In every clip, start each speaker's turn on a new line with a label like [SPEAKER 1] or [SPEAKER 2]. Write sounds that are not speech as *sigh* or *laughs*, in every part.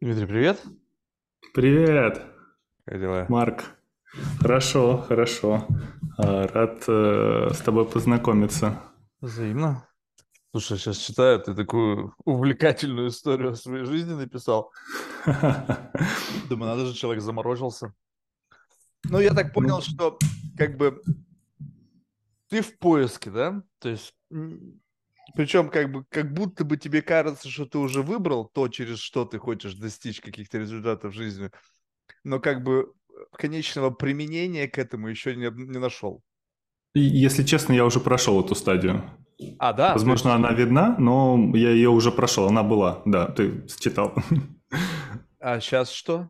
[SPEAKER 1] Дмитрий, привет.
[SPEAKER 2] Привет,
[SPEAKER 1] Как дела?
[SPEAKER 2] Марк. Хорошо, хорошо. А, Рад э, с тобой познакомиться.
[SPEAKER 1] Взаимно. Слушай, сейчас читаю, ты такую увлекательную историю о своей жизни написал. *laughs* Думаю, надо же, человек заморочился. Ну, я так
[SPEAKER 2] Ну,
[SPEAKER 1] понял, что как бы ты в поиске, да? То есть, причем как бы как будто бы тебе кажется, что ты уже выбрал то, через что ты хочешь достичь каких-то результатов в жизни, но как бы конечного применения к этому еще не, не нашел.
[SPEAKER 2] если честно, я уже прошел эту стадию.
[SPEAKER 1] А, да,
[SPEAKER 2] Возможно, она видна, но я ее уже прошел. Она была, да, ты читал.
[SPEAKER 1] А сейчас что?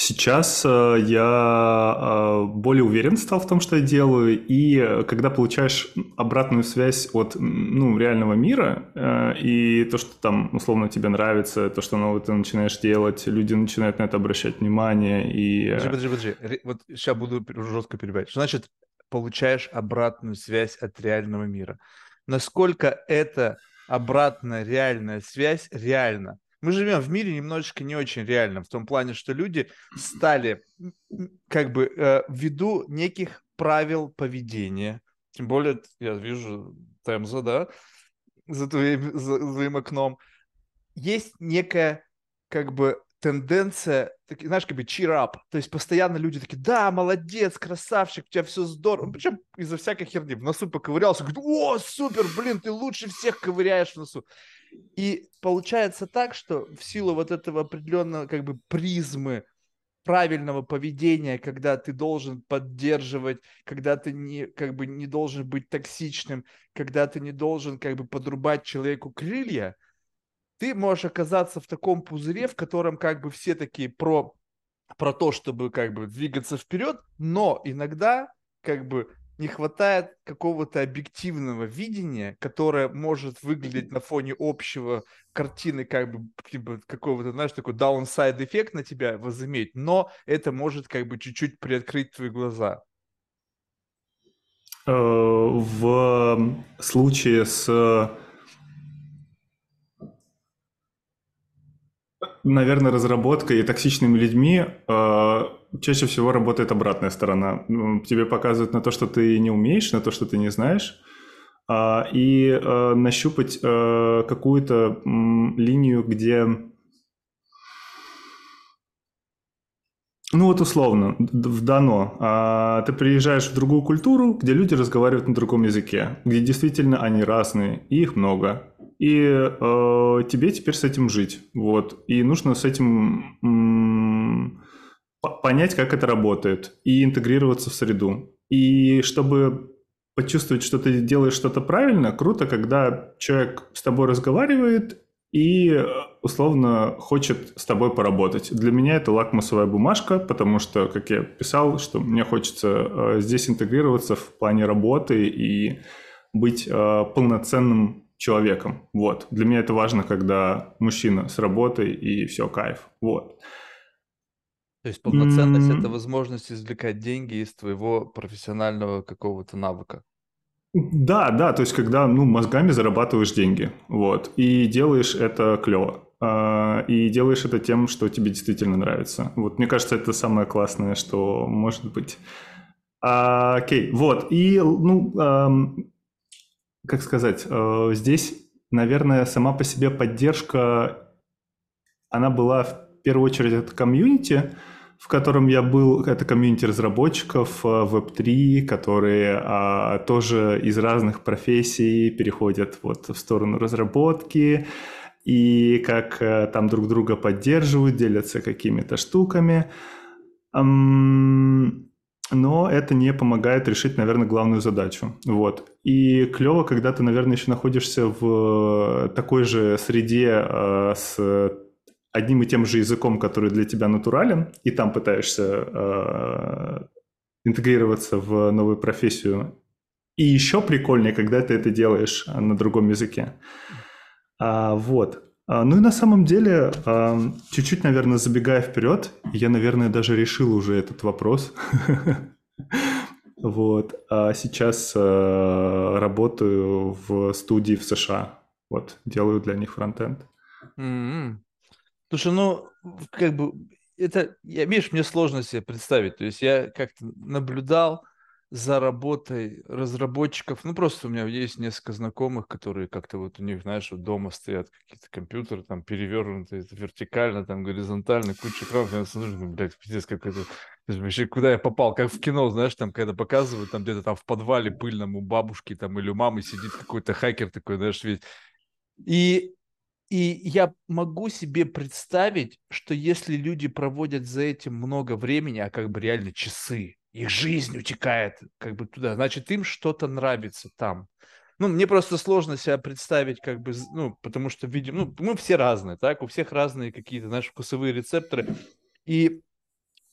[SPEAKER 2] Сейчас э, я э, более уверен стал в том, что я делаю, и когда получаешь обратную связь от ну, реального мира, э, и то, что там условно тебе нравится, то, что новое ты начинаешь делать, люди начинают на это обращать внимание, и...
[SPEAKER 1] Подожди, подожди, подожди. Вот сейчас буду жестко перебивать. Что значит получаешь обратную связь от реального мира? Насколько эта обратная реальная связь реальна? Мы живем в мире немножечко не очень реальном, в том плане, что люди стали как бы э, ввиду неких правил поведения, тем более я вижу Темза, да, за твоим, за твоим окном, есть некая как бы тенденция, таки, знаешь, как бы cheer up, то есть постоянно люди такие, да, молодец, красавчик, у тебя все здорово, причем из-за всякой херни, в носу поковырялся, говорит, о, супер, блин, ты лучше всех ковыряешь в носу. И получается так, что в силу вот этого определенного как бы призмы правильного поведения, когда ты должен поддерживать, когда ты не, как бы не должен быть токсичным, когда ты не должен как бы подрубать человеку крылья, ты можешь оказаться в таком пузыре, в котором как бы все такие про, про то, чтобы как бы двигаться вперед, но иногда как бы не хватает какого-то объективного видения, которое может выглядеть на фоне общего картины как бы типа, какого-то, знаешь, такой downside эффект на тебя возыметь, но это может как бы чуть-чуть приоткрыть твои глаза.
[SPEAKER 2] Э, В случае с, наверное, разработкой и токсичными людьми э, чаще всего работает обратная сторона. Тебе показывают на то, что ты не умеешь, на то, что ты не знаешь, а, и э, нащупать э, какую-то линию, где Ну вот условно, в дано. А, ты приезжаешь в другую культуру, где люди разговаривают на другом языке, где действительно они разные, и их много. И э, тебе теперь с этим жить. Вот. И нужно с этим понять, как это работает, и интегрироваться в среду. И чтобы почувствовать, что ты делаешь что-то правильно, круто, когда человек с тобой разговаривает и условно хочет с тобой поработать. Для меня это лакмусовая бумажка, потому что, как я писал, что мне хочется э, здесь интегрироваться в плане работы и быть э, полноценным человеком. Вот. Для меня это важно, когда мужчина с работой и все, кайф. Вот.
[SPEAKER 1] То есть полноценность это
[SPEAKER 2] М,
[SPEAKER 1] возможность извлекать деньги из твоего профессионального какого-то навыка.
[SPEAKER 2] Да, да, то есть когда, ну, мозгами зарабатываешь деньги, вот, и делаешь это клево, а, и делаешь это тем, что тебе действительно нравится. Вот, мне кажется, это самое классное, что может быть. А, окей, вот, и, ну, как сказать, э, здесь, наверное, сама по себе поддержка, она была в первую очередь от комьюнити, в котором я был, это комьюнити разработчиков э, Web3, которые а, тоже из разных профессий переходят вот в сторону разработки, и как э, там друг друга поддерживают, делятся какими-то штуками. Ам, но это не помогает решить, наверное, главную задачу. Вот. И клево, когда ты, наверное, еще находишься в такой же среде э, с одним и тем же языком, который для тебя натурален, и там пытаешься э, интегрироваться в новую профессию. И еще прикольнее, когда ты это делаешь э, на другом языке. А, вот. А, Ну и на самом деле, а, чуть-чуть, наверное, забегая вперед, я, наверное, даже решил уже этот вопрос. *laughs* Вот. А сейчас работаю в студии в США. Вот. Делаю для них фронтенд.
[SPEAKER 1] М. Слушай, ну, как бы, это, я, видишь, мне сложно себе представить. То есть я как-то наблюдал за работой разработчиков. Ну, просто у меня есть несколько знакомых, которые как-то вот у них, знаешь, вот дома стоят какие-то компьютеры, там, перевернутые вертикально, там, горизонтально, куча экранов. Я смотрю, блядь, пиздец, как это... Вообще, куда я попал? Как в кино, знаешь, там, когда показывают, там, где-то там в подвале пыльном у бабушки там или у мамы сидит какой-то хакер такой, знаешь, весь. И и я могу себе представить, что если люди проводят за этим много времени, а как бы реально часы, их жизнь утекает как бы туда, значит, им что-то нравится там. Ну, мне просто сложно себя представить, как бы, ну, потому что, видим, ну, мы все разные, так, у всех разные какие-то наши вкусовые рецепторы. И,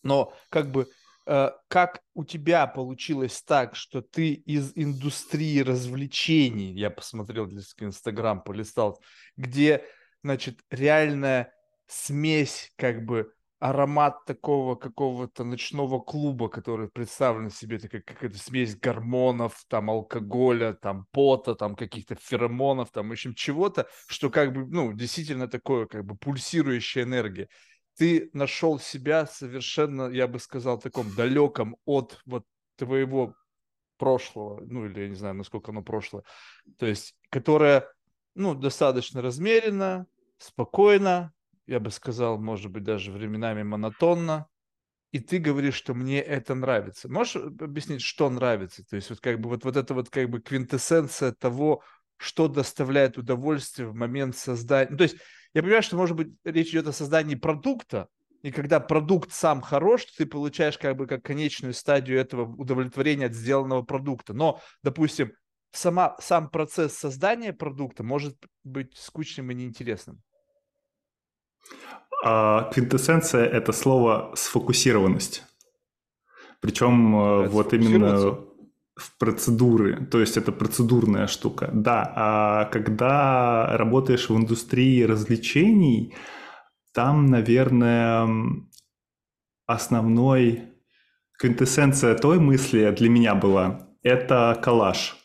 [SPEAKER 1] но, как бы, как у тебя получилось так, что ты из индустрии развлечений, я посмотрел Инстаграм, полистал, где, значит, реальная смесь, как бы, аромат такого какого-то ночного клуба, который представлен себе это как какая-то смесь гормонов, там алкоголя, там пота, там каких-то феромонов, там в общем чего-то, что как бы, ну, действительно такое как бы пульсирующая энергия. Ты нашел себя совершенно, я бы сказал, таком далеком от вот твоего прошлого, ну или я не знаю, насколько оно прошлое, то есть, которое, ну, достаточно размеренно, спокойно, я бы сказал, может быть, даже временами монотонно, и ты говоришь, что мне это нравится. Можешь объяснить, что нравится? То есть вот как бы вот, вот это вот как бы квинтэссенция того, что доставляет удовольствие в момент создания. Ну, то есть я понимаю, что, может быть, речь идет о создании продукта, и когда продукт сам хорош, ты получаешь как бы как конечную стадию этого удовлетворения от сделанного продукта. Но, допустим, сама, сам процесс создания продукта может быть скучным и неинтересным.
[SPEAKER 2] А квинтэссенция – это слово «сфокусированность». Причем э, вот именно в процедуры, то есть это процедурная штука. Да, а когда работаешь в индустрии развлечений, там, наверное, основной квинтэссенция той мысли для меня была – это коллаж.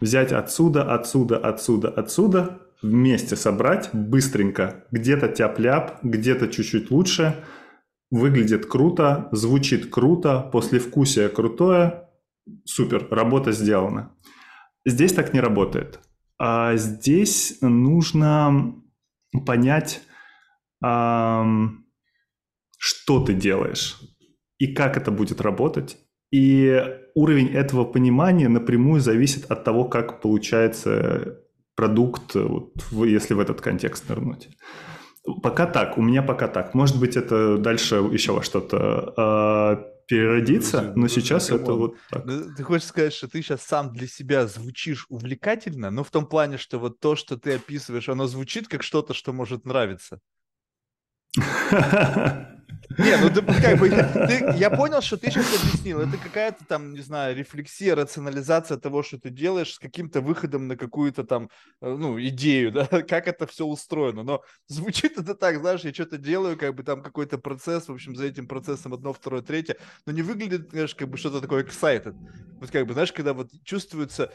[SPEAKER 2] Взять отсюда, отсюда, отсюда, отсюда, вместе собрать быстренько. Где-то тяп-ляп, где-то чуть-чуть лучше. Выглядит круто, звучит круто, послевкусие крутое. Супер, работа сделана. Здесь так не работает. А здесь нужно понять, что ты делаешь и как это будет работать. И уровень этого понимания напрямую зависит от того, как получается продукт, вот, если в этот контекст нырнуть. Пока так, у меня пока так. Может быть, это дальше еще во что-то переродится, но ну, сейчас ну, это вот так.
[SPEAKER 1] Ты хочешь сказать, что ты сейчас сам для себя звучишь увлекательно, но в том плане, что вот то, что ты описываешь, оно звучит как что-то, что может нравиться. *laughs* Не, ну ты, как бы, ты, я понял, что ты сейчас объяснил. Это какая-то там, не знаю, рефлексия, рационализация того, что ты делаешь с каким-то выходом на какую-то там, э, ну, идею, да, *laughs* как это все устроено. Но звучит это так, знаешь, я что-то делаю, как бы там какой-то процесс, в общем, за этим процессом одно, второе, третье, но не выглядит, знаешь, как бы что-то такое excited. Вот как бы, знаешь, когда вот чувствуется...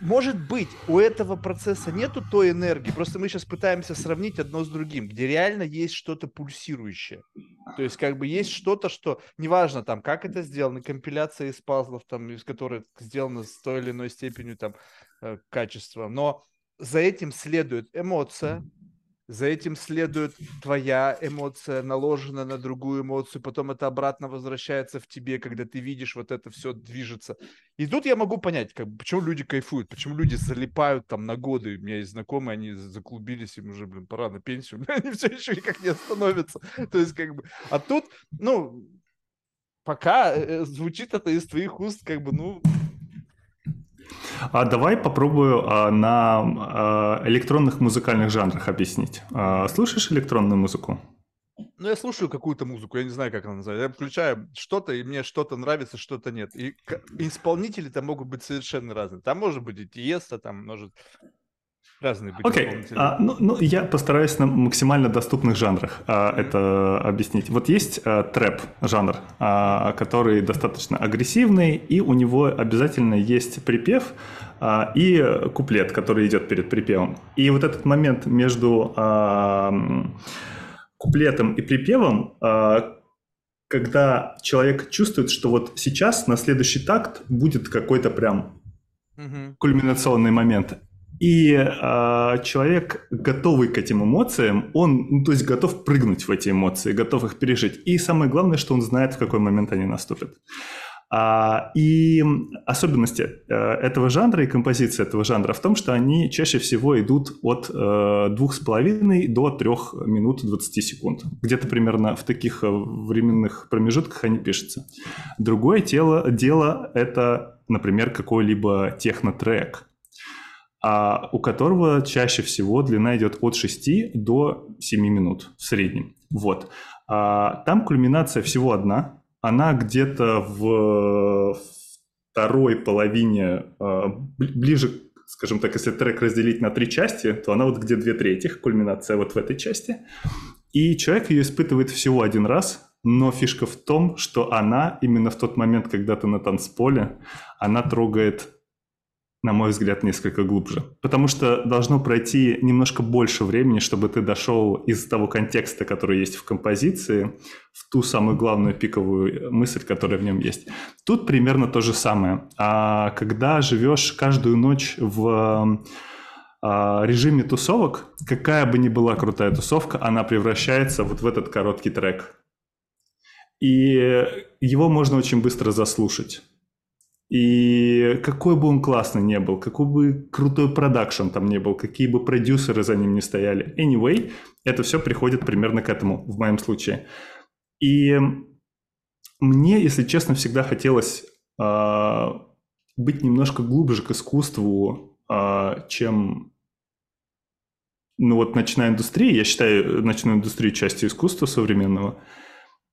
[SPEAKER 1] Может быть, у этого процесса нету той энергии, просто мы сейчас пытаемся сравнить одно с другим, где реально есть что-то пульсирующее. То есть как бы есть что-то, что неважно там, как это сделано, компиляция из пазлов, там, из которых сделано с той или иной степенью там э, качества, но за этим следует эмоция, за этим следует твоя эмоция, наложенная на другую эмоцию, потом это обратно возвращается в тебе, когда ты видишь вот это все движется. И тут я могу понять, как, почему люди кайфуют, почему люди залипают там на годы. У меня есть знакомые, они заклубились, им уже, блин, пора на пенсию, *laughs* они все еще никак не остановятся. То есть как бы, а тут, ну, пока э, звучит это из твоих уст, как бы, ну,
[SPEAKER 2] а давай попробую а, на а, электронных музыкальных жанрах объяснить. А, слушаешь электронную музыку?
[SPEAKER 1] Ну, я слушаю какую-то музыку, я не знаю, как она называется. Я включаю что-то, и мне что-то нравится, что-то нет. И исполнители там могут быть совершенно разные. Там может быть и Тиеста, там может разные
[SPEAKER 2] быть Окей, okay. а, ну, ну, я постараюсь на максимально доступных жанрах а, это объяснить. Вот есть а, трэп жанр, а, который достаточно агрессивный, и у него обязательно есть припев а, и куплет, который идет перед припевом. И вот этот момент между... А, куплетом и припевом, а, когда человек чувствует, что вот сейчас на следующий такт будет какой-то прям угу. кульминационный момент. И э, человек, готовый к этим эмоциям, он, ну, то есть готов прыгнуть в эти эмоции, готов их пережить. И самое главное, что он знает, в какой момент они наступят. А, и особенности э, этого жанра и композиции этого жанра в том, что они чаще всего идут от э, двух с половиной до трех минут 20 секунд. Где-то примерно в таких э, временных промежутках они пишутся. Другое тело, дело – это, например, какой-либо технотрек, а у которого чаще всего длина идет от 6 до 7 минут в среднем. Вот. А там кульминация всего одна – она где-то в второй половине, а, ближе, скажем так, если трек разделить на три части, то она вот где две трети, кульминация вот в этой части. И человек ее испытывает всего один раз, но фишка в том, что она именно в тот момент, когда ты на танцполе, она трогает на мой взгляд, несколько глубже. Потому что должно пройти немножко больше времени, чтобы ты дошел из того контекста, который есть в композиции, в ту самую главную пиковую мысль, которая в нем есть. Тут примерно то же самое. А когда живешь каждую ночь в а, режиме тусовок, какая бы ни была крутая тусовка, она превращается вот в этот короткий трек. И его можно очень быстро заслушать. И какой бы он классный не был, какой бы крутой продакшн там не был, какие бы продюсеры за ним не стояли. Anyway, это все приходит примерно к этому в моем случае. И мне, если честно, всегда хотелось э, быть немножко глубже к искусству, э, чем ну вот ночная индустрия. Я считаю ночную индустрию частью искусства современного.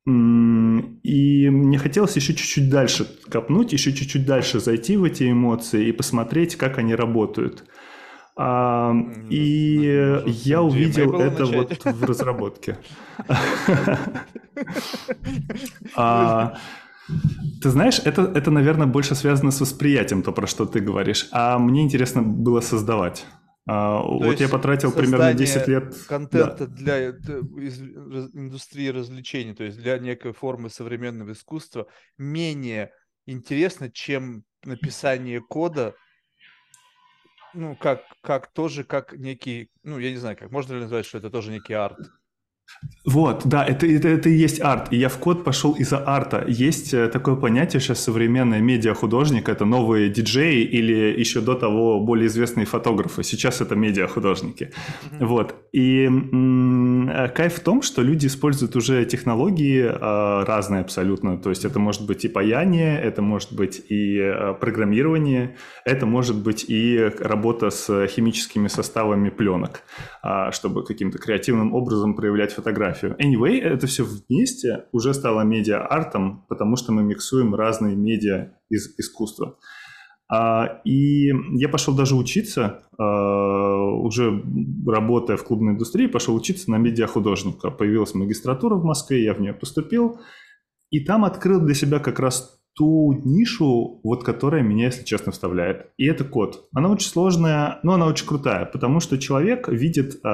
[SPEAKER 2] И мне хотелось еще чуть-чуть дальше копнуть, еще чуть-чуть дальше зайти в эти эмоции и посмотреть, как они работают. А, и я увидел это вот в разработке. *laughs* А, ты знаешь, это, это, наверное, больше связано с восприятием, то, про что ты говоришь. А мне интересно было создавать. А, вот я потратил примерно 10 лет.
[SPEAKER 1] Контента да. для э, индустрии развлечений, то есть для некой формы современного искусства, менее интересно, чем написание кода, ну, как, как тоже, как некий, ну, я не знаю, как можно ли назвать, что это тоже некий арт.
[SPEAKER 2] Вот, да, это, это, это и есть арт. И я в код пошел из-за арта. Есть э, такое понятие сейчас современное медиахудожник. Это новые диджеи или еще до того более известные фотографы. Сейчас это медиахудожники. Mm-hmm. Вот. И м- э, кайф в том, что люди используют уже технологии э, разные абсолютно. То есть это может быть и паяние, это может быть и программирование, это может быть и работа с химическими составами пленок, э, чтобы каким-то креативным образом проявлять фотографию. Anyway, это все вместе уже стало медиа-артом, потому что мы миксуем разные медиа из искусства. А, и я пошел даже учиться, а, уже работая в клубной индустрии, пошел учиться на медиахудожника. Появилась магистратура в Москве, я в нее поступил, и там открыл для себя как раз ту нишу, вот которая меня, если честно, вставляет. И это код. Она очень сложная, но она очень крутая, потому что человек видит э,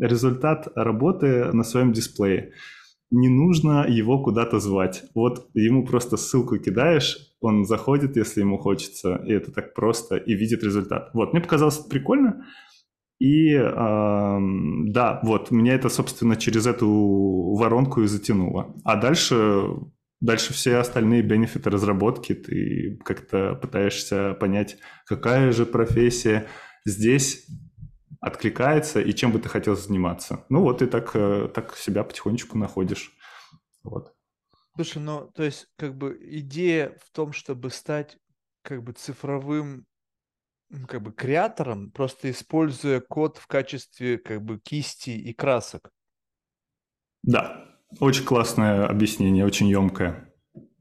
[SPEAKER 2] результат работы на своем дисплее. Не нужно его куда-то звать. Вот ему просто ссылку кидаешь, он заходит, если ему хочется, и это так просто, и видит результат. Вот, мне показалось это прикольно. И э, да, вот, меня это, собственно, через эту воронку и затянуло. А дальше Дальше все остальные бенефиты разработки, ты как-то пытаешься понять, какая же профессия здесь откликается и чем бы ты хотел заниматься. Ну вот и так, э, так себя потихонечку находишь. Вот.
[SPEAKER 1] Слушай, ну то есть как бы идея в том, чтобы стать как бы цифровым как бы креатором, просто используя код в качестве как бы кисти и красок.
[SPEAKER 2] Да, очень классное объяснение, очень емкое.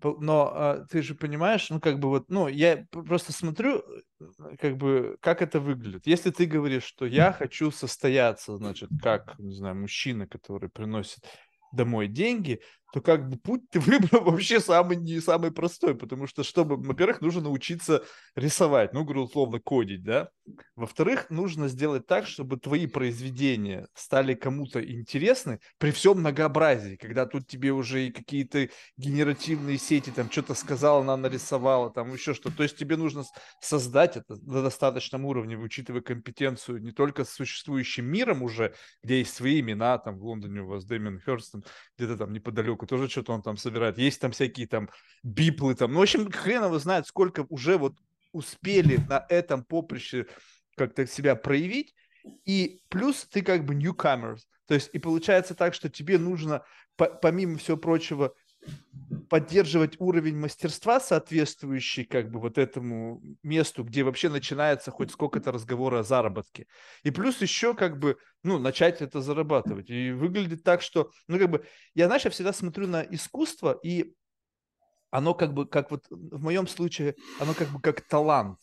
[SPEAKER 1] Но а, ты же понимаешь, ну как бы вот, ну я просто смотрю, э, как бы как это выглядит. Если ты говоришь, что я хочу состояться, значит, как, не знаю, мужчина, который приносит домой деньги, то как бы путь *laughs* ты выбрал вообще самый не самый простой, потому что, чтобы, во-первых, нужно научиться рисовать, ну, говорю, условно, кодить, да. Во-вторых, нужно сделать так, чтобы твои произведения стали кому-то интересны при всем многообразии, когда тут тебе уже и какие-то генеративные сети, там, что-то сказала, она нарисовала, там, еще что-то. То есть тебе нужно создать это на достаточном уровне, учитывая компетенцию не только с существующим миром уже, где есть свои имена, там, в Лондоне у вас Дэмин Хёрст, где-то там неподалеку, тоже что-то он там собирает. Есть там всякие там биплы там. Ну, в общем, хрен его знает, сколько уже вот успели на этом поприще как-то себя проявить. И плюс ты как бы newcomers. То есть и получается так, что тебе нужно, помимо всего прочего, поддерживать уровень мастерства, соответствующий как бы вот этому месту, где вообще начинается хоть сколько-то разговора о заработке. И плюс еще как бы, ну, начать это зарабатывать. И выглядит так, что, ну, как бы, я, знаешь, я всегда смотрю на искусство, и оно как бы, как вот в моем случае, оно как бы как талант.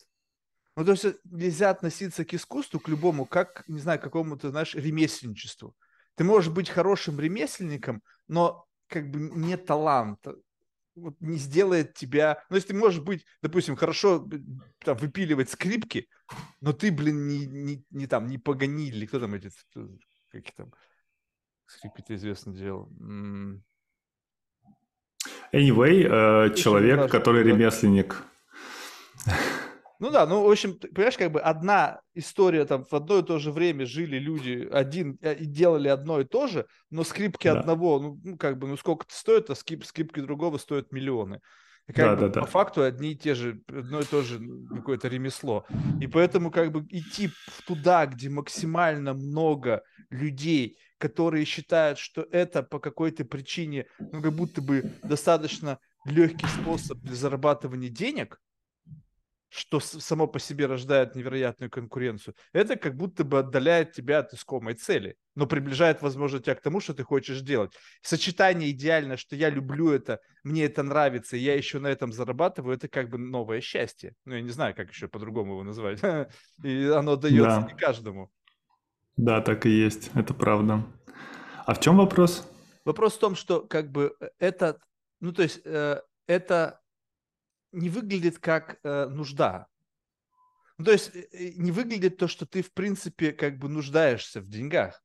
[SPEAKER 1] Ну, то есть нельзя относиться к искусству, к любому, как, не знаю, к какому-то, знаешь, ремесленничеству. Ты можешь быть хорошим ремесленником, но как бы не талант, вот не сделает тебя... Ну, если ты можешь быть, допустим, хорошо там, выпиливать скрипки, но ты, блин, не, не, не там, не погонили, кто там эти... Какие там скрипки-то известно делал.
[SPEAKER 2] Anyway, э, человек, который ремесленник. *laughs*
[SPEAKER 1] Ну да, ну, в общем, понимаешь, как бы одна история, там, в одно и то же время жили люди один э, и делали одно и то же, но скрипки да. одного, ну, ну, как бы, ну, сколько это стоит, а скрип, скрипки другого стоят миллионы. И как да, бы, да, по да. факту одни и те же, одно и то же какое-то ремесло. И поэтому как бы идти туда, где максимально много людей, которые считают, что это по какой-то причине, ну, как будто бы достаточно легкий способ для зарабатывания денег, что само по себе рождает невероятную конкуренцию, это как будто бы отдаляет тебя от искомой цели, но приближает, возможно, тебя к тому, что ты хочешь делать. Сочетание идеально, что я люблю это, мне это нравится, и я еще на этом зарабатываю, это как бы новое счастье. Ну, я не знаю, как еще по-другому его назвать. *laughs* И оно дается да. не каждому.
[SPEAKER 2] Да, так и есть, это правда. А в чем вопрос?
[SPEAKER 1] Вопрос в том, что как бы э, это, ну, то есть э, это не выглядит как э, нужда. Ну, то есть э, э, не выглядит то, что ты, в принципе, как бы нуждаешься в деньгах.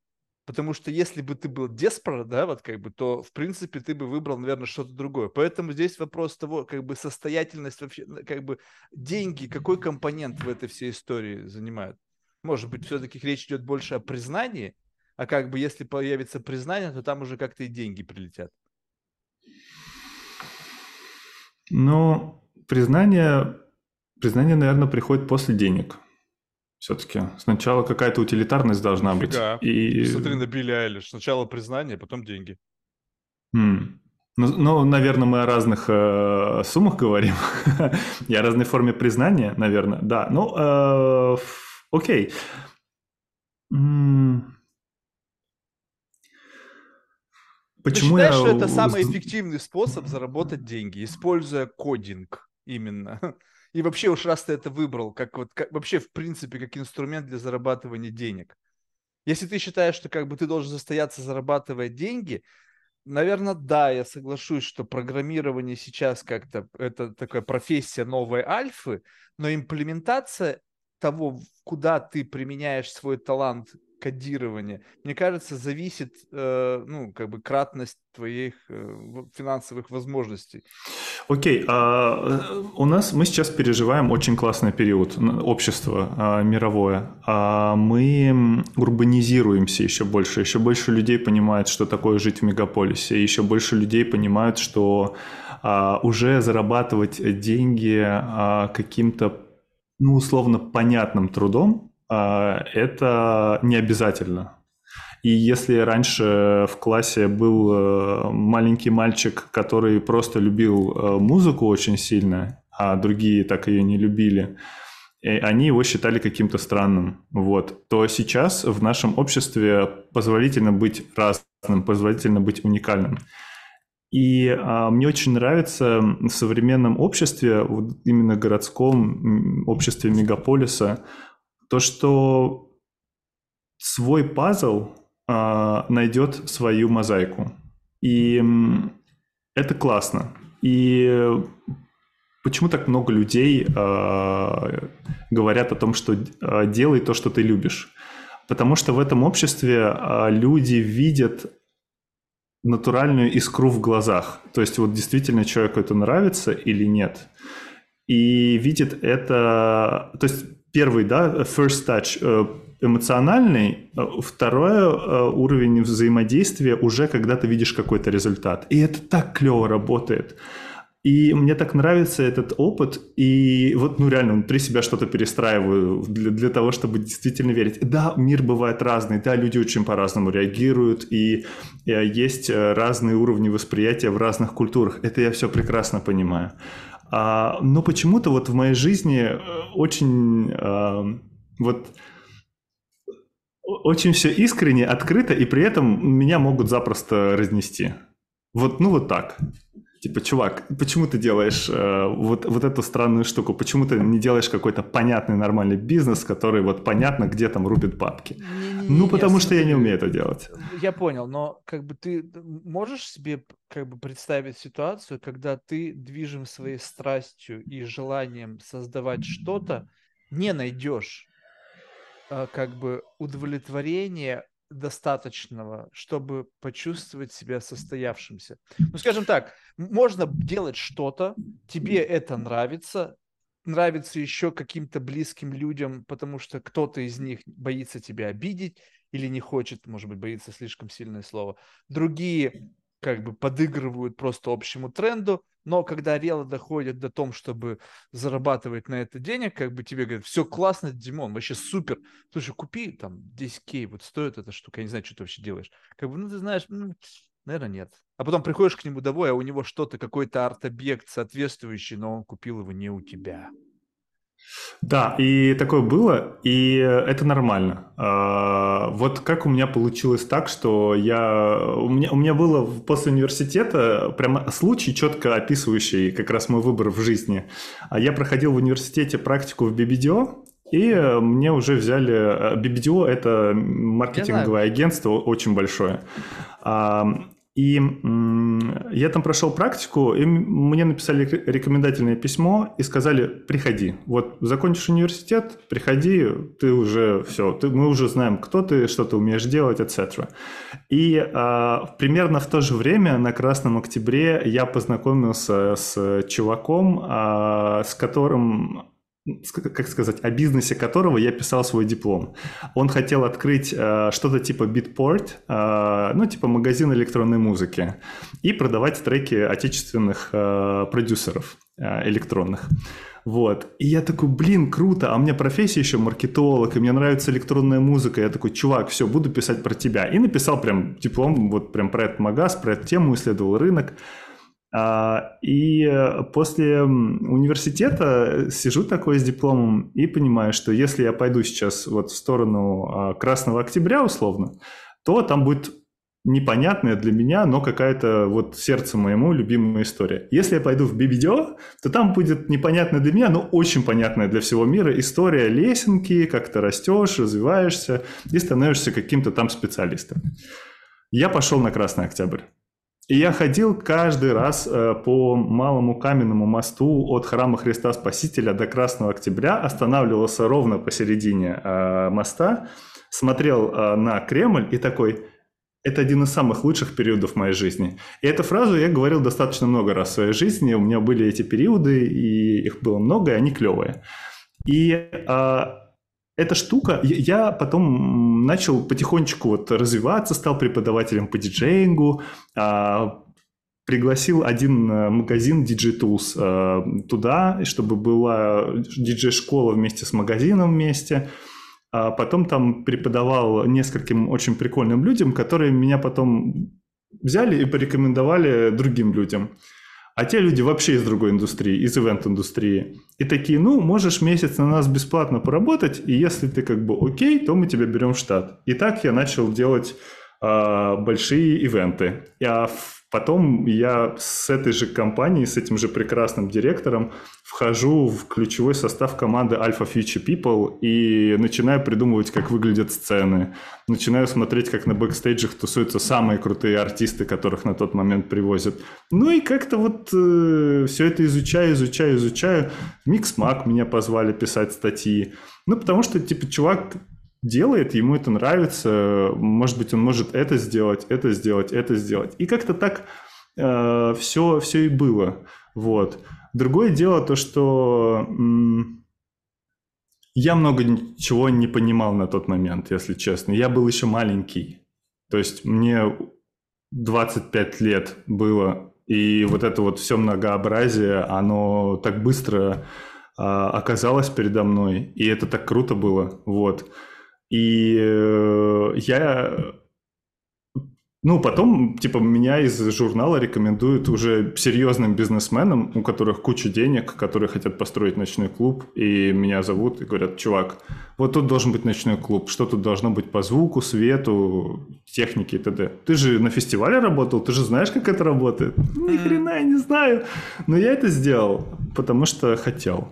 [SPEAKER 1] Потому что если бы ты был деспро, да, вот как бы, то, в принципе, ты бы выбрал, наверное, что-то другое. Поэтому здесь вопрос того, как бы, состоятельность вообще, как бы, деньги, какой компонент в этой всей истории занимают? Может быть, все-таки речь идет больше о признании, а как бы, если появится признание, то там уже как-то и деньги прилетят.
[SPEAKER 2] Ну, признание, признание, наверное, приходит после денег. Все-таки сначала какая-то утилитарность должна быть.
[SPEAKER 1] И... Смотри на Билли Айлиш. Сначала признание, потом деньги.
[SPEAKER 2] Mm. Ну, ну, наверное, мы о разных э, суммах говорим. *laughs* И о разной форме признания, наверное. Да, ну, э, окей.
[SPEAKER 1] Почему Ты считаешь, я... что это самый эффективный способ заработать деньги, используя кодинг? Именно. *laughs* И вообще уж раз ты это выбрал, как вот как, вообще в принципе как инструмент для зарабатывания денег. Если ты считаешь, что как бы ты должен застояться зарабатывая деньги, наверное, да, я соглашусь, что программирование сейчас как-то это такая профессия новой альфы, но имплементация того, куда ты применяешь свой талант кодирования, мне кажется, зависит, э, ну, как бы кратность твоих э, финансовых возможностей.
[SPEAKER 2] Окей, okay, а, у нас мы сейчас переживаем очень классный период общества а, мировое. А мы урбанизируемся еще больше, еще больше людей понимают, что такое жить в мегаполисе, еще больше людей понимают, что а, уже зарабатывать деньги а, каким-то ну, условно понятным трудом, это не обязательно. И если раньше в классе был э, маленький мальчик, который просто любил э, музыку очень сильно, а другие так ее не любили, и они его считали каким-то странным, вот, то сейчас в нашем обществе позволительно быть разным, позволительно быть уникальным. И а, мне очень нравится в современном обществе, вот именно городском обществе мегаполиса, то, что свой пазл а, найдет свою мозаику. И это классно. И почему так много людей э, говорят о том, что э, делай то, что ты любишь? Потому что в этом обществе э, люди видят натуральную искру в глазах. То есть вот действительно человеку это нравится или нет. И видит это... То есть первый, да, first touch э, эмоциональный, э, второй э, уровень взаимодействия уже когда ты видишь какой-то результат. И это так клево работает. И мне так нравится этот опыт, и вот, ну, реально, внутри себя что-то перестраиваю для, для того, чтобы действительно верить. Да, мир бывает разный, да, люди очень по-разному реагируют, и, и есть разные уровни восприятия в разных культурах. Это я все прекрасно понимаю. А, но почему-то вот в моей жизни э, очень а, вот очень все искренне, открыто, и при этом меня могут запросто разнести. Вот, ну вот так. Типа, чувак, почему ты делаешь э, вот, вот эту странную штуку? Почему ты не делаешь какой-то понятный нормальный бизнес, который вот понятно, где там рубит бабки? Не, не, ну, потому не, что я не умею это делать.
[SPEAKER 1] Я понял, но как бы ты можешь себе как бы представить ситуацию, когда ты движим своей страстью и желанием создавать что-то, не найдешь э, как бы удовлетворение достаточного, чтобы почувствовать себя состоявшимся. Ну, скажем так, можно делать что-то, тебе это нравится, нравится еще каким-то близким людям, потому что кто-то из них боится тебя обидеть или не хочет, может быть, боится слишком сильное слово. Другие как бы подыгрывают просто общему тренду, но когда дело доходит до того, чтобы зарабатывать на это денег, как бы тебе говорят, все классно, Димон, вообще супер. Слушай, купи там 10 кей, вот стоит эта штука, я не знаю, что ты вообще делаешь. Как бы, ну, ты знаешь, ну, наверное, нет. А потом приходишь к нему домой, а у него что-то, какой-то арт-объект соответствующий, но он купил его не у тебя.
[SPEAKER 2] Да, и такое было, и это нормально. А, вот как у меня получилось так, что я... У меня, у меня было после университета прямо случай, четко описывающий как раз мой выбор в жизни. А Я проходил в университете практику в BBDO, и мне уже взяли... BBDO – это маркетинговое агентство очень большое. И я там прошел практику, и мне написали рекомендательное письмо и сказали, приходи. Вот закончишь университет, приходи, ты уже все, ты, мы уже знаем, кто ты, что ты умеешь делать, etc. И а, примерно в то же время на Красном Октябре я познакомился с чуваком, а, с которым как сказать, о бизнесе которого я писал свой диплом. Он хотел открыть э, что-то типа Beatport, э, ну, типа магазин электронной музыки, и продавать треки отечественных э, продюсеров э, электронных. Вот. И я такой, блин, круто, а у меня профессия еще маркетолог, и мне нравится электронная музыка. Я такой, чувак, все, буду писать про тебя. И написал прям диплом вот прям про этот магаз, про эту тему, исследовал рынок. А, и э, после университета сижу такой с дипломом и понимаю, что если я пойду сейчас вот в сторону а, Красного Октября условно, то там будет непонятная для меня, но какая-то вот сердце моему любимая история. Если я пойду в BBDO, то там будет непонятная для меня, но очень понятная для всего мира история лесенки, как ты растешь, развиваешься и становишься каким-то там специалистом. Я пошел на Красный Октябрь. И я ходил каждый раз э, по малому каменному мосту от храма Христа Спасителя до Красного Октября, останавливался ровно посередине э, моста, смотрел э, на Кремль и такой, это один из самых лучших периодов моей жизни. И эту фразу я говорил достаточно много раз в своей жизни. У меня были эти периоды, и их было много, и они клевые. И эта штука, я потом начал потихонечку вот развиваться, стал преподавателем по диджеингу, а, пригласил один э, магазин DJ Tools э, туда, чтобы была диджей-школа вместе с магазином вместе. А потом там преподавал нескольким очень прикольным людям, которые меня потом взяли и порекомендовали другим людям. А те люди вообще из другой индустрии, из ивент-индустрии. И такие, ну, можешь месяц на нас бесплатно поработать, и если ты как бы окей, то мы тебя берем в штат. И так я начал делать э, большие ивенты. А Потом я с этой же компанией, с этим же прекрасным директором вхожу в ключевой состав команды Alpha Future People и начинаю придумывать, как выглядят сцены. Начинаю смотреть, как на бэкстейджах тусуются самые крутые артисты, которых на тот момент привозят. Ну и как-то вот э, все это изучаю, изучаю, изучаю. Микс-мак меня позвали писать статьи. Ну, потому что, типа, чувак делает, ему это нравится, может быть, он может это сделать, это сделать, это сделать. И как-то так э, все, все и было. Вот. Другое дело то, что м- я много чего не понимал на тот момент, если честно. Я был еще маленький. То есть мне 25 лет было, и вот это вот все многообразие, оно так быстро э, оказалось передо мной, и это так круто было. Вот. И э, я... Ну, потом, типа, меня из журнала рекомендуют уже серьезным бизнесменам, у которых куча денег, которые хотят построить ночной клуб, и меня зовут и говорят, чувак, вот тут должен быть ночной клуб, что тут должно быть по звуку, свету, технике и т.д. Ты же на фестивале работал, ты же знаешь, как это работает? Ни хрена я не знаю. Но я это сделал, потому что хотел.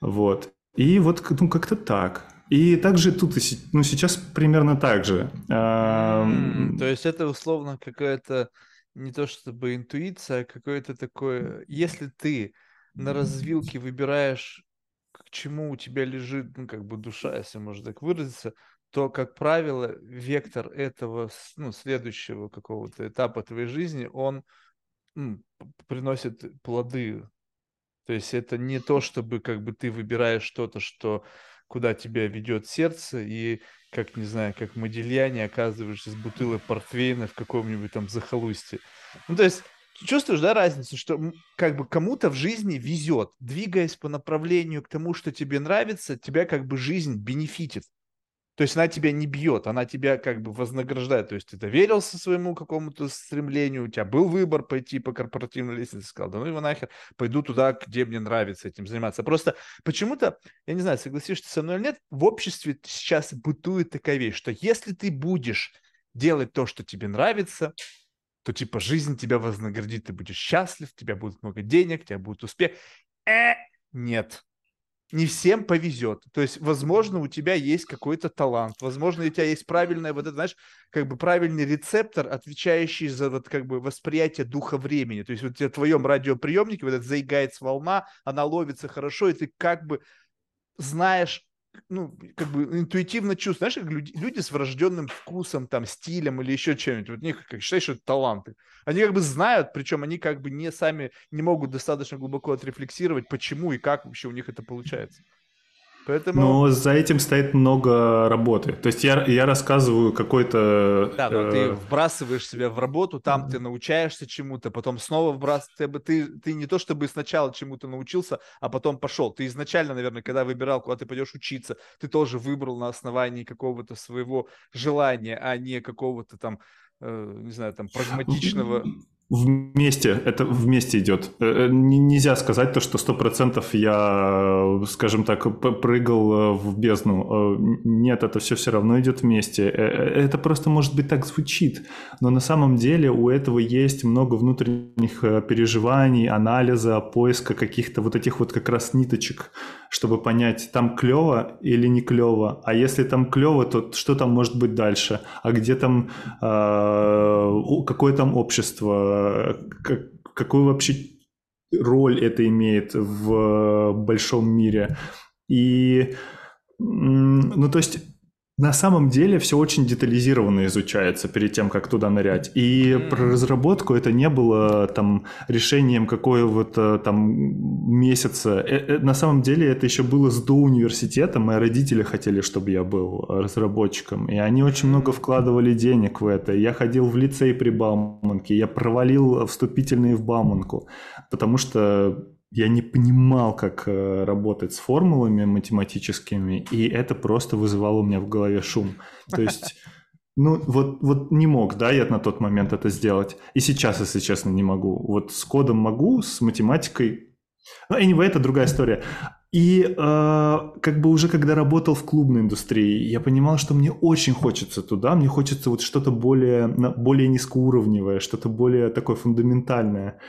[SPEAKER 2] Вот. И вот ну, как-то так. И также тут, ну, сейчас примерно так же.
[SPEAKER 1] Mm, то есть это условно какая-то не то чтобы интуиция, а какое-то такое... Если ты на развилке выбираешь, к чему у тебя лежит, ну, как бы душа, если можно так выразиться, то, как правило, вектор этого, ну, следующего какого-то этапа твоей жизни, он ну, приносит плоды. То есть это не то, чтобы как бы ты выбираешь что-то, что куда тебя ведет сердце, и как, не знаю, как Модельяне оказываешься с бутылой портвейна в каком-нибудь там захолустье. Ну, то есть, чувствуешь, да, разницу, что как бы кому-то в жизни везет, двигаясь по направлению к тому, что тебе нравится, тебя как бы жизнь бенефитит. То есть она тебя не бьет, она тебя как бы вознаграждает. То есть ты доверился своему какому-то стремлению, у тебя был выбор пойти по корпоративной лестнице, сказал, да ну его нахер, пойду туда, где мне нравится этим заниматься. Просто почему-то, я не знаю, согласишься со мной или нет, в обществе сейчас бытует такая вещь, что если ты будешь делать то, что тебе нравится, то типа жизнь тебя вознаградит, ты будешь счастлив, у тебя будет много денег, у тебя будет успех. Э, нет, не всем повезет. То есть, возможно, у тебя есть какой-то талант, возможно, у тебя есть правильное, вот это, знаешь, как бы правильный рецептор, отвечающий за вот как бы восприятие духа времени. То есть, вот в твоем радиоприемнике вот эта заигается волна, она ловится хорошо, и ты как бы знаешь ну, как бы интуитивно чувствуешь, знаешь, как люди, люди с врожденным вкусом, там, стилем или еще чем-нибудь, вот у них, как считаешь, что это таланты. Они как бы знают, причем они как бы не сами не могут достаточно глубоко отрефлексировать, почему и как вообще у них это получается.
[SPEAKER 2] Поэтому... Но за этим стоит много работы. То есть я, я рассказываю какой-то...
[SPEAKER 1] Да, но э... ты вбрасываешь себя в работу, там ты научаешься чему-то, потом снова вбрасываешь... Ты, ты не то чтобы сначала чему-то научился, а потом пошел. Ты изначально, наверное, когда выбирал, куда ты пойдешь учиться, ты тоже выбрал на основании какого-то своего желания, а не какого-то там, э, не знаю, там прагматичного
[SPEAKER 2] Вместе, это вместе идет. Э, э, нельзя сказать то, что сто процентов я, скажем так, прыгал э, в бездну. Нет, это все все равно идет вместе. Это просто, может быть, так звучит. Но на самом деле у этого есть много внутренних переживаний, анализа, поиска каких-то вот этих вот как раз ниточек, чтобы понять, там клево или не клево. А если там клево, то что там может быть дальше? А где там, какое там общество? Как, какую вообще роль это имеет в большом мире. И, ну, то есть на самом деле все очень детализированно изучается перед тем, как туда нырять. И mm-hmm. про разработку это не было там решением какого-то там месяца. Э, э, на самом деле это еще было с до университета. Мои родители хотели, чтобы я был разработчиком. И они очень много вкладывали денег в это. Я ходил в лицей при Бауманке. Я провалил вступительные в Бауманку. Потому что я не понимал, как э, работать с формулами математическими, и это просто вызывало у меня в голове шум. То есть, *laughs* ну, вот, вот не мог, да, я на тот момент это сделать. И сейчас, если честно, не могу. Вот с кодом могу, с математикой... Ну, anyway, это другая история. И э, как бы уже когда работал в клубной индустрии, я понимал, что мне очень хочется туда, мне хочется вот что-то более, более низкоуровневое, что-то более такое фундаментальное.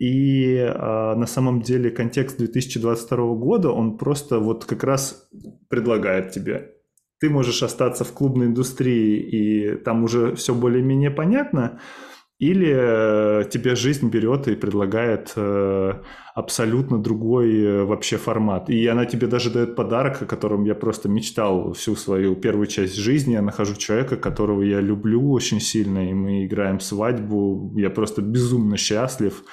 [SPEAKER 2] И э, на самом деле контекст 2022 года, он просто вот как раз предлагает тебе. Ты можешь остаться в клубной индустрии, и там уже все более-менее понятно, или э, тебе жизнь берет и предлагает э, абсолютно другой э, вообще формат. И она тебе даже дает подарок, о котором я просто мечтал всю свою первую часть жизни. Я нахожу человека, которого я люблю очень сильно, и мы играем свадьбу. Я просто безумно счастлив.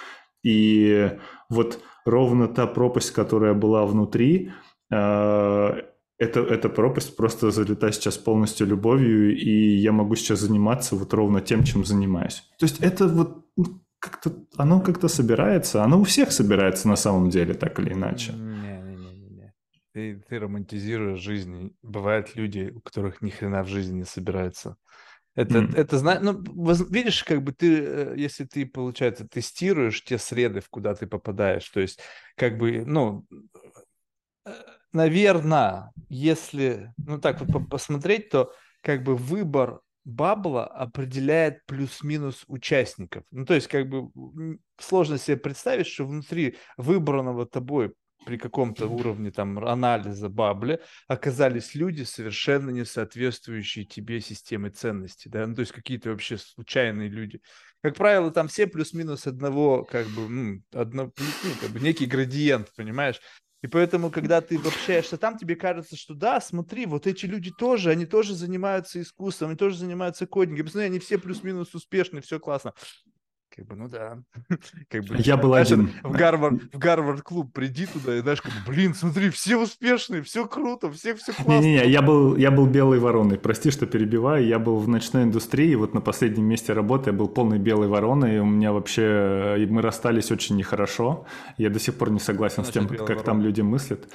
[SPEAKER 2] И вот ровно та пропасть, которая была внутри, это, эта пропасть просто залета сейчас полностью любовью, и я могу сейчас заниматься вот ровно тем, чем занимаюсь. То есть это вот ну, как-то, оно как-то собирается, оно у всех собирается на самом деле, так или иначе.
[SPEAKER 1] Не-не-не. Ты, ты романтизируешь жизнь. Бывают люди, у которых ни хрена в жизни не собирается. Это, mm. это, это ну, видишь, как бы ты, э, если ты, получается, тестируешь те среды, в куда ты попадаешь, то есть, как бы, ну, э, наверное, если, ну так вот посмотреть, то как бы выбор бабла определяет плюс-минус участников. Ну, то есть, как бы сложно себе представить, что внутри выбранного тобой при каком-то уровне там анализа бабли оказались люди, совершенно не соответствующие тебе системе ценностей, да, ну, то есть какие-то вообще случайные люди. Как правило, там все плюс-минус одного, как бы, ну, одно, ну, как бы некий градиент, понимаешь? И поэтому, когда ты общаешься там, тебе кажется, что да, смотри, вот эти люди тоже, они тоже занимаются искусством, они тоже занимаются кодингом. Посмотри, они все плюс-минус успешны, все классно. Как бы, ну да. *laughs*
[SPEAKER 2] Как бы, я был знаешь, один.
[SPEAKER 1] В Гарвард, в Гарвард клуб приди туда и знаешь, как бы, блин, смотри, все успешные, все круто, всех все классно.
[SPEAKER 2] Не-не-не, я был, я был белой вороной. Прости, что перебиваю. Я был в ночной индустрии, вот на последнем месте работы я был полной белой вороной, и у меня вообще, мы расстались очень нехорошо. Я до сих пор не согласен Значит, с тем, как ворона. там люди мыслят.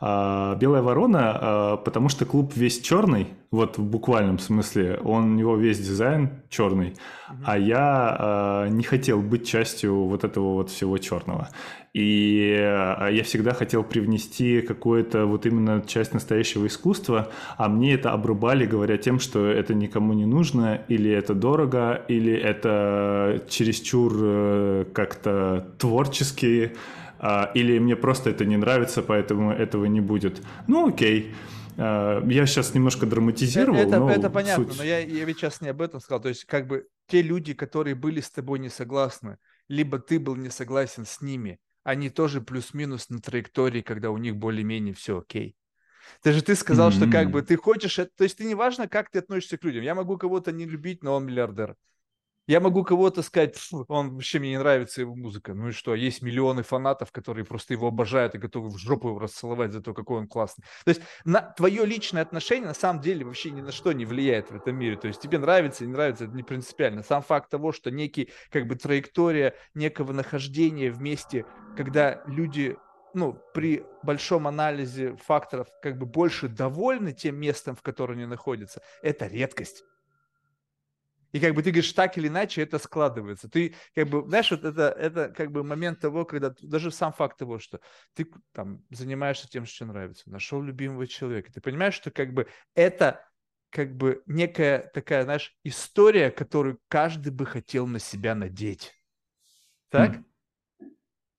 [SPEAKER 2] А, Белая ворона, а, потому что клуб весь черный, вот в буквальном смысле, он, у него весь дизайн черный, mm-hmm. а я а, не хотел быть частью вот этого вот всего черного. И я всегда хотел привнести какую-то вот именно часть настоящего искусства, а мне это обрубали, говоря тем, что это никому не нужно, или это дорого, или это чересчур э, как-то творчески а, или мне просто это не нравится, поэтому этого не будет. Ну, окей. А, я сейчас немножко драматизировал.
[SPEAKER 1] Это, но это понятно, суть... но я, я ведь сейчас не об этом сказал. То есть, как бы те люди, которые были с тобой не согласны, либо ты был не согласен с ними, они тоже плюс-минус на траектории, когда у них более-менее все окей. Даже ты сказал, mm-hmm. что как бы ты хочешь, это, то есть ты не важно, как ты относишься к людям. Я могу кого-то не любить, но он миллиардер. Я могу кого-то сказать, он вообще мне не нравится его музыка. Ну и что, есть миллионы фанатов, которые просто его обожают и готовы в жопу его расцеловать за то, какой он классный. То есть на твое личное отношение на самом деле вообще ни на что не влияет в этом мире. То есть тебе нравится, не нравится, это не принципиально. Сам факт того, что некий как бы траектория некого нахождения вместе, когда люди ну, при большом анализе факторов как бы больше довольны тем местом, в котором они находятся, это редкость. И как бы ты говоришь, так или иначе это складывается. Ты как бы, знаешь, вот это, это как бы момент того, когда даже сам факт того, что ты там занимаешься тем, что тебе нравится, нашел любимого человека, ты понимаешь, что как бы это как бы некая такая, знаешь, история, которую каждый бы хотел на себя надеть. Так? Mm.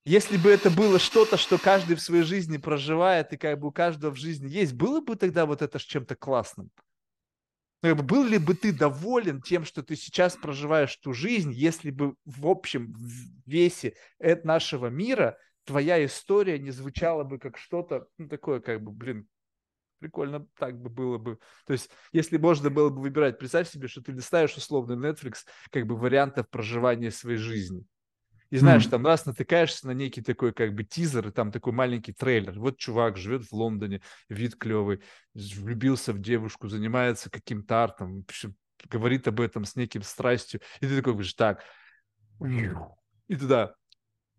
[SPEAKER 1] Если бы это было что-то, что каждый в своей жизни проживает, и как бы у каждого в жизни есть, было бы тогда вот это чем-то классным. Ну, был ли бы ты доволен тем, что ты сейчас проживаешь ту жизнь, если бы в общем в весе нашего мира твоя история не звучала бы как что-то ну, такое, как бы, блин, прикольно так бы было бы. То есть, если можно было бы выбирать, представь себе, что ты листаешь условно Netflix как бы вариантов проживания своей жизни. И знаешь, mm. там раз натыкаешься на некий такой как бы тизер, и там такой маленький трейлер. Вот чувак живет в Лондоне, вид клевый, влюбился в девушку, занимается каким-то артом, говорит об этом с неким страстью. И ты такой говоришь, так, и туда,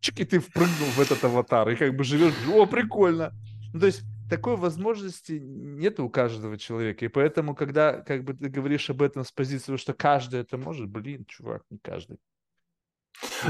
[SPEAKER 1] чик, и ты впрыгнул в этот аватар, и как бы живешь, о, прикольно. Ну, то есть такой возможности нет у каждого человека. И поэтому, когда как бы ты говоришь об этом с позиции, что каждый это может, блин, чувак, не каждый.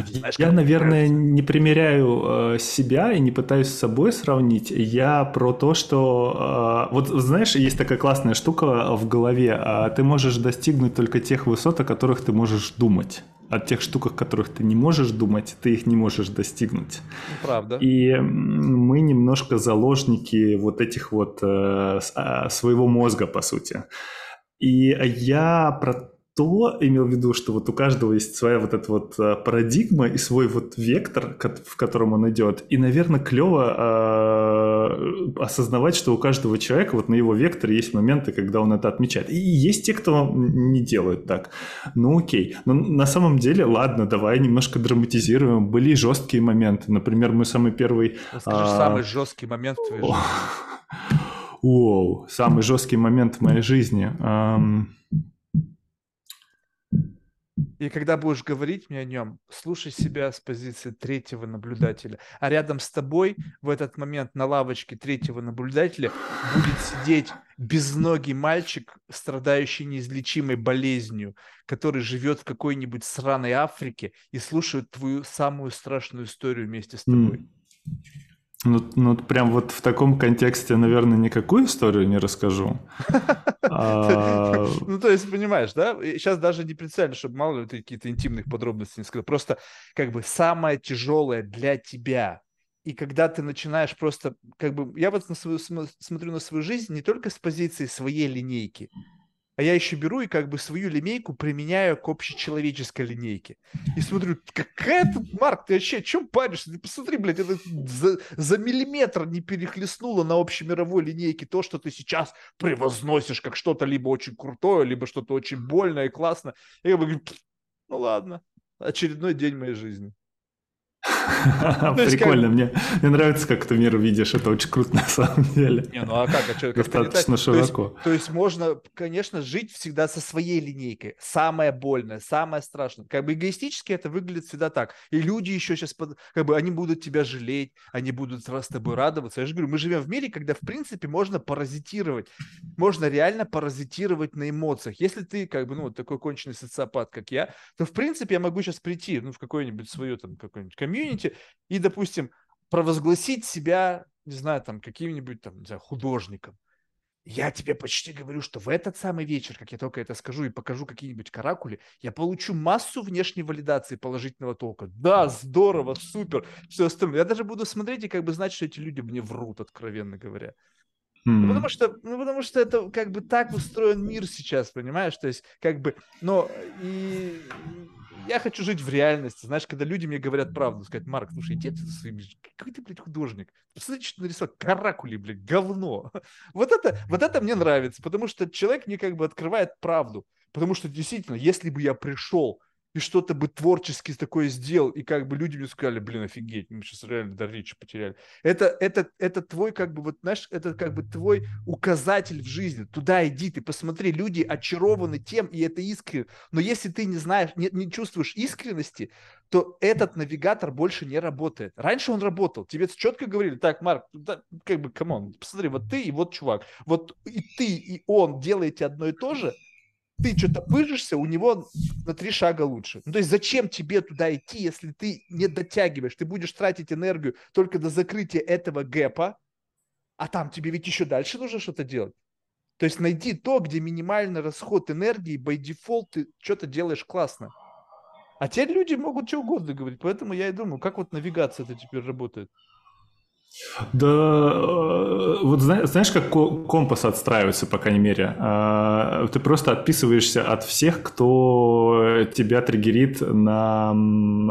[SPEAKER 2] Знаешь, я, наверное, не примеряю э, себя и не пытаюсь с собой сравнить. Я про то, что... Э, вот знаешь, есть такая классная штука в голове. Э, ты можешь достигнуть только тех высот, о которых ты можешь думать о тех штуках, которых ты не можешь думать, ты их не можешь достигнуть.
[SPEAKER 1] Правда.
[SPEAKER 2] И мы немножко заложники вот этих вот э, а, своего мозга, по сути. И я про то имел в виду, что вот у каждого есть своя вот эта вот э, парадигма и свой вот вектор, в котором он идет. И, наверное, клево э, осознавать, что у каждого человека вот на его векторе есть моменты, когда он это отмечает. И есть те, кто не делают так. Ну окей. Но на самом деле, ладно, давай немножко драматизируем. Были жесткие моменты. Например, мой самый первый...
[SPEAKER 1] Скажи а... самый жесткий момент в твоей жизни. *laughs*
[SPEAKER 2] Воу, самый жесткий момент в моей жизни.
[SPEAKER 1] И когда будешь говорить мне о нем, слушай себя с позиции третьего наблюдателя. А рядом с тобой в этот момент на лавочке третьего наблюдателя будет сидеть безногий мальчик, страдающий неизлечимой болезнью, который живет в какой-нибудь сраной Африке и слушает твою самую страшную историю вместе с тобой.
[SPEAKER 2] Ну, ну, прям вот в таком контексте, наверное, никакую историю не расскажу. *laughs*
[SPEAKER 1] А, ну, то есть, понимаешь, да? Сейчас даже не представляю, чтобы мало ли ты какие-то интимных подробностей не сказал. Просто как бы самое тяжелое для тебя. И когда ты начинаешь просто, как бы, я вот на свою, смотрю на свою жизнь не только с позиции своей линейки, а я еще беру и как бы свою линейку применяю к общечеловеческой линейке. И смотрю, какая тут, Марк, ты вообще чем паришься? Ты посмотри, блядь, это за, за миллиметр не перехлестнуло на общемировой линейке то, что ты сейчас превозносишь как что-то либо очень крутое, либо что-то очень больное и классно. Я говорю, ну ладно, очередной день моей жизни. *laughs*
[SPEAKER 2] Прикольно, мне, нравится, как ты мир видишь, это очень круто *laughs* на самом деле.
[SPEAKER 1] Не, ну а как? А
[SPEAKER 2] Достаточно широко.
[SPEAKER 1] То есть, можно, конечно, жить всегда со своей линейкой. Самое больное, самое страшное. Как бы эгоистически это выглядит всегда так. И люди еще сейчас, как бы, они будут тебя жалеть, они будут с тобой радоваться. Я же говорю, мы живем в мире, когда, в принципе, можно паразитировать. Можно реально паразитировать на эмоциях. Если ты, как бы, ну, такой конченый социопат, как я, то, в принципе, я могу сейчас прийти, ну, в какое-нибудь свое, там, какое-нибудь комьюнити и, допустим, провозгласить себя, не знаю, там, каким-нибудь там, не знаю, художником. Я тебе почти говорю, что в этот самый вечер, как я только это скажу и покажу какие-нибудь каракули, я получу массу внешней валидации положительного толка. Да, здорово, супер, все остальное. Я даже буду смотреть и как бы знать, что эти люди мне врут, откровенно говоря. Ну, потому что, ну, потому что это как бы так устроен мир сейчас, понимаешь? То есть, как бы, но и я хочу жить в реальности. Знаешь, когда люди мне говорят правду, сказать, Марк, слушай, иди ты своими... Какой ты, блядь, художник? Посмотри, что нарисовал. Каракули, блядь, говно. *laughs* Вот это, вот это мне нравится, потому что человек мне как бы открывает правду. Потому что действительно, если бы я пришел и что-то бы творчески такое сделал, и как бы люди мне сказали, блин, офигеть, мы сейчас реально до речи потеряли. Это, это, это твой, как бы, вот, знаешь, это как бы твой указатель в жизни. Туда иди, ты посмотри, люди очарованы тем, и это искренне. Но если ты не знаешь, не, не чувствуешь искренности, то этот навигатор больше не работает. Раньше он работал. Тебе четко говорили, так, Марк, да, как бы, come on, посмотри, вот ты и вот чувак. Вот и ты, и он делаете одно и то же – ты что-то пыжишься, у него на три шага лучше. Ну, то есть зачем тебе туда идти, если ты не дотягиваешь? Ты будешь тратить энергию только до закрытия этого gap а, а там тебе ведь еще дальше нужно что-то делать. То есть найди то, где минимальный расход энергии, by default ты что-то делаешь классно. А теперь люди могут что угодно говорить. Поэтому я и думаю, как вот навигация это теперь работает.
[SPEAKER 2] Да, э, вот знаешь, как компас отстраивается, по крайней мере? А, ты просто отписываешься от всех, кто тебя триггерит на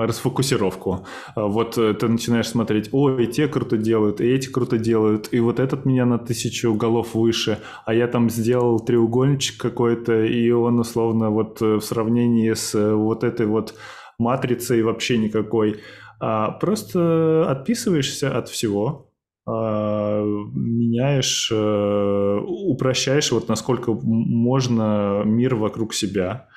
[SPEAKER 2] расфокусировку. А вот э, ты начинаешь смотреть, ой, те круто делают, и эти круто делают, и вот этот меня на тысячу голов выше, а я там сделал треугольничек какой-то, и он условно вот э, в сравнении с вот этой вот матрицей вообще никакой. А просто отписываешься от всего, а, меняешь, э, упрощаешь вот насколько можно мир вокруг себя.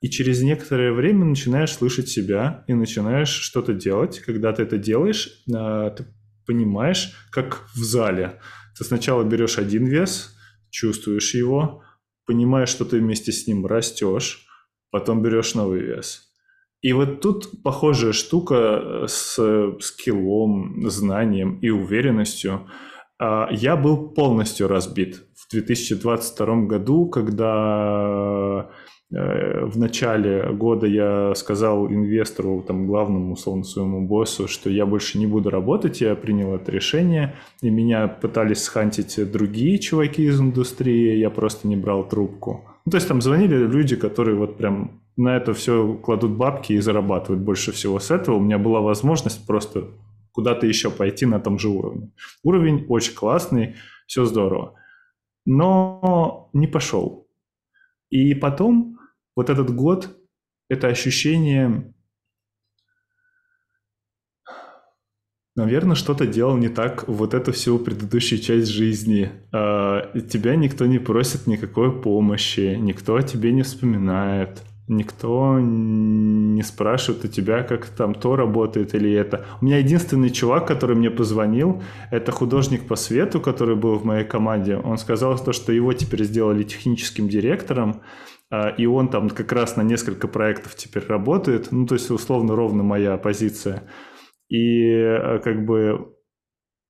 [SPEAKER 2] И через некоторое время начинаешь слышать себя и начинаешь что-то делать. Когда ты это делаешь, а, ты понимаешь, как в зале. Ты сначала берешь один вес, чувствуешь его, понимаешь, что ты вместе с ним растешь, потом берешь новый вес И вот тут похожая штука с скиллом, знанием и уверенностью. А, я был полностью разбит в 2022 году, когда э, в начале года я сказал инвестору, там, главному, условно, своему боссу, что я больше не буду работать, я принял это решение, и меня пытались схантить другие чуваки из индустрии, я просто не брал трубку. Ну, то есть там звонили люди, которые вот прям на это все кладут бабки и зарабатывают больше всего с этого. У меня была возможность просто куда-то еще пойти на том же уровне. Уровень очень классный, все здорово. Но не пошел. И потом вот этот год, это ощущение, наверное, что-то делал не так вот эту всю предыдущую часть жизни. А, тебя никто не просит никакой помощи, никто о тебе не вспоминает никто не спрашивает у тебя, как там то работает или это. У меня единственный чувак, который мне позвонил, это художник по свету, который был в моей команде. Он сказал то, что его теперь сделали техническим директором, а, и он там как раз на несколько проектов теперь работает. Ну, то есть, условно, ровно моя позиция. И а, как бы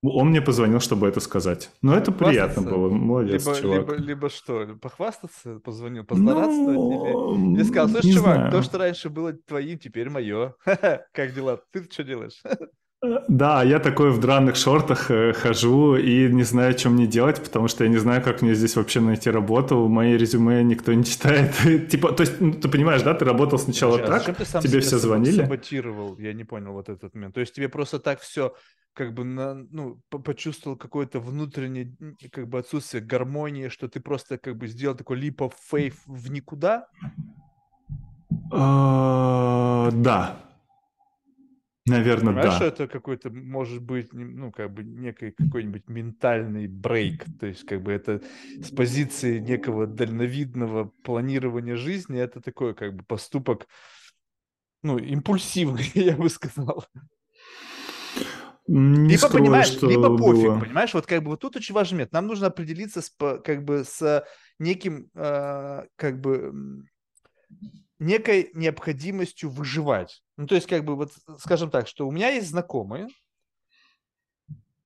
[SPEAKER 2] он мне позвонил, чтобы это сказать. Но это приятно было. Молодец,
[SPEAKER 1] либо,
[SPEAKER 2] чувак.
[SPEAKER 1] Либо, либо что, похвастаться, позвонил, позлорадствовать ну, или... сказал, слушай, чувак, знаю. то, что раньше было твоим, теперь мое. *laughs* как дела? Ты что делаешь? *laughs*
[SPEAKER 2] Да, я такой в драных шортах э, хожу и не знаю, что мне делать, потому что я не знаю, как мне здесь вообще найти работу. Мои резюме никто не читает. *laughs* типа, то есть, ну, ты понимаешь, да, ты работал сначала Слушай, а так, ты сам тебе все звонили.
[SPEAKER 1] саботировал? Я не понял вот этот момент. То есть тебе просто так все как бы на, ну, почувствовал какое-то внутреннее как бы отсутствие гармонии, что ты просто как бы сделал такой leap of faith в никуда?
[SPEAKER 2] А, да. Наверное, Понимаешь, да.
[SPEAKER 1] что это какой-то, может быть, ну, как бы некий какой-нибудь ментальный брейк, то есть как бы это с позиции некого дальновидного планирования жизни, это такой как бы поступок, ну, импульсивный, *laughs* я бы сказал.
[SPEAKER 2] Не
[SPEAKER 1] либо
[SPEAKER 2] скрою,
[SPEAKER 1] понимаешь,
[SPEAKER 2] что
[SPEAKER 1] либо пофиг,
[SPEAKER 2] было.
[SPEAKER 1] понимаешь, вот как бы вот тут очень важный момент. Нам нужно определиться с, как бы с неким, э, как бы некой необходимостью выживать. Ну, то есть, как бы, вот, скажем так, что у меня есть знакомые,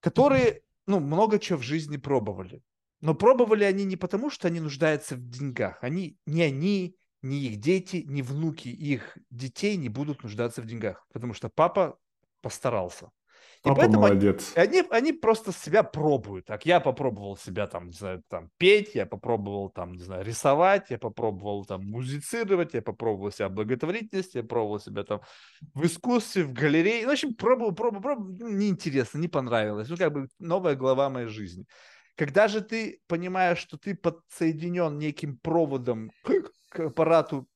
[SPEAKER 1] которые, ну, много чего в жизни пробовали. Но пробовали они не потому, что они нуждаются в деньгах. Они, не они, ни их дети, ни внуки их детей не будут нуждаться в деньгах, потому что папа постарался.
[SPEAKER 2] И Папа поэтому молодец.
[SPEAKER 1] Они, они просто себя пробуют. Так, я попробовал себя там, не знаю, там петь, я попробовал там, не знаю, рисовать, я попробовал там музицировать, я попробовал себя в благотворительности, я пробовал себя там в искусстве, в галерее. Ну, в общем, пробовал, пробовал, пробовал, ну, неинтересно, не понравилось. Ну, как бы новая глава моей жизни. Когда же ты понимаешь, что ты подсоединен неким проводом к аппарату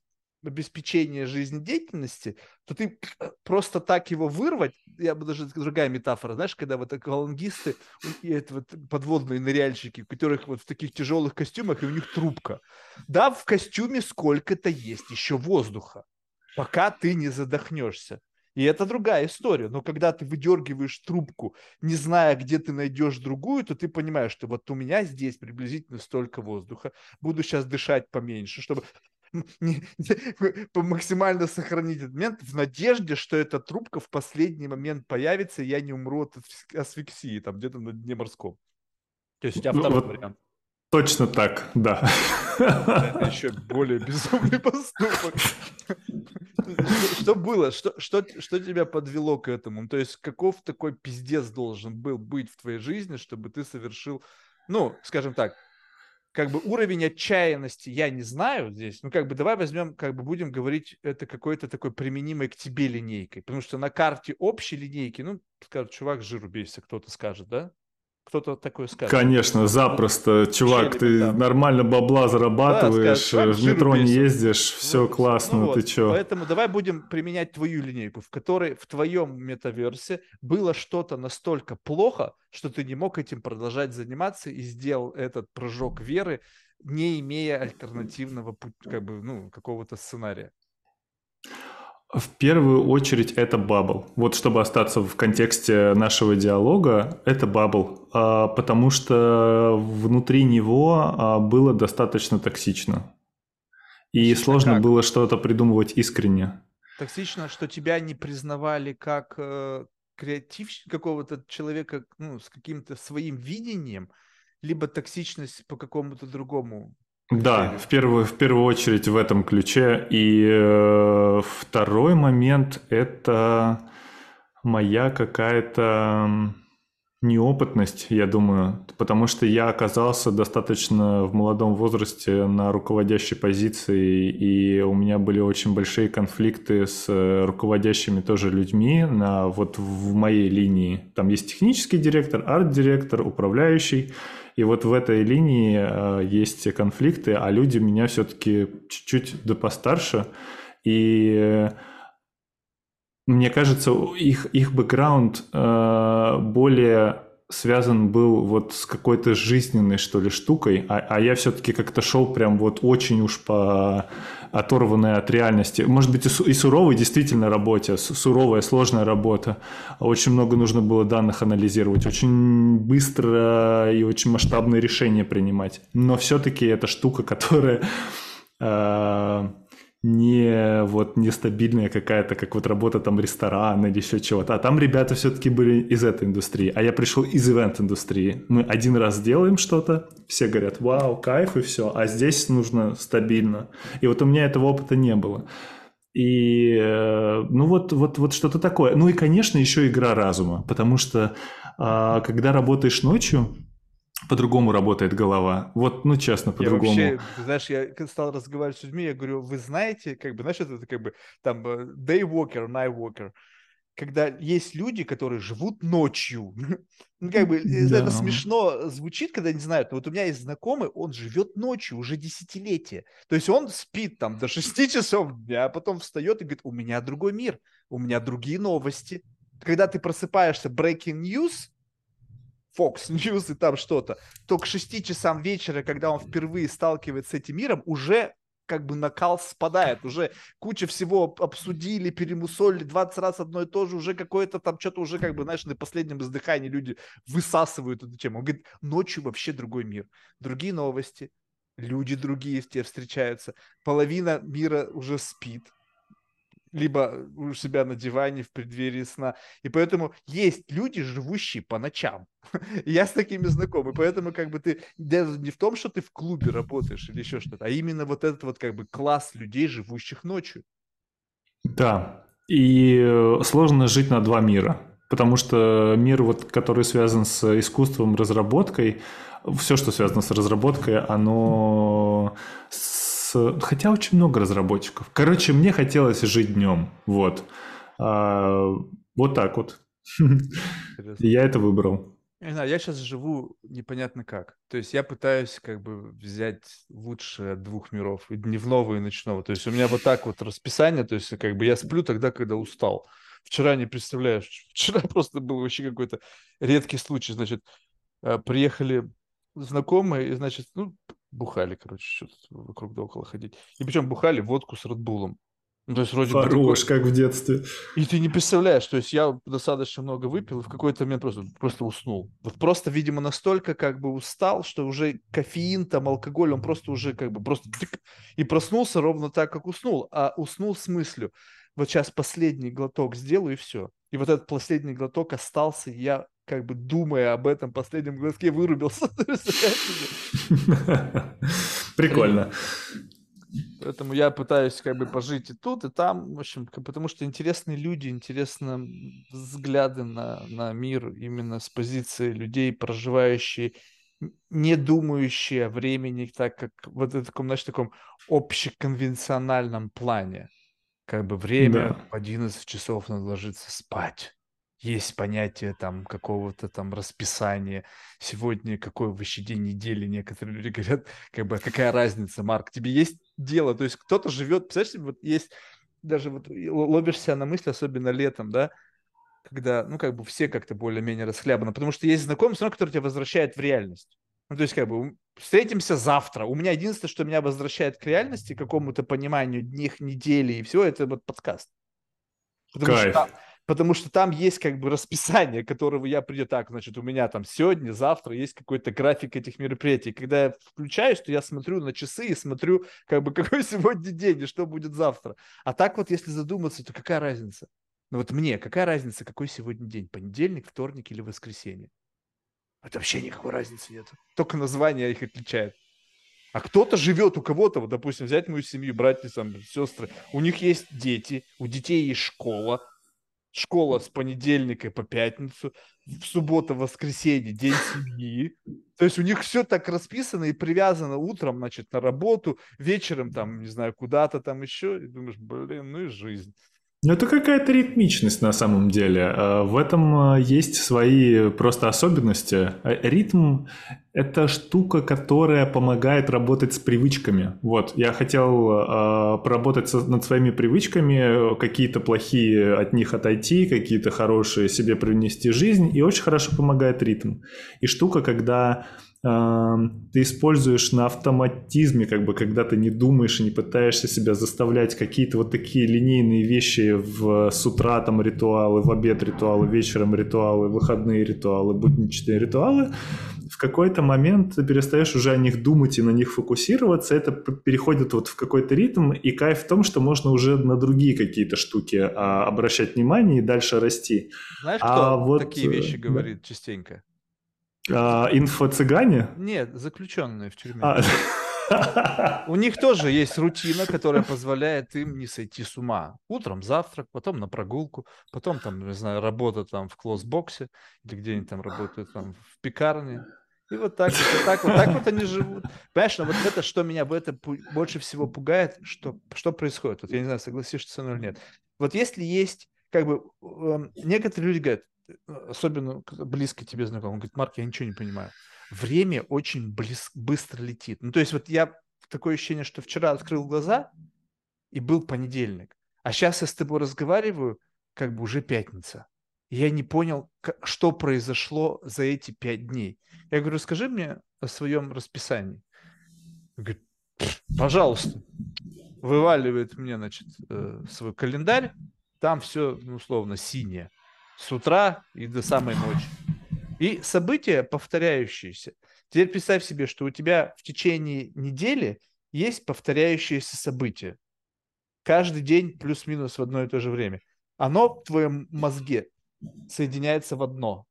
[SPEAKER 1] обеспечения жизнедеятельности, то ты просто так его вырвать, я бы даже другая метафора, знаешь, когда вот аквалангисты, это вот подводные ныряльщики, у которых вот в таких тяжелых костюмах, и у них трубка. Да, в костюме сколько-то есть еще воздуха, пока ты не задохнешься. И это другая история. Но когда ты выдергиваешь трубку, не зная, где ты найдешь другую, то ты понимаешь, что вот у меня здесь приблизительно столько воздуха. Буду сейчас дышать поменьше, чтобы *laughs* максимально сохранить этот момент в надежде, что эта трубка в последний момент появится, и я не умру от асфиксии там где-то на дне морском. То есть у тебя ну, второй вот вариант.
[SPEAKER 2] Точно так, да.
[SPEAKER 1] Это еще более безумный *laughs* поступок. Что было? Что, что, что тебя подвело к этому? То есть каков такой пиздец должен был быть в твоей жизни, чтобы ты совершил, ну, скажем так, как бы уровень отчаянности я не знаю здесь. Ну, как бы давай возьмем, как бы будем говорить, это какой-то такой применимой к тебе линейкой. Потому что на карте общей линейки, ну, скажет, чувак, жиру бейся, кто-то скажет, да? Кто-то такое скажет.
[SPEAKER 2] Конечно, запросто. Чувак, ты там. нормально бабла зарабатываешь, да, скажет, в метро не ездишь, все ну, классно, ну, ты вот. чё?
[SPEAKER 1] Поэтому давай будем применять твою линейку, в которой в твоем метаверсе было что-то настолько плохо, что ты не мог этим продолжать заниматься и сделал этот прыжок веры, не имея альтернативного как бы, ну, какого-то сценария.
[SPEAKER 2] В первую очередь это bubble. Вот чтобы остаться в контексте нашего диалога, это bubble, а, потому что внутри него а, было достаточно токсично. И Слушай, сложно как? было что-то придумывать искренне.
[SPEAKER 1] Токсично, что тебя не признавали как э, креатив какого-то человека ну, с каким-то своим видением, либо токсичность по какому-то другому
[SPEAKER 2] да, в первую, в первую очередь в этом ключе. И э, второй момент – это моя какая-то неопытность, я думаю, потому что я оказался достаточно в молодом возрасте на руководящей позиции, и у меня были очень большие конфликты с э, руководящими тоже людьми на, вот в моей линии. Там есть технический директор, арт-директор, управляющий, и вот в этой линии э, есть конфликты, а люди меня все-таки чуть-чуть да постарше, и э, мне кажется, их, их бэкграунд э, более связан был вот с какой-то жизненной, что ли, штукой, а, а я все-таки как-то шел прям вот очень уж по оторванной от реальности. Может быть, и, и суровой действительно работе, суровая, сложная работа. Очень много нужно было данных анализировать, очень быстро и очень масштабные решения принимать. Но все-таки это штука, которая... Э, не вот нестабильная какая-то, как вот работа там ресторана или еще чего-то. А там ребята все-таки были из этой индустрии, а я пришел из ивент-индустрии. Мы один раз делаем что-то, все говорят, вау, кайф и все, а здесь нужно стабильно. И вот у меня этого опыта не было. И э, ну вот, вот, вот что-то такое. Ну и, конечно, еще игра разума, потому что а, когда работаешь ночью, по-другому работает голова. Вот, ну, честно, по-другому.
[SPEAKER 1] Вообще, знаешь, я стал разговаривать с людьми, я говорю, вы знаете, как бы, знаешь, это как бы там э, day walker, night walker, когда есть люди, которые живут ночью. *laughs* ну, как бы, да. это смешно звучит, когда не знают, но вот у меня есть знакомый, он живет ночью уже десятилетия. То есть он спит там до 6 часов дня, а потом встает и говорит, у меня другой мир, у меня другие новости. Когда ты просыпаешься, breaking news – Fox News и там что-то, то к 6 часам вечера, когда он впервые сталкивается с этим миром, уже как бы накал спадает, уже куча всего обсудили, перемусолили 20 раз одно и то же, уже какое-то там что-то уже как бы, знаешь, на последнем издыхании люди высасывают эту тему. Он говорит, ночью вообще другой мир, другие новости, люди другие тебе встречаются, половина мира уже спит, либо у себя на диване в преддверии сна. И поэтому есть люди, живущие по ночам. *laughs* Я с такими знаком. И поэтому как бы ты даже не в том, что ты в клубе работаешь или еще что-то, а именно вот этот вот как бы класс людей, живущих ночью.
[SPEAKER 2] Да. И э, сложно жить на два мира. Потому что мир, вот, который связан с искусством, разработкой, все, что связано с разработкой, оно Хотя очень много разработчиков. Короче, мне хотелось жить днем. Вот. А, вот так вот. Я это выбрал.
[SPEAKER 1] Не знаю, я сейчас живу непонятно как. То есть я пытаюсь как бы взять лучшее от двух миров, и дневного, и ночного. То есть у меня вот так вот расписание, то есть как бы я сплю тогда, когда устал. Вчера не представляешь, *laughs* вчера просто был вообще какой-то редкий случай. Значит, э, приехали знакомые, и, значит, ну, бухали, короче, что-то вокруг да около ходить. И причем бухали водку с Редбулом.
[SPEAKER 2] Ну, то есть вроде Хорош, такой... как в детстве.
[SPEAKER 1] И ты не представляешь, то есть я достаточно много выпил и в какой-то момент просто, просто уснул. Вот просто, видимо, настолько как бы устал, что уже кофеин, там, алкоголь, он просто уже как бы просто тык, и проснулся ровно так, как уснул. А уснул с мыслью, вот сейчас последний глоток сделаю и все. И вот этот последний глоток остался, и я как бы думая об этом последнем глазке, вырубился. *laughs* *laughs*
[SPEAKER 2] Прикольно.
[SPEAKER 1] Поэтому я пытаюсь как бы пожить и тут, и там, в общем, потому что интересные люди, интересные взгляды на, на мир именно с позиции людей, проживающие, не думающие о времени, так как вот в таком, знаешь, таком общеконвенциональном плане. Как бы время да. в 11 часов надо ложиться спать есть понятие там какого-то там расписания. Сегодня какой вообще день недели, некоторые люди *laughs* говорят, как бы, «А какая разница, Марк, тебе есть дело, то есть кто-то живет, представляешь, вот есть, даже вот ловишься на мысли, особенно летом, да, когда, ну, как бы все как-то более-менее расхлябаны, потому что есть знакомый, все равно, который тебя возвращает в реальность. Ну, то есть, как бы, встретимся завтра. У меня единственное, что меня возвращает к реальности, к какому-то пониманию дней, недели и всего, это вот подкаст. Потому Кайф. что Потому что там есть как бы расписание, которого я приду так, значит, у меня там сегодня, завтра есть какой-то график этих мероприятий. Когда я включаюсь, то я смотрю на часы и смотрю, как бы, *laughs* какой сегодня день и что будет завтра. А так вот, если задуматься, то какая разница? Ну вот мне, какая разница, какой сегодня день? Понедельник, вторник или воскресенье? Это вообще никакой разницы нет. Только название их отличает. А кто-то живет, у кого-то, вот, допустим, взять мою семью, братья, сестры, у них есть дети, у детей есть школа, школа с понедельника по пятницу, в субботу, воскресенье, день семьи. То есть у них все так расписано и привязано утром, значит, на работу, вечером там, не знаю, куда-то там еще. И думаешь, блин, ну и жизнь.
[SPEAKER 2] Ну, это какая-то ритмичность на самом деле. А, в этом а, есть свои просто особенности. А, ритм – это штука, которая помогает работать с привычками. Вот, я хотел поработать над своими привычками, какие-то плохие от них отойти, какие-то хорошие себе принести жизнь, и очень хорошо помогает ритм. И штука, когда ты используешь на автоматизме, как бы, когда ты не думаешь и не пытаешься себя заставлять какие-то вот такие линейные вещи в, с утра там ритуалы, в обед ритуалы, вечером ритуалы, выходные ритуалы, будничные ритуалы, в какой-то момент ты перестаешь уже о них думать и на них фокусироваться, это переходит вот в какой-то ритм, и кайф в том, что можно уже на другие какие-то штуки а, обращать внимание и дальше расти.
[SPEAKER 1] Знаешь, а кто вот, такие вещи да. говорит частенько?
[SPEAKER 2] А, инфо-цыгане?
[SPEAKER 1] Нет, заключенные в тюрьме. А. У них тоже есть рутина, которая позволяет им не сойти с ума. Утром завтрак, потом на прогулку, потом там, не знаю, работа там в клоссбоксе или где-нибудь там работают там в пекарне. И вот так, вот так, вот так вот они живут. Понимаешь, но вот это, что меня в это больше всего пугает, что, что происходит. Вот я не знаю, согласишься со мной или нет. Вот если есть, как бы, э, некоторые люди говорят, особенно близко тебе знаком, он говорит, Марк, я ничего не понимаю. Время очень близ, быстро летит. Ну, то есть вот я такое ощущение, что вчера открыл глаза, и был понедельник. А сейчас я с тобой разговариваю, как бы уже пятница. И я не понял, что произошло за эти пять дней. Я говорю, скажи мне о своем расписании. Он говорит, пожалуйста. Вываливает мне, значит, э, свой календарь. Там все, ну, условно, синее с утра и до самой ночи. И события повторяющиеся. Теперь представь себе, что у тебя в течение недели есть повторяющиеся события. Каждый день плюс-минус в одно и то же время. Оно в твоем мозге соединяется в одно.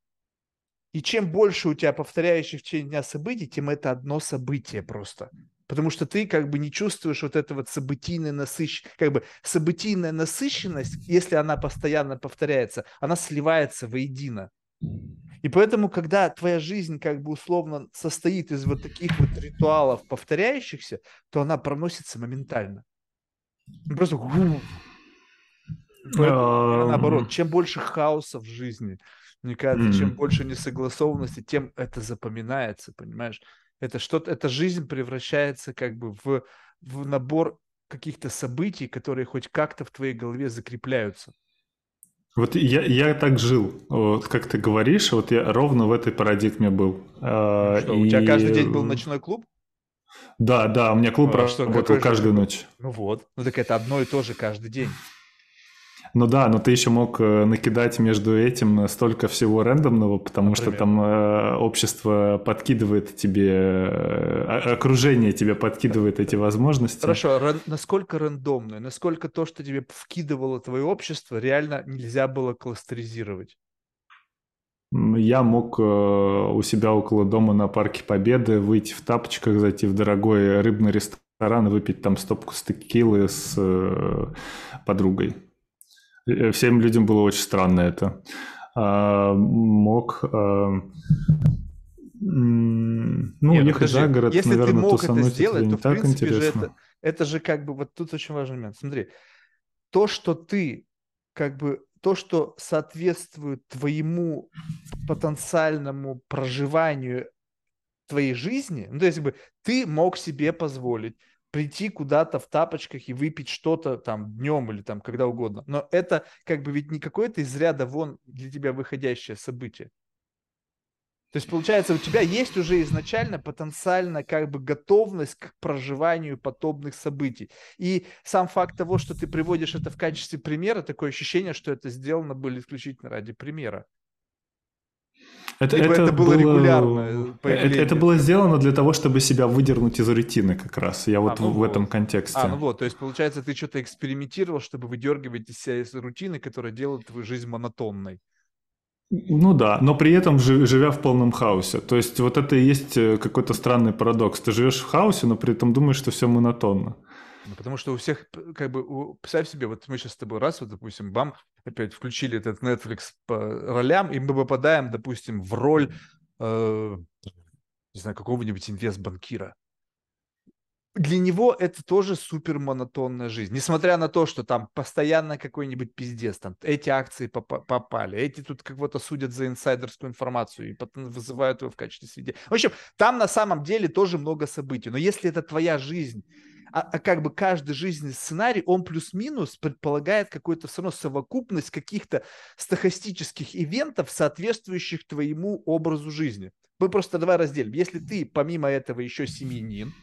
[SPEAKER 1] И чем больше у тебя повторяющих в течение дня событий, тем это одно событие просто потому что ты как бы не чувствуешь вот этого вот событийной насыщенности, как бы событийная насыщенность, если она постоянно повторяется, она сливается воедино. И поэтому, когда твоя жизнь как бы условно состоит из вот таких вот ритуалов повторяющихся, то она проносится моментально. Просто наоборот, чем больше хаоса в жизни, мне кажется, чем больше несогласованности, тем это запоминается, понимаешь? Это что-то, эта жизнь превращается как бы в, в набор каких-то событий, которые хоть как-то в твоей голове закрепляются.
[SPEAKER 2] Вот я, я так жил, вот как ты говоришь, вот я ровно в этой парадигме был.
[SPEAKER 1] А, что, и... У тебя каждый день был ночной клуб?
[SPEAKER 2] Да, да, у меня клуб а, работал что, каждую ночь.
[SPEAKER 1] Ну вот, ну так это одно и то же каждый день.
[SPEAKER 2] Ну да, но ты еще мог э, накидать между этим столько всего рандомного, потому Например? что там э, общество подкидывает тебе, э, окружение тебе подкидывает эти возможности.
[SPEAKER 1] Хорошо, ран- насколько рандомно, насколько то, что тебе вкидывало твое общество, реально нельзя было кластеризировать?
[SPEAKER 2] Я мог э, у себя около дома на Парке Победы выйти в тапочках, зайти в дорогой рыбный ресторан и выпить там стопку стекилы с э, подругой. Э, всем людям было очень странно это. А, мог... А, ну, Нет, ехать подожди, за город,
[SPEAKER 1] если наверное, ты мог это сделать, это то, в так принципе, же это, это же как бы, вот тут очень важный момент. Смотри, то, что ты, как бы, то, что соответствует твоему потенциальному проживанию твоей жизни, ну, то есть, как бы, ты мог себе позволить прийти куда-то в тапочках и выпить что-то там днем или там когда угодно. Но это как бы ведь не какое-то из ряда вон для тебя выходящее событие. То есть, получается, у тебя есть уже изначально потенциально как бы готовность к проживанию подобных событий. И сам факт того, что ты приводишь это в качестве примера, такое ощущение, что это сделано было исключительно ради примера.
[SPEAKER 2] Это, это, это было, было регулярно. Это, это было сделано для того, чтобы себя выдернуть из рутины как раз. Я вот а, ну в, вот. этом контексте.
[SPEAKER 1] А, ну вот, то есть получается, ты что-то экспериментировал, чтобы выдергивать из себя из рутины, которая делает твою жизнь монотонной.
[SPEAKER 2] Ну да, но при этом живя в полном хаосе. То есть вот это и есть э, какой-то странный парадокс. Ты живешь в хаосе, но при этом думаешь, что все монотонно.
[SPEAKER 1] Ну, потому что у всех, как бы, у, представь себе, вот мы сейчас с тобой раз, вот, допустим, бам, опять включили этот Netflix по ролям, и мы попадаем, допустим, в роль, э, не знаю, какого-нибудь инвестбанкира для него это тоже супер монотонная жизнь. Несмотря на то, что там постоянно какой-нибудь пиздец, там эти акции поп- попали, эти тут кого-то судят за инсайдерскую информацию и потом вызывают его в качестве свидетеля. В общем, там на самом деле тоже много событий. Но если это твоя жизнь, а, а как бы каждый жизненный сценарий, он плюс-минус предполагает какую-то все равно совокупность каких-то стахастических ивентов, соответствующих твоему образу жизни. Мы просто давай разделим. Если ты помимо этого еще семьянин,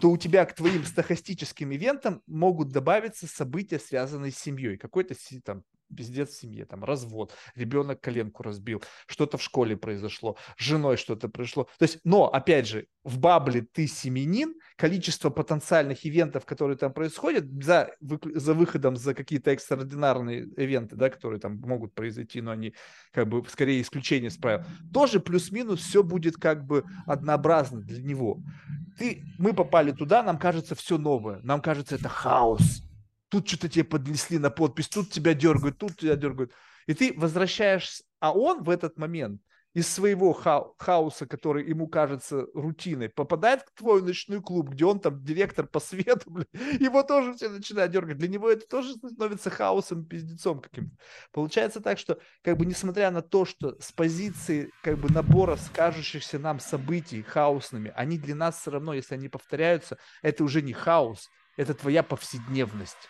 [SPEAKER 1] то у тебя к твоим стахастическим ивентам могут добавиться события, связанные с семьей. Какой-то там пиздец в семье, там развод, ребенок коленку разбил, что-то в школе произошло, с женой что-то произошло. То есть, но, опять же, в бабле ты семенин, количество потенциальных ивентов, которые там происходят, за, за выходом за какие-то экстраординарные ивенты, да, которые там могут произойти, но они как бы скорее исключение из правил, тоже плюс-минус все будет как бы однообразно для него. Ты, мы попали туда, нам кажется все новое, нам кажется это хаос, тут что-то тебе поднесли на подпись, тут тебя дергают, тут тебя дергают. И ты возвращаешься, а он в этот момент из своего ха- хаоса, который ему кажется рутиной, попадает в твой ночной клуб, где он там директор по свету, *laughs* блин, его тоже все начинают дергать. Для него это тоже становится хаосом, пиздецом каким-то. Получается так, что как бы несмотря на то, что с позиции как бы набора скажущихся нам событий хаосными, они для нас все равно, если они повторяются, это уже не хаос, это твоя повседневность.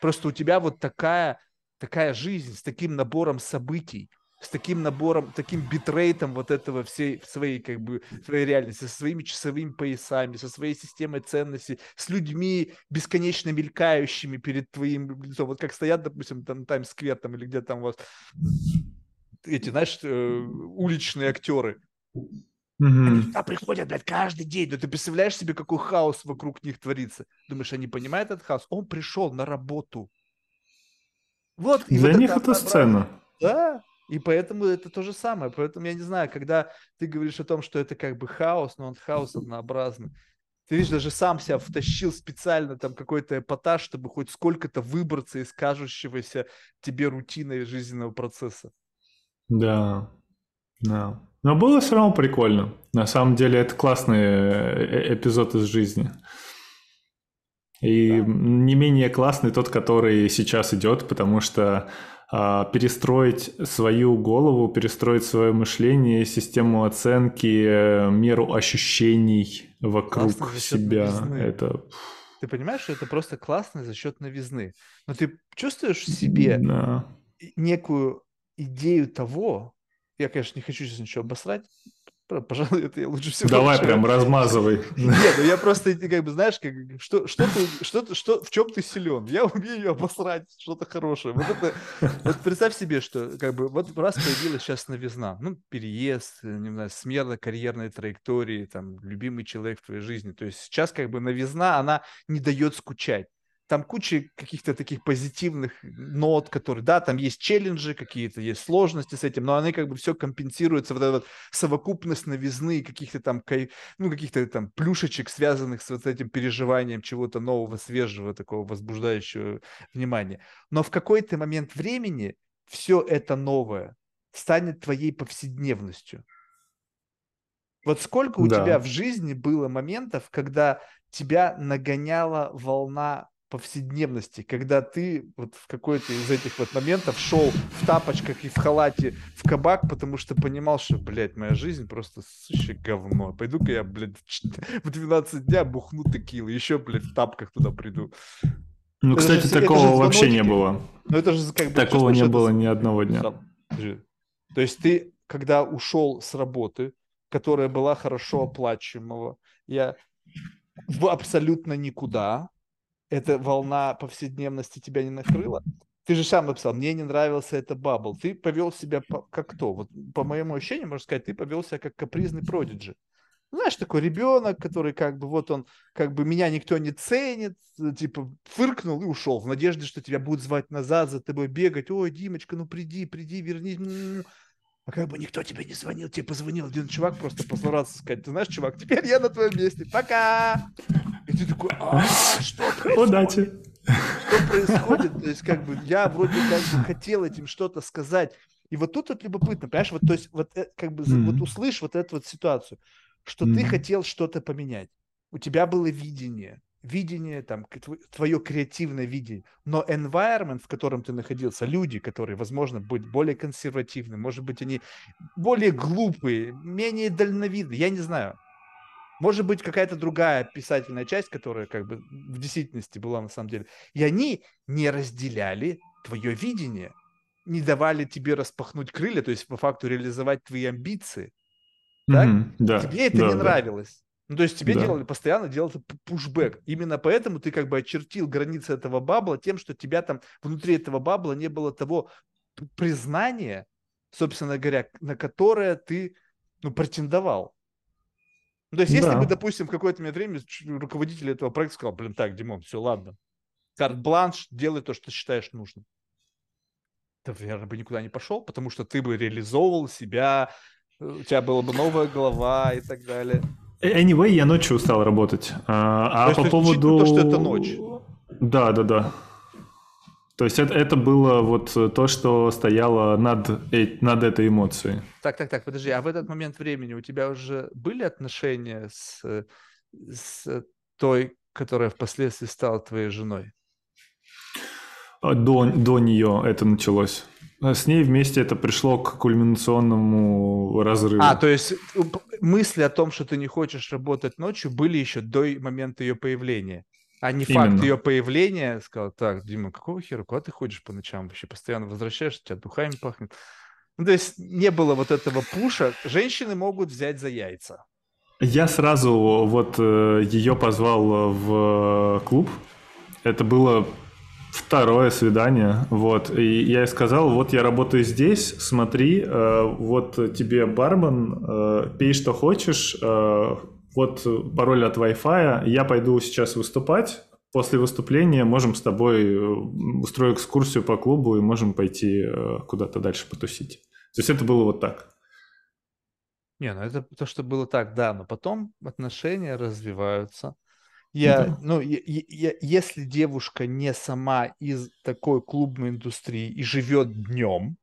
[SPEAKER 1] Просто у тебя вот такая, такая жизнь с таким набором событий, с таким набором, таким битрейтом вот этого всей своей как бы своей реальности, со своими часовыми поясами, со своей системой ценностей, с людьми бесконечно мелькающими перед твоим лицом. Вот как стоят, допустим, там Таймс-сквер там или где там у вас эти, знаешь, э, уличные актеры. Они туда приходят, блядь, каждый день. Но ты представляешь себе, какой хаос вокруг них творится? Думаешь, они понимают этот хаос? Он пришел на работу.
[SPEAKER 2] Вот. Для вот них это, это сцена.
[SPEAKER 1] Да, и поэтому это то же самое. Поэтому я не знаю, когда ты говоришь о том, что это как бы хаос, но он хаос однообразный. Ты видишь, даже сам себя втащил специально там какой-то эпатаж, чтобы хоть сколько-то выбраться из кажущегося тебе рутиной жизненного процесса.
[SPEAKER 2] Да, да. Но было все равно прикольно. На самом деле это классный э, э, эпизод из жизни. И да. не менее классный тот, который сейчас идет, потому что а, перестроить свою голову, перестроить свое мышление, систему оценки, э, меру ощущений вокруг себя. Это...
[SPEAKER 1] Ты понимаешь, что это просто классно за счет новизны. Но ты чувствуешь в себе да. некую идею того, я, конечно, не хочу сейчас ничего обосрать. Пожалуй, *laughs* это я лучше всего.
[SPEAKER 2] Давай хочу. прям размазывай.
[SPEAKER 1] Нет, ну я просто, как бы, знаешь, как, что, что, ты, что, что, в чем ты силен? Я умею обосрать что-то хорошее. Вот это, вот представь себе, что, как бы, вот раз появилась сейчас новизна, ну, переезд, не знаю, смена карьерной траектории, там, любимый человек в твоей жизни. То есть сейчас, как бы, новизна, она не дает скучать там куча каких-то таких позитивных нот, которые, да, там есть челленджи какие-то, есть сложности с этим, но они как бы все компенсируются, вот эта вот совокупность новизны, каких-то там, ну, каких-то там плюшечек, связанных с вот этим переживанием чего-то нового, свежего, такого возбуждающего внимания. Но в какой-то момент времени все это новое станет твоей повседневностью. Вот сколько у да. тебя в жизни было моментов, когда тебя нагоняла волна повседневности, когда ты вот в какой-то из этих вот моментов шел в тапочках и в халате в кабак, потому что понимал, что, блядь, моя жизнь просто сущее говно. Пойду-ка я, блядь, *laughs* в 12 дня бухну текилы, еще, блядь, в тапках туда приду.
[SPEAKER 2] Ну, это кстати, же, такого вообще не было. Ну, это же как бы... Такого не было ни одного дня.
[SPEAKER 1] То есть ты когда ушел с работы, которая была хорошо оплачиваемого, я в абсолютно никуда, эта волна повседневности тебя не накрыла, ты же сам написал, мне не нравился это бабл. Ты повел себя по, как кто? Вот по моему ощущению, можно сказать, ты повел себя как капризный продиджи. Знаешь, такой ребенок, который как бы вот он, как бы меня никто не ценит, типа фыркнул и ушел в надежде, что тебя будут звать назад, за тобой бегать. Ой, Димочка, ну приди, приди, вернись. А как бы никто тебе не звонил, тебе позвонил один чувак, просто позлораться сказать, ты знаешь, чувак, теперь я на твоем месте, пока! И ты такой, а, что происходит?
[SPEAKER 2] Удачи!
[SPEAKER 1] Что происходит? То есть, как бы, я вроде как бы хотел этим что-то сказать. И вот тут вот любопытно, понимаешь, вот, то есть, вот, э, как бы, mm-hmm. вот услышь вот эту вот ситуацию, что mm-hmm. ты хотел что-то поменять. У тебя было видение, видение, там, твое креативное видение, но environment, в котором ты находился, люди, которые, возможно, быть более консервативны, может быть, они более глупые, менее дальновидны, я не знаю. Может быть, какая-то другая писательная часть, которая как бы в действительности была на самом деле. И они не разделяли твое видение, не давали тебе распахнуть крылья, то есть по факту реализовать твои амбиции. Так? Mm-hmm, да, тебе это да, не да. нравилось. Ну, то есть тебе да. делали постоянно делали пушбэк. Именно поэтому ты как бы очертил границы этого бабла тем, что тебя там внутри этого бабла не было того признания, собственно говоря, на которое ты ну, претендовал. Ну, то есть, если да. бы, допустим, в какое-то время руководитель этого проекта сказал, блин, так, Димон, все, ладно, карт-бланш, делай то, что считаешь нужным. Ты, наверное, бы никуда не пошел, потому что ты бы реализовывал себя, э, у тебя была бы новая голова и так далее.
[SPEAKER 2] Anyway, я ночью устал работать. А, а по поводу...
[SPEAKER 1] То, что это ночь.
[SPEAKER 2] Да, да, да. То есть это, это было вот то, что стояло над, э, над этой эмоцией.
[SPEAKER 1] Так, так, так, подожди, а в этот момент времени у тебя уже были отношения с, с той, которая впоследствии стала твоей женой?
[SPEAKER 2] А до, до нее это началось. А с ней вместе это пришло к кульминационному разрыву.
[SPEAKER 1] А, то есть мысли о том, что ты не хочешь работать ночью, были еще до момента ее появления? А не Именно. факт ее появления, сказал, так, Дима, какого хера, куда ты ходишь по ночам вообще? Постоянно возвращаешься, у тебя духами пахнет. Ну, то есть не было вот этого пуша. Женщины могут взять за яйца.
[SPEAKER 2] Я сразу вот э, ее позвал в клуб. Это было второе свидание, вот, и я ей сказал, вот я работаю здесь, смотри, э, вот тебе бармен, э, пей что хочешь, вот пароль от Wi-Fi, я пойду сейчас выступать, после выступления можем с тобой э, устроить экскурсию по клубу и можем пойти э, куда-то дальше потусить. То есть это было вот так.
[SPEAKER 1] Не, ну это то, что было так, да, но потом отношения развиваются. Я, да. ну, я, я, если девушка не сама из такой клубной индустрии и живет днем,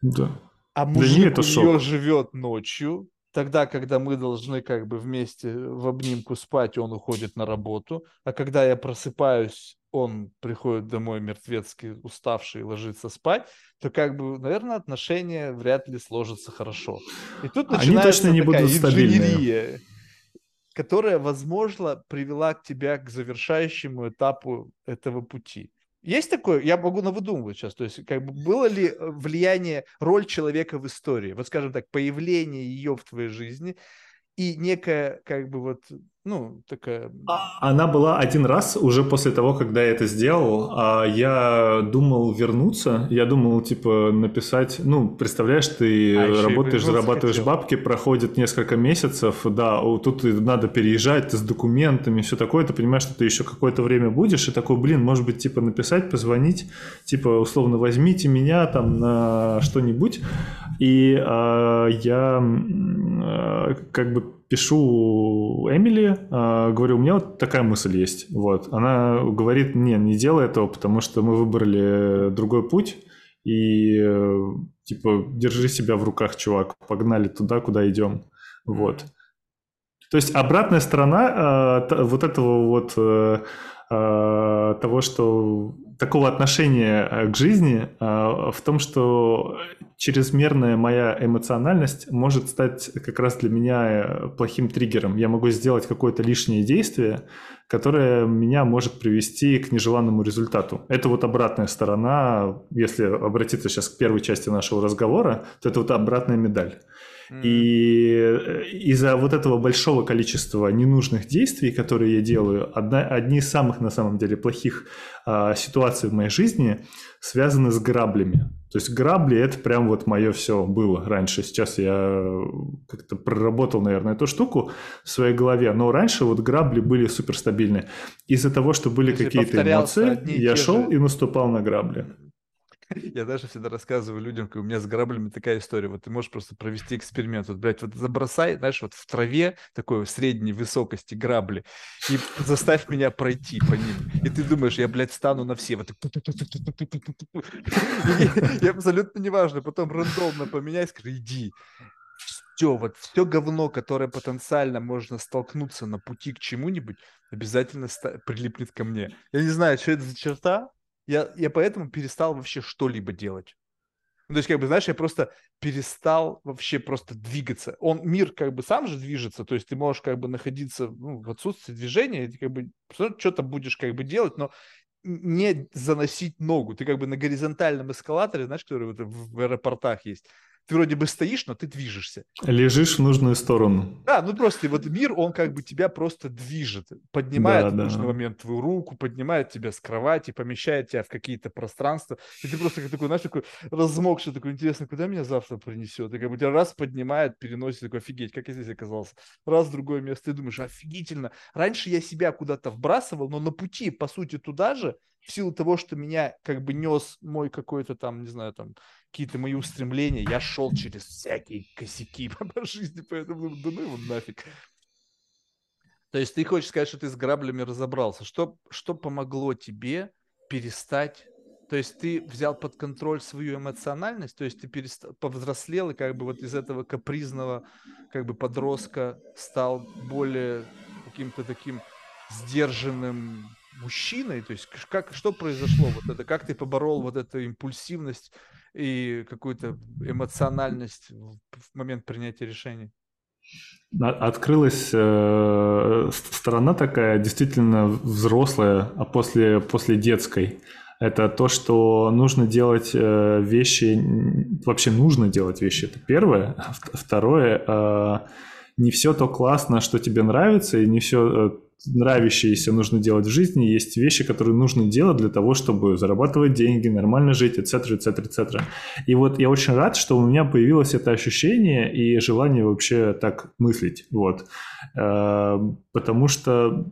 [SPEAKER 2] да.
[SPEAKER 1] а мужик да у нее живет ночью, тогда, когда мы должны как бы вместе в обнимку спать, он уходит на работу, а когда я просыпаюсь, он приходит домой мертвецкий, уставший, ложится спать, то как бы, наверное, отношения вряд ли сложатся хорошо. И тут начинается Они точно не такая будут инженерия, которая, возможно, привела к тебя к завершающему этапу этого пути. Есть такое, я могу навыдумывать сейчас, то есть как бы было ли э, влияние, роль человека в истории, вот скажем так, появление ее в твоей жизни и некая как бы вот ну, такая...
[SPEAKER 2] А, она была один раз уже после того, когда я это сделал. А я думал вернуться. Я думал, типа, написать... Ну, представляешь, ты а работаешь, зарабатываешь хотел. бабки, проходит несколько месяцев, да, тут надо переезжать с документами, все такое. Ты понимаешь, что ты еще какое-то время будешь, и такой, блин, может быть, типа, написать, позвонить, типа, условно, возьмите меня там на что-нибудь. И а, я а, как бы пишу Эмили, э, говорю, у меня вот такая мысль есть. Вот. Она говорит, не, не делай этого, потому что мы выбрали другой путь, и типа, держи себя в руках, чувак, погнали туда, куда идем. Вот. То есть обратная сторона э, вот этого вот э, э, того, что такого отношения э, к жизни а, в том, что чрезмерная моя эмоциональность может стать как раз для меня э, плохим триггером. Я могу сделать какое-то лишнее действие, которое меня может привести к нежеланному результату. Это вот обратная сторона, если обратиться сейчас к первой части нашего разговора, то это вот обратная медаль. И э, из-за вот этого большого количества ненужных действий, которые я делаю, одна, одни из самых на самом деле плохих а, ситуаций в моей жизни связаны с граблями. То есть грабли это прям вот мое все было раньше. Сейчас я как-то проработал, наверное, эту штуку в своей голове. Но раньше вот грабли были суперстабильные. Из-за того, что были какие-то эмоции, я шел же... и наступал на грабли.
[SPEAKER 1] Я даже всегда рассказываю людям, у меня с граблями такая история. Вот ты можешь просто провести эксперимент. Вот, блядь, вот забросай, знаешь, вот в траве такой средней высокости грабли и заставь меня пройти по ним. И ты думаешь, я, блядь, стану на все. Вот и абсолютно неважно. Потом рандомно поменяй, скажи, иди все, вот все говно, которое потенциально можно столкнуться на пути к чему-нибудь, обязательно прилипнет ко мне. Я не знаю, что это за черта, я, я поэтому перестал вообще что-либо делать. Ну, то есть, как бы, знаешь, я просто перестал вообще просто двигаться. Он, мир как бы сам же движется, то есть ты можешь как бы находиться ну, в отсутствии движения, ты как бы что-то будешь как бы делать, но не заносить ногу. Ты как бы на горизонтальном эскалаторе, знаешь, который вот в аэропортах есть, ты вроде бы стоишь, но ты движешься.
[SPEAKER 2] Лежишь в нужную сторону.
[SPEAKER 1] Да, ну просто вот мир, он как бы тебя просто движет, поднимает да, в нужный да. момент твою руку, поднимает тебя с кровати, помещает тебя в какие-то пространства, и ты просто как такой, знаешь, такой размокший, такой, интересно, куда меня завтра принесет? И как бы тебя раз поднимает, переносит, такой, офигеть, как я здесь оказался. Раз в другое место, ты думаешь, офигительно. Раньше я себя куда-то вбрасывал, но на пути, по сути, туда же, в силу того, что меня как бы нес мой какой-то там, не знаю, там, какие-то мои устремления, я шел через всякие косяки *laughs* по жизни, поэтому да ну его нафиг. То есть ты хочешь сказать, что ты с граблями разобрался. Что, что помогло тебе перестать то есть ты взял под контроль свою эмоциональность, то есть ты перестал, повзрослел и как бы вот из этого капризного как бы подростка стал более каким-то таким сдержанным мужчиной, то есть как, что произошло вот это, как ты поборол вот эту импульсивность и какую-то эмоциональность в, момент принятия решений?
[SPEAKER 2] Открылась э, сторона такая действительно взрослая, а после, после детской. Это то, что нужно делать э, вещи, вообще нужно делать вещи, это первое. *laughs* Второе, э, не все то классно, что тебе нравится, и не все э, нравящиеся нужно делать в жизни, есть вещи, которые нужно делать для того, чтобы зарабатывать деньги, нормально жить, etc., etc., etc. И вот я очень рад, что у меня появилось это ощущение и желание вообще так мыслить, вот. Э, потому что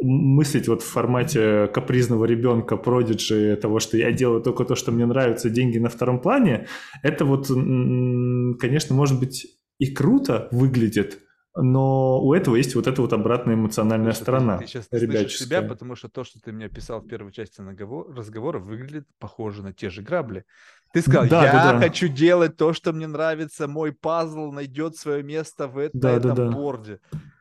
[SPEAKER 2] мыслить вот в формате капризного ребенка, продиджи, того, что я делаю только то, что мне нравится, деньги на втором плане, это вот, конечно, может быть и круто выглядит, но у этого есть вот эта вот обратная эмоциональная Слушай, сторона.
[SPEAKER 1] Ты, ты сейчас слышишь себя, потому что то, что ты мне описал в первой части разговора, выглядит похоже на те же грабли. Ты сказал, да, я да, да. хочу делать то, что мне нравится, мой пазл найдет свое место в это, да, этом да, да. борде.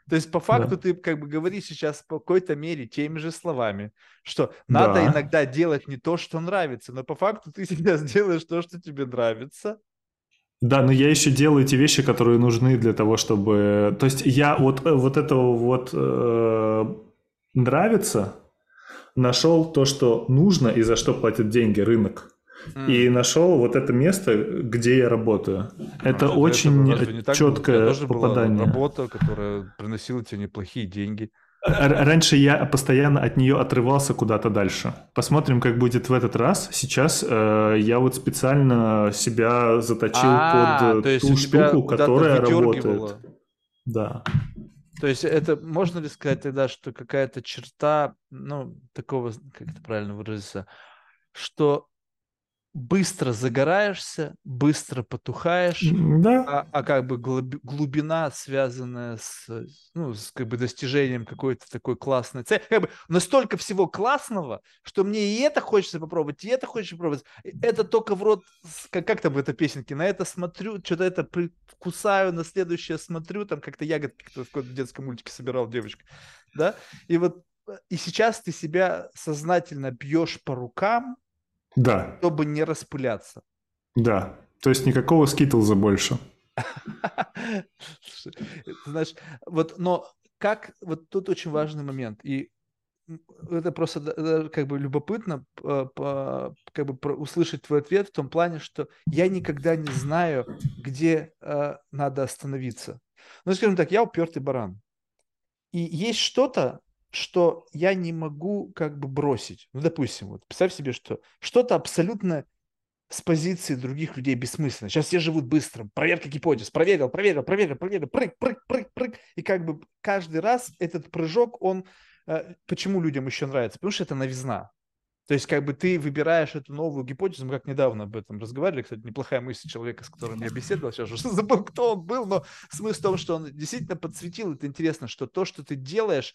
[SPEAKER 1] То есть по факту да. ты как бы говоришь сейчас в какой-то мере теми же словами, что надо да. иногда делать не то, что нравится, но по факту ты *laughs* сейчас делаешь то, что тебе нравится,
[SPEAKER 2] да, но я еще делаю эти вещи, которые нужны для того, чтобы... То есть я вот, э, вот этого вот э, нравится, нашел то, что нужно и за что платят деньги рынок. Mm. И нашел вот это место, где я работаю. Это а, очень это четкое попадание.
[SPEAKER 1] Была работа, которая приносила тебе неплохие деньги.
[SPEAKER 2] Раньше я постоянно от нее отрывался куда-то дальше. Посмотрим, как будет в этот раз. Сейчас э, я вот специально себя заточил а, под то ту штуку, которая работает. Да.
[SPEAKER 1] То есть это можно ли сказать тогда, что какая-то черта, ну, такого, как это правильно выразиться, что быстро загораешься, быстро потухаешь, да. а, а как бы глубина, связанная с, ну, с как бы достижением какой-то такой классной цели, как бы настолько всего классного, что мне и это хочется попробовать, и это хочется попробовать. Это только в рот, как, как там в этой песенке, на это смотрю, что-то это кусаю, на следующее смотрю, там как-то ягодки, как в каком-то детском мультике собирал девочка, да, и вот и сейчас ты себя сознательно бьешь по рукам,
[SPEAKER 2] да.
[SPEAKER 1] чтобы не распыляться.
[SPEAKER 2] Да, то есть никакого скитлза больше.
[SPEAKER 1] Знаешь, вот, но как, вот тут очень важный момент, и это просто как бы любопытно как бы услышать твой ответ в том плане, что я никогда не знаю, где э, надо остановиться. Ну, скажем так, я упертый баран. И есть что-то, что я не могу как бы бросить. Ну, допустим, вот представь себе, что что-то абсолютно с позиции других людей бессмысленно. Сейчас все живут быстро. Проверка гипотез. Проверил, проверил, проверил, проверил. Прыг, прыг, прыг, прыг. И как бы каждый раз этот прыжок, он... Э, почему людям еще нравится? Потому что это новизна. То есть как бы ты выбираешь эту новую гипотезу, мы как недавно об этом разговаривали, кстати, неплохая мысль человека, с которым я беседовал, сейчас уже *laughs* забыл, кто он был, но смысл в том, что он действительно подсветил, это интересно, что то, что ты делаешь,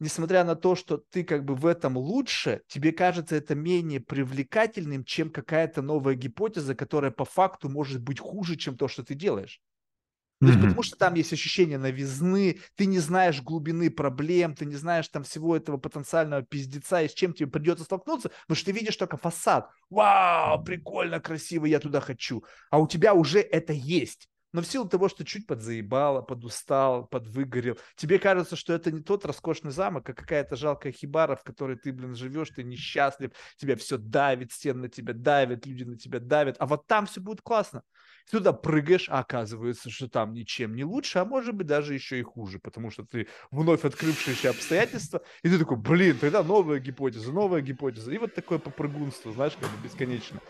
[SPEAKER 1] несмотря на то, что ты как бы в этом лучше, тебе кажется это менее привлекательным, чем какая-то новая гипотеза, которая по факту может быть хуже, чем то, что ты делаешь. То есть, потому что там есть ощущение новизны, ты не знаешь глубины проблем, ты не знаешь там всего этого потенциального пиздеца, и с чем тебе придется столкнуться, потому что ты видишь только фасад. Вау, прикольно, красиво, я туда хочу. А у тебя уже это есть но в силу того, что чуть подзаебало, подустал, подвыгорел, тебе кажется, что это не тот роскошный замок, а какая-то жалкая хибара, в которой ты, блин, живешь, ты несчастлив, тебя все давит, стены на тебя давят, люди на тебя давят, а вот там все будет классно. Ты туда прыгаешь, а оказывается, что там ничем не лучше, а может быть даже еще и хуже, потому что ты вновь открывшиеся обстоятельства, и ты такой, блин, тогда новая гипотеза, новая гипотеза, и вот такое попрыгунство, знаешь, как бы бесконечно.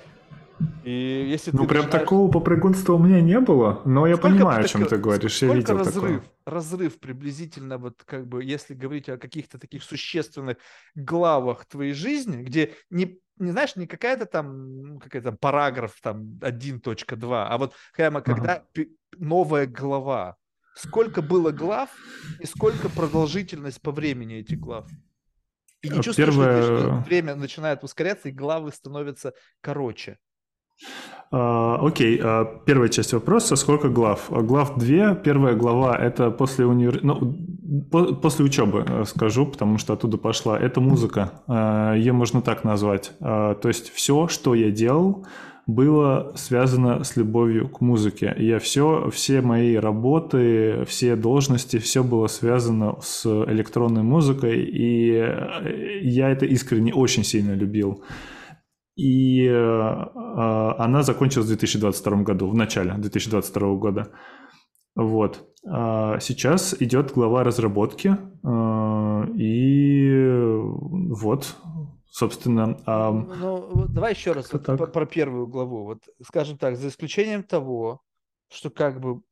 [SPEAKER 1] И если
[SPEAKER 2] ну, прям начинаешь... такого попрыгунства у меня не было, но я сколько понимаю, о чем ты говоришь. Я видел
[SPEAKER 1] разрыв,
[SPEAKER 2] такое.
[SPEAKER 1] разрыв приблизительно, вот как бы, если говорить о каких-то таких существенных главах твоей жизни, где не, не знаешь, не какая-то там, ну, какая-то параграф там 1.2, а вот прямо когда ага. новая глава. Сколько было глав и сколько продолжительность по времени этих глав? И не чувствуешь, Первое... что время начинает ускоряться, и главы становятся короче.
[SPEAKER 2] Uh, окей, uh, первая часть вопроса, сколько глав? Глав две, первая глава это после универ... ну, по после учебы, э, скажу, потому что оттуда пошла. Это музыка, uh, ее можно так назвать. То есть все, что я делал, было связано с любовью к музыке. Я все, все мои работы, все должности, все было связано с электронной музыкой, и я это искренне очень сильно любил. И э, э, она закончилась в 2022 году, в начале 2022 года. Вот. А сейчас идет глава разработки, э, и вот, собственно.
[SPEAKER 1] Ну, давай еще раз вот про, про первую главу. Вот, скажем так, за исключением того, что как бы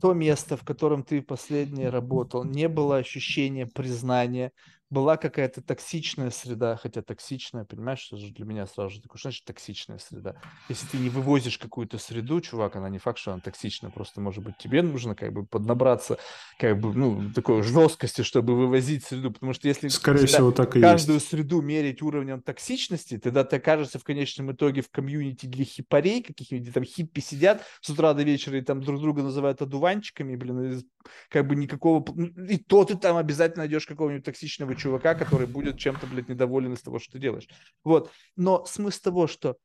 [SPEAKER 1] то место, в котором ты последнее работал, не было ощущения признания, была какая-то токсичная среда, хотя токсичная, понимаешь, что же для меня сразу же такое, что значит токсичная среда? Если ты не вывозишь какую-то среду, чувак, она не факт, что она токсична, просто, может быть, тебе нужно как бы поднабраться, как бы, ну, такой жесткости, чтобы вывозить среду, потому что если
[SPEAKER 2] Скорее всего, так и
[SPEAKER 1] каждую
[SPEAKER 2] есть.
[SPEAKER 1] среду мерить уровнем токсичности, тогда ты окажешься в конечном итоге в комьюнити для хипарей, каких-нибудь там хиппи сидят с утра до вечера и там друг друга называют одуванчиками, блин, как бы никакого... И то ты там обязательно найдешь какого-нибудь токсичного чувака, который будет чем-то, блядь, недоволен из того, что ты делаешь. Вот. Но смысл того, что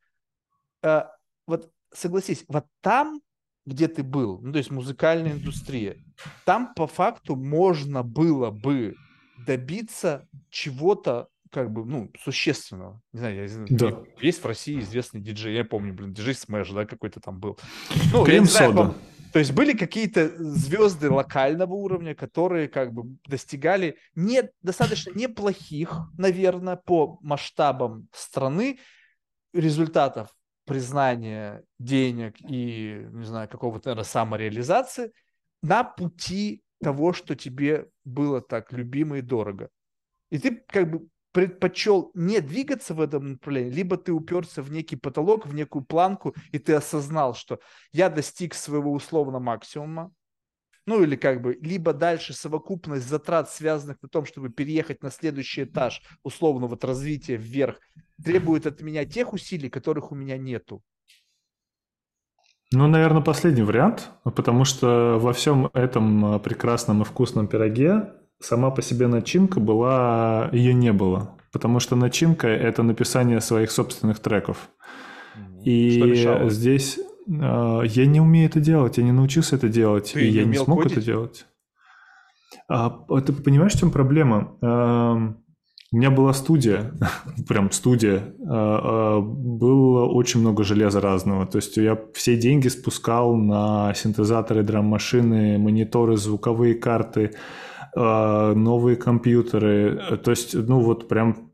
[SPEAKER 1] э, вот согласись, вот там, где ты был, ну, то есть музыкальная индустрия, там по факту можно было бы добиться чего-то как бы, ну, существенного. Не знаю, я, да. есть в России известный диджей, я помню, блин, диджей Smash, да, какой-то там был. Ну,
[SPEAKER 2] Cream Soda.
[SPEAKER 1] То есть были какие-то звезды локального уровня, которые как бы достигали не, достаточно неплохих, наверное, по масштабам страны результатов признания денег и, не знаю, какого-то, наверное, самореализации на пути того, что тебе было так любимо и дорого. И ты как бы предпочел не двигаться в этом направлении, либо ты уперся в некий потолок, в некую планку, и ты осознал, что я достиг своего условно максимума, ну или как бы, либо дальше совокупность затрат, связанных на том, чтобы переехать на следующий этаж условно вот развития вверх, требует от меня тех усилий, которых у меня нету.
[SPEAKER 2] Ну, наверное, последний вариант, потому что во всем этом прекрасном и вкусном пироге сама по себе начинка была, ее не было. Потому что начинка – это написание своих собственных треков. И здесь э, я не умею это делать, я не научился это делать, Ты и я не смог кодить? это делать. А, ты понимаешь, в чем проблема? А, у меня была студия, *laughs* прям студия, а, а, было очень много железа разного. То есть я все деньги спускал на синтезаторы, драм-машины, мониторы, звуковые карты, а, новые компьютеры. То есть, ну вот прям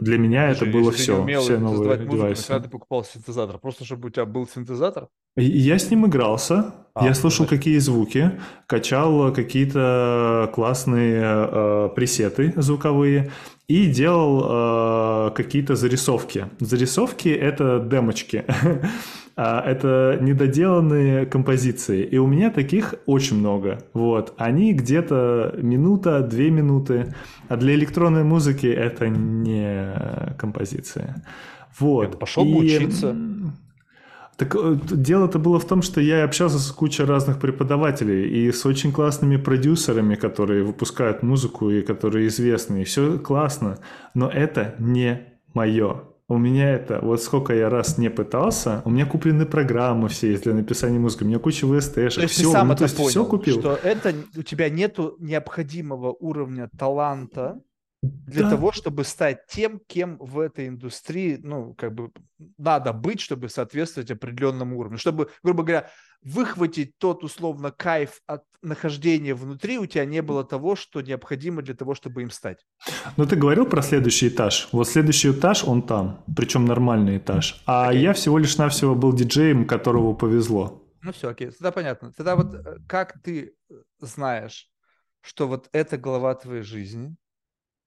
[SPEAKER 2] для меня Слушай, это было все, все новые музыку, девайсы.
[SPEAKER 1] Когда ты покупал синтезатор, просто чтобы у тебя был синтезатор?
[SPEAKER 2] Я с ним игрался, а, я слушал значит... какие звуки, качал какие-то классные э, пресеты звуковые и делал э, какие-то зарисовки. Зарисовки это демочки. *laughs* А, это недоделанные композиции. И у меня таких очень много. Вот. Они где-то минута, две минуты. А для электронной музыки это не композиция. Вот.
[SPEAKER 1] Пошел бы учиться.
[SPEAKER 2] Так э, дело-то было в том, что я общался с кучей разных преподавателей и с очень классными продюсерами, которые выпускают музыку и которые известны. И все классно, но это не мое. У меня это, вот сколько я раз не пытался, у меня куплены программы все есть для написания музыки, у меня куча VST-шек,
[SPEAKER 1] то есть все, ты сам ну, это то есть понял, все купил. что это у тебя нету необходимого уровня таланта для да. того, чтобы стать тем, кем в этой индустрии, ну, как бы надо быть, чтобы соответствовать определенному уровню. Чтобы, грубо говоря, выхватить тот условно кайф от нахождения внутри, у тебя не было того, что необходимо для того, чтобы им стать.
[SPEAKER 2] Но ты говорил про следующий этаж. Вот следующий этаж, он там, причем нормальный этаж. А okay. я всего лишь навсего был диджеем, которого повезло.
[SPEAKER 1] Ну все, окей, тогда понятно. Тогда вот э, как ты э, знаешь, что вот эта глава твоей жизни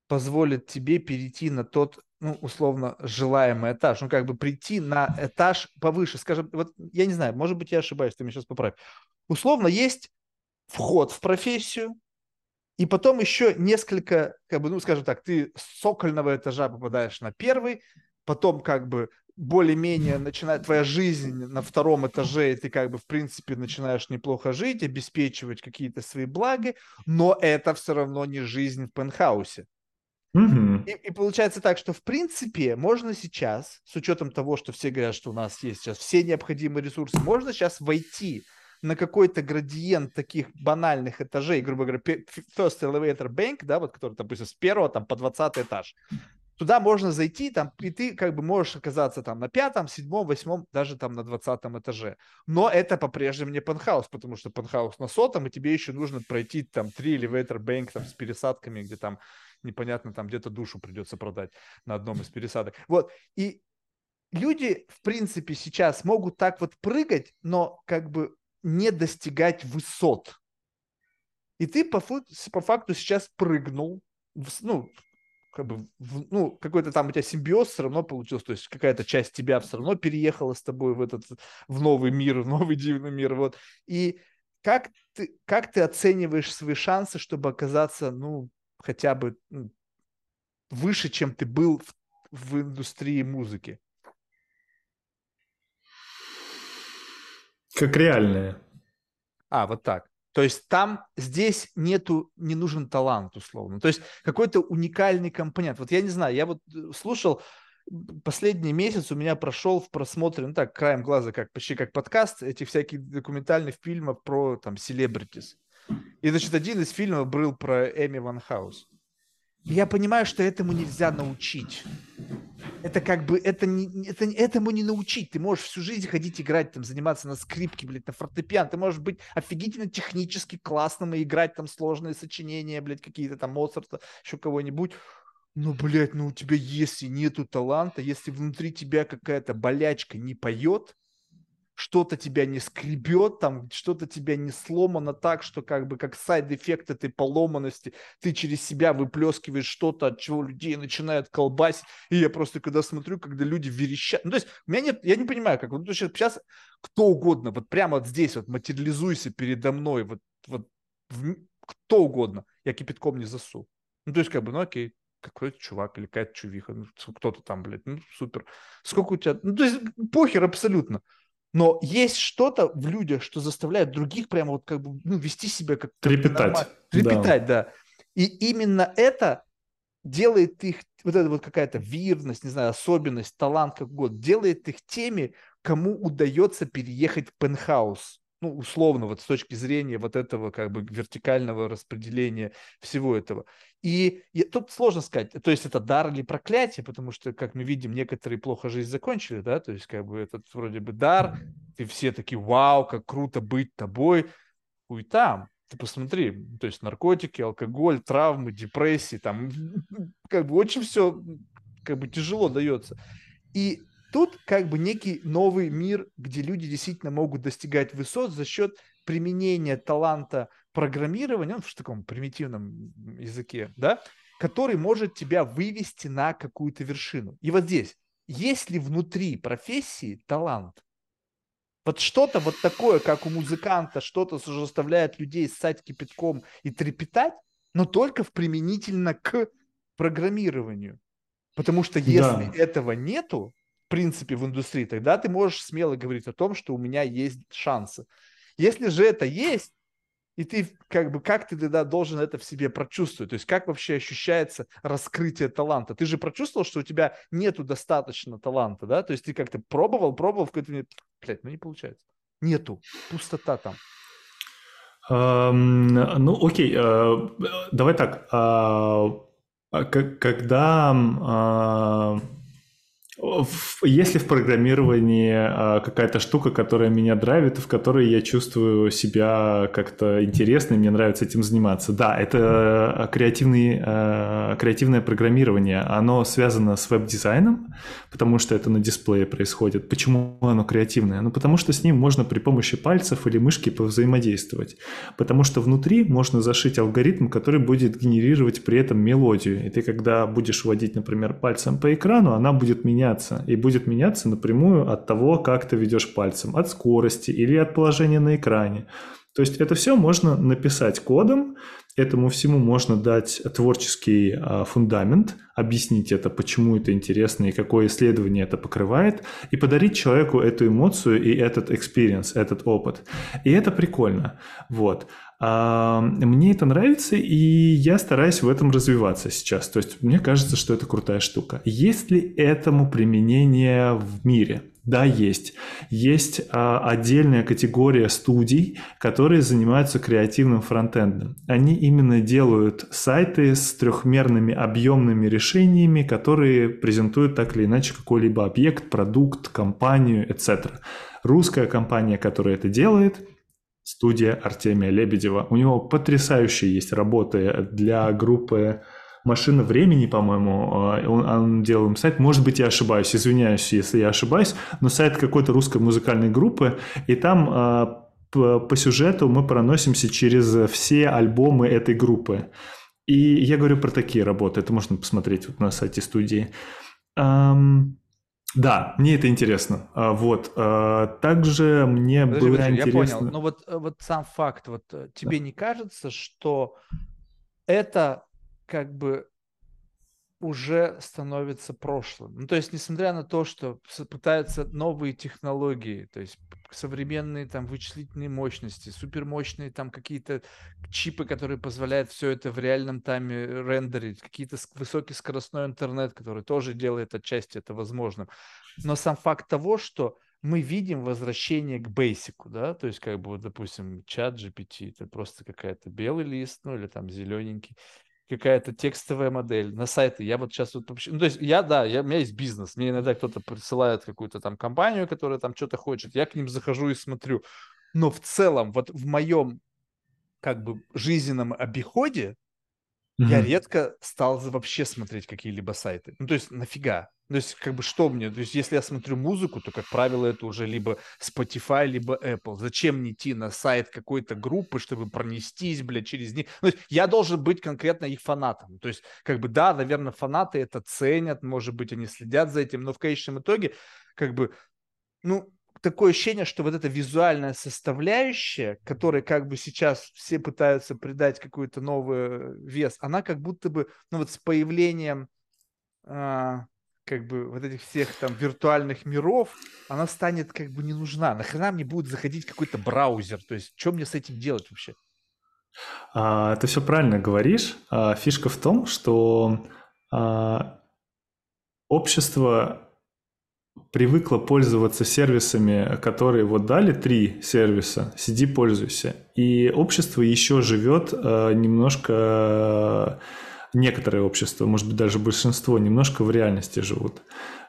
[SPEAKER 1] позволит тебе перейти на тот ну, условно, желаемый этаж, ну, как бы прийти на этаж повыше, скажем, вот, я не знаю, может быть, я ошибаюсь, ты меня сейчас поправь. Условно, есть вход в профессию, и потом еще несколько, как бы, ну, скажем так, ты с сокольного этажа попадаешь на первый, потом как бы более-менее начинает твоя жизнь на втором этаже, и ты как бы, в принципе, начинаешь неплохо жить, обеспечивать какие-то свои блага, но это все равно не жизнь в пентхаусе.
[SPEAKER 2] Угу.
[SPEAKER 1] И, и получается так, что в принципе можно сейчас, с учетом того, что все говорят, что у нас есть сейчас все необходимые ресурсы, можно сейчас войти на какой-то градиент таких банальных этажей, грубо говоря, first elevator bank, да, вот который, допустим, с первого там по 20 этаж. Туда можно зайти, там, и ты как бы можешь оказаться там на пятом, седьмом, восьмом, даже там на двадцатом этаже. Но это по-прежнему не пентхаус, потому что пентхаус на сотом, и тебе еще нужно пройти там три elevator bank там с пересадками, где там непонятно, там где-то душу придется продать на одном из пересадок. Вот, и люди, в принципе, сейчас могут так вот прыгать, но как бы не достигать высот. И ты по, по факту сейчас прыгнул, в, ну, как бы, в, ну, какой-то там у тебя симбиоз все равно получился, то есть какая-то часть тебя все равно переехала с тобой в этот, в новый мир, в новый дивный мир, вот. И как ты, как ты оцениваешь свои шансы, чтобы оказаться, ну, хотя бы выше, чем ты был в, в индустрии музыки?
[SPEAKER 2] Как реальные.
[SPEAKER 1] А, вот так. То есть там, здесь нету, не нужен талант, условно. То есть какой-то уникальный компонент. Вот я не знаю, я вот э, слушал, последний месяц у меня прошел в просмотре, ну так, краем глаза, как почти как подкаст, этих всяких документальных фильмов про там селебритис. И, значит, один из фильмов был про Эми Ван Хаус. я понимаю, что этому нельзя научить. Это как бы, это, не, это этому не научить. Ты можешь всю жизнь ходить играть, там, заниматься на скрипке, блядь, на фортепиано. Ты можешь быть офигительно технически классным и играть там сложные сочинения, блядь, какие-то там Моцарта, еще кого-нибудь. Ну, блядь, ну у тебя если нету таланта, если внутри тебя какая-то болячка не поет, что-то тебя не скребет, там что-то тебя не сломано так, что как бы как side effect этой поломанности ты через себя выплескиваешь что-то, от чего людей начинают колбасить. И я просто когда смотрю, когда люди верещат. Ну, то есть у меня нет, я не понимаю, как вот сейчас, сейчас кто угодно, вот прямо вот здесь вот материализуйся передо мной, вот, вот в, кто угодно, я кипятком не засу. Ну, то есть как бы, ну окей, какой-то чувак или какая-то чувиха, ну, кто-то там, блядь, ну супер. Сколько у тебя, ну то есть похер абсолютно. Но есть что-то в людях, что заставляет других прямо вот как бы ну, вести себя как...
[SPEAKER 2] Трепетать.
[SPEAKER 1] Трепетать, да. да. И именно это делает их, вот эта вот какая-то вирность, не знаю, особенность, талант, как год, делает их теми, кому удается переехать в пентхаус ну, условно, вот с точки зрения вот этого как бы вертикального распределения всего этого. И, и тут сложно сказать, то есть это дар или проклятие, потому что, как мы видим, некоторые плохо жизнь закончили, да, то есть как бы этот вроде бы дар, и все такие, вау, как круто быть тобой, хуй там, ты посмотри, то есть наркотики, алкоголь, травмы, депрессии, там *laughs* как бы очень все как бы тяжело дается. И Тут как бы некий новый мир, где люди действительно могут достигать высот за счет применения таланта программирования, ну, в таком примитивном языке, да, который может тебя вывести на какую-то вершину. И вот здесь, есть ли внутри профессии талант? Вот что-то вот такое, как у музыканта, что-то заставляет людей ссать кипятком и трепетать, но только в применительно к программированию. Потому что если да. этого нету, принципе в индустрии, тогда ты можешь смело говорить о том, что у меня есть шансы. Если же это есть, и ты как бы как ты тогда должен это в себе прочувствовать? То есть как вообще ощущается раскрытие таланта? Ты же прочувствовал, что у тебя нету достаточно таланта, да? То есть ты как-то пробовал, пробовал, в какой-то момент, блядь, ну не получается. Нету, пустота там.
[SPEAKER 2] Um, ну, окей, uh, давай так. Uh, когда uh, если в программировании а, какая-то штука, которая меня драйвит, в которой я чувствую себя как-то интересно, и мне нравится этим заниматься. Да, это а, креативный, а, креативное программирование. Оно связано с веб-дизайном, потому что это на дисплее происходит. Почему оно креативное? Ну, потому что с ним можно при помощи пальцев или мышки повзаимодействовать. Потому что внутри можно зашить алгоритм, который будет генерировать при этом мелодию. И ты, когда будешь водить, например, пальцем по экрану, она будет менять меняться. И будет меняться напрямую от того, как ты ведешь пальцем, от скорости или от положения на экране. То есть это все можно написать кодом, этому всему можно дать творческий а, фундамент, объяснить это, почему это интересно и какое исследование это покрывает, и подарить человеку эту эмоцию и этот experience, этот опыт. И это прикольно. Вот. А, мне это нравится, и я стараюсь в этом развиваться сейчас. То есть мне кажется, что это крутая штука. Есть ли этому применение в мире? Да, есть. Есть а, отдельная категория студий, которые занимаются креативным фронтендом. Они именно делают сайты с трехмерными объемными решениями, которые презентуют так или иначе какой-либо объект, продукт, компанию, etc. Русская компания, которая это делает, студия Артемия Лебедева. У него потрясающие есть работы для группы «Машина времени», по-моему, а, он, он делал им сайт. Может быть, я ошибаюсь, извиняюсь, если я ошибаюсь, но сайт какой-то русской музыкальной группы, и там а, по, сюжету мы проносимся через все альбомы этой группы. И я говорю про такие работы, это можно посмотреть вот на сайте студии. Да, мне это интересно. А, вот. А, также мне подожди, было подожди, интересно... Я понял.
[SPEAKER 1] Но вот, вот сам факт, вот э, тебе да. не кажется, что это как бы уже становится прошлым. Ну, то есть, несмотря на то, что пытаются новые технологии, то есть современные там вычислительные мощности, супермощные там какие-то чипы, которые позволяют все это в реальном тайме рендерить, какие-то высокий скоростной интернет, который тоже делает отчасти это возможным. Но сам факт того, что мы видим возвращение к бейсику, да, то есть как бы, вот, допустим, чат GPT, это просто какая-то белый лист, ну или там зелененький, какая-то текстовая модель на сайты. Я вот сейчас вот вообще... Ну, то есть я, да, я, у меня есть бизнес. Мне иногда кто-то присылает какую-то там компанию, которая там что-то хочет. Я к ним захожу и смотрю. Но в целом, вот в моем как бы жизненном обиходе mm-hmm. я редко стал вообще смотреть какие-либо сайты. Ну, то есть нафига? То есть, как бы, что мне? То есть, если я смотрю музыку, то, как правило, это уже либо Spotify, либо Apple. Зачем мне идти на сайт какой-то группы, чтобы пронестись, блядь, через них? Ну, есть, я должен быть конкретно их фанатом. То есть, как бы, да, наверное, фанаты это ценят, может быть, они следят за этим, но в конечном итоге, как бы, ну, такое ощущение, что вот эта визуальная составляющая, которой как бы сейчас все пытаются придать какой-то новый вес, она как будто бы, ну вот с появлением а, как бы вот этих всех там виртуальных миров, она станет как бы не нужна. Нахрена мне будет заходить какой-то браузер? То есть, что мне с этим делать вообще?
[SPEAKER 2] А, ты все правильно говоришь. А, фишка в том, что а, общество привыкло пользоваться сервисами, которые вот дали три сервиса, сиди, пользуйся. И общество еще живет а, немножко, некоторое общество, может быть даже большинство, немножко в реальности живут.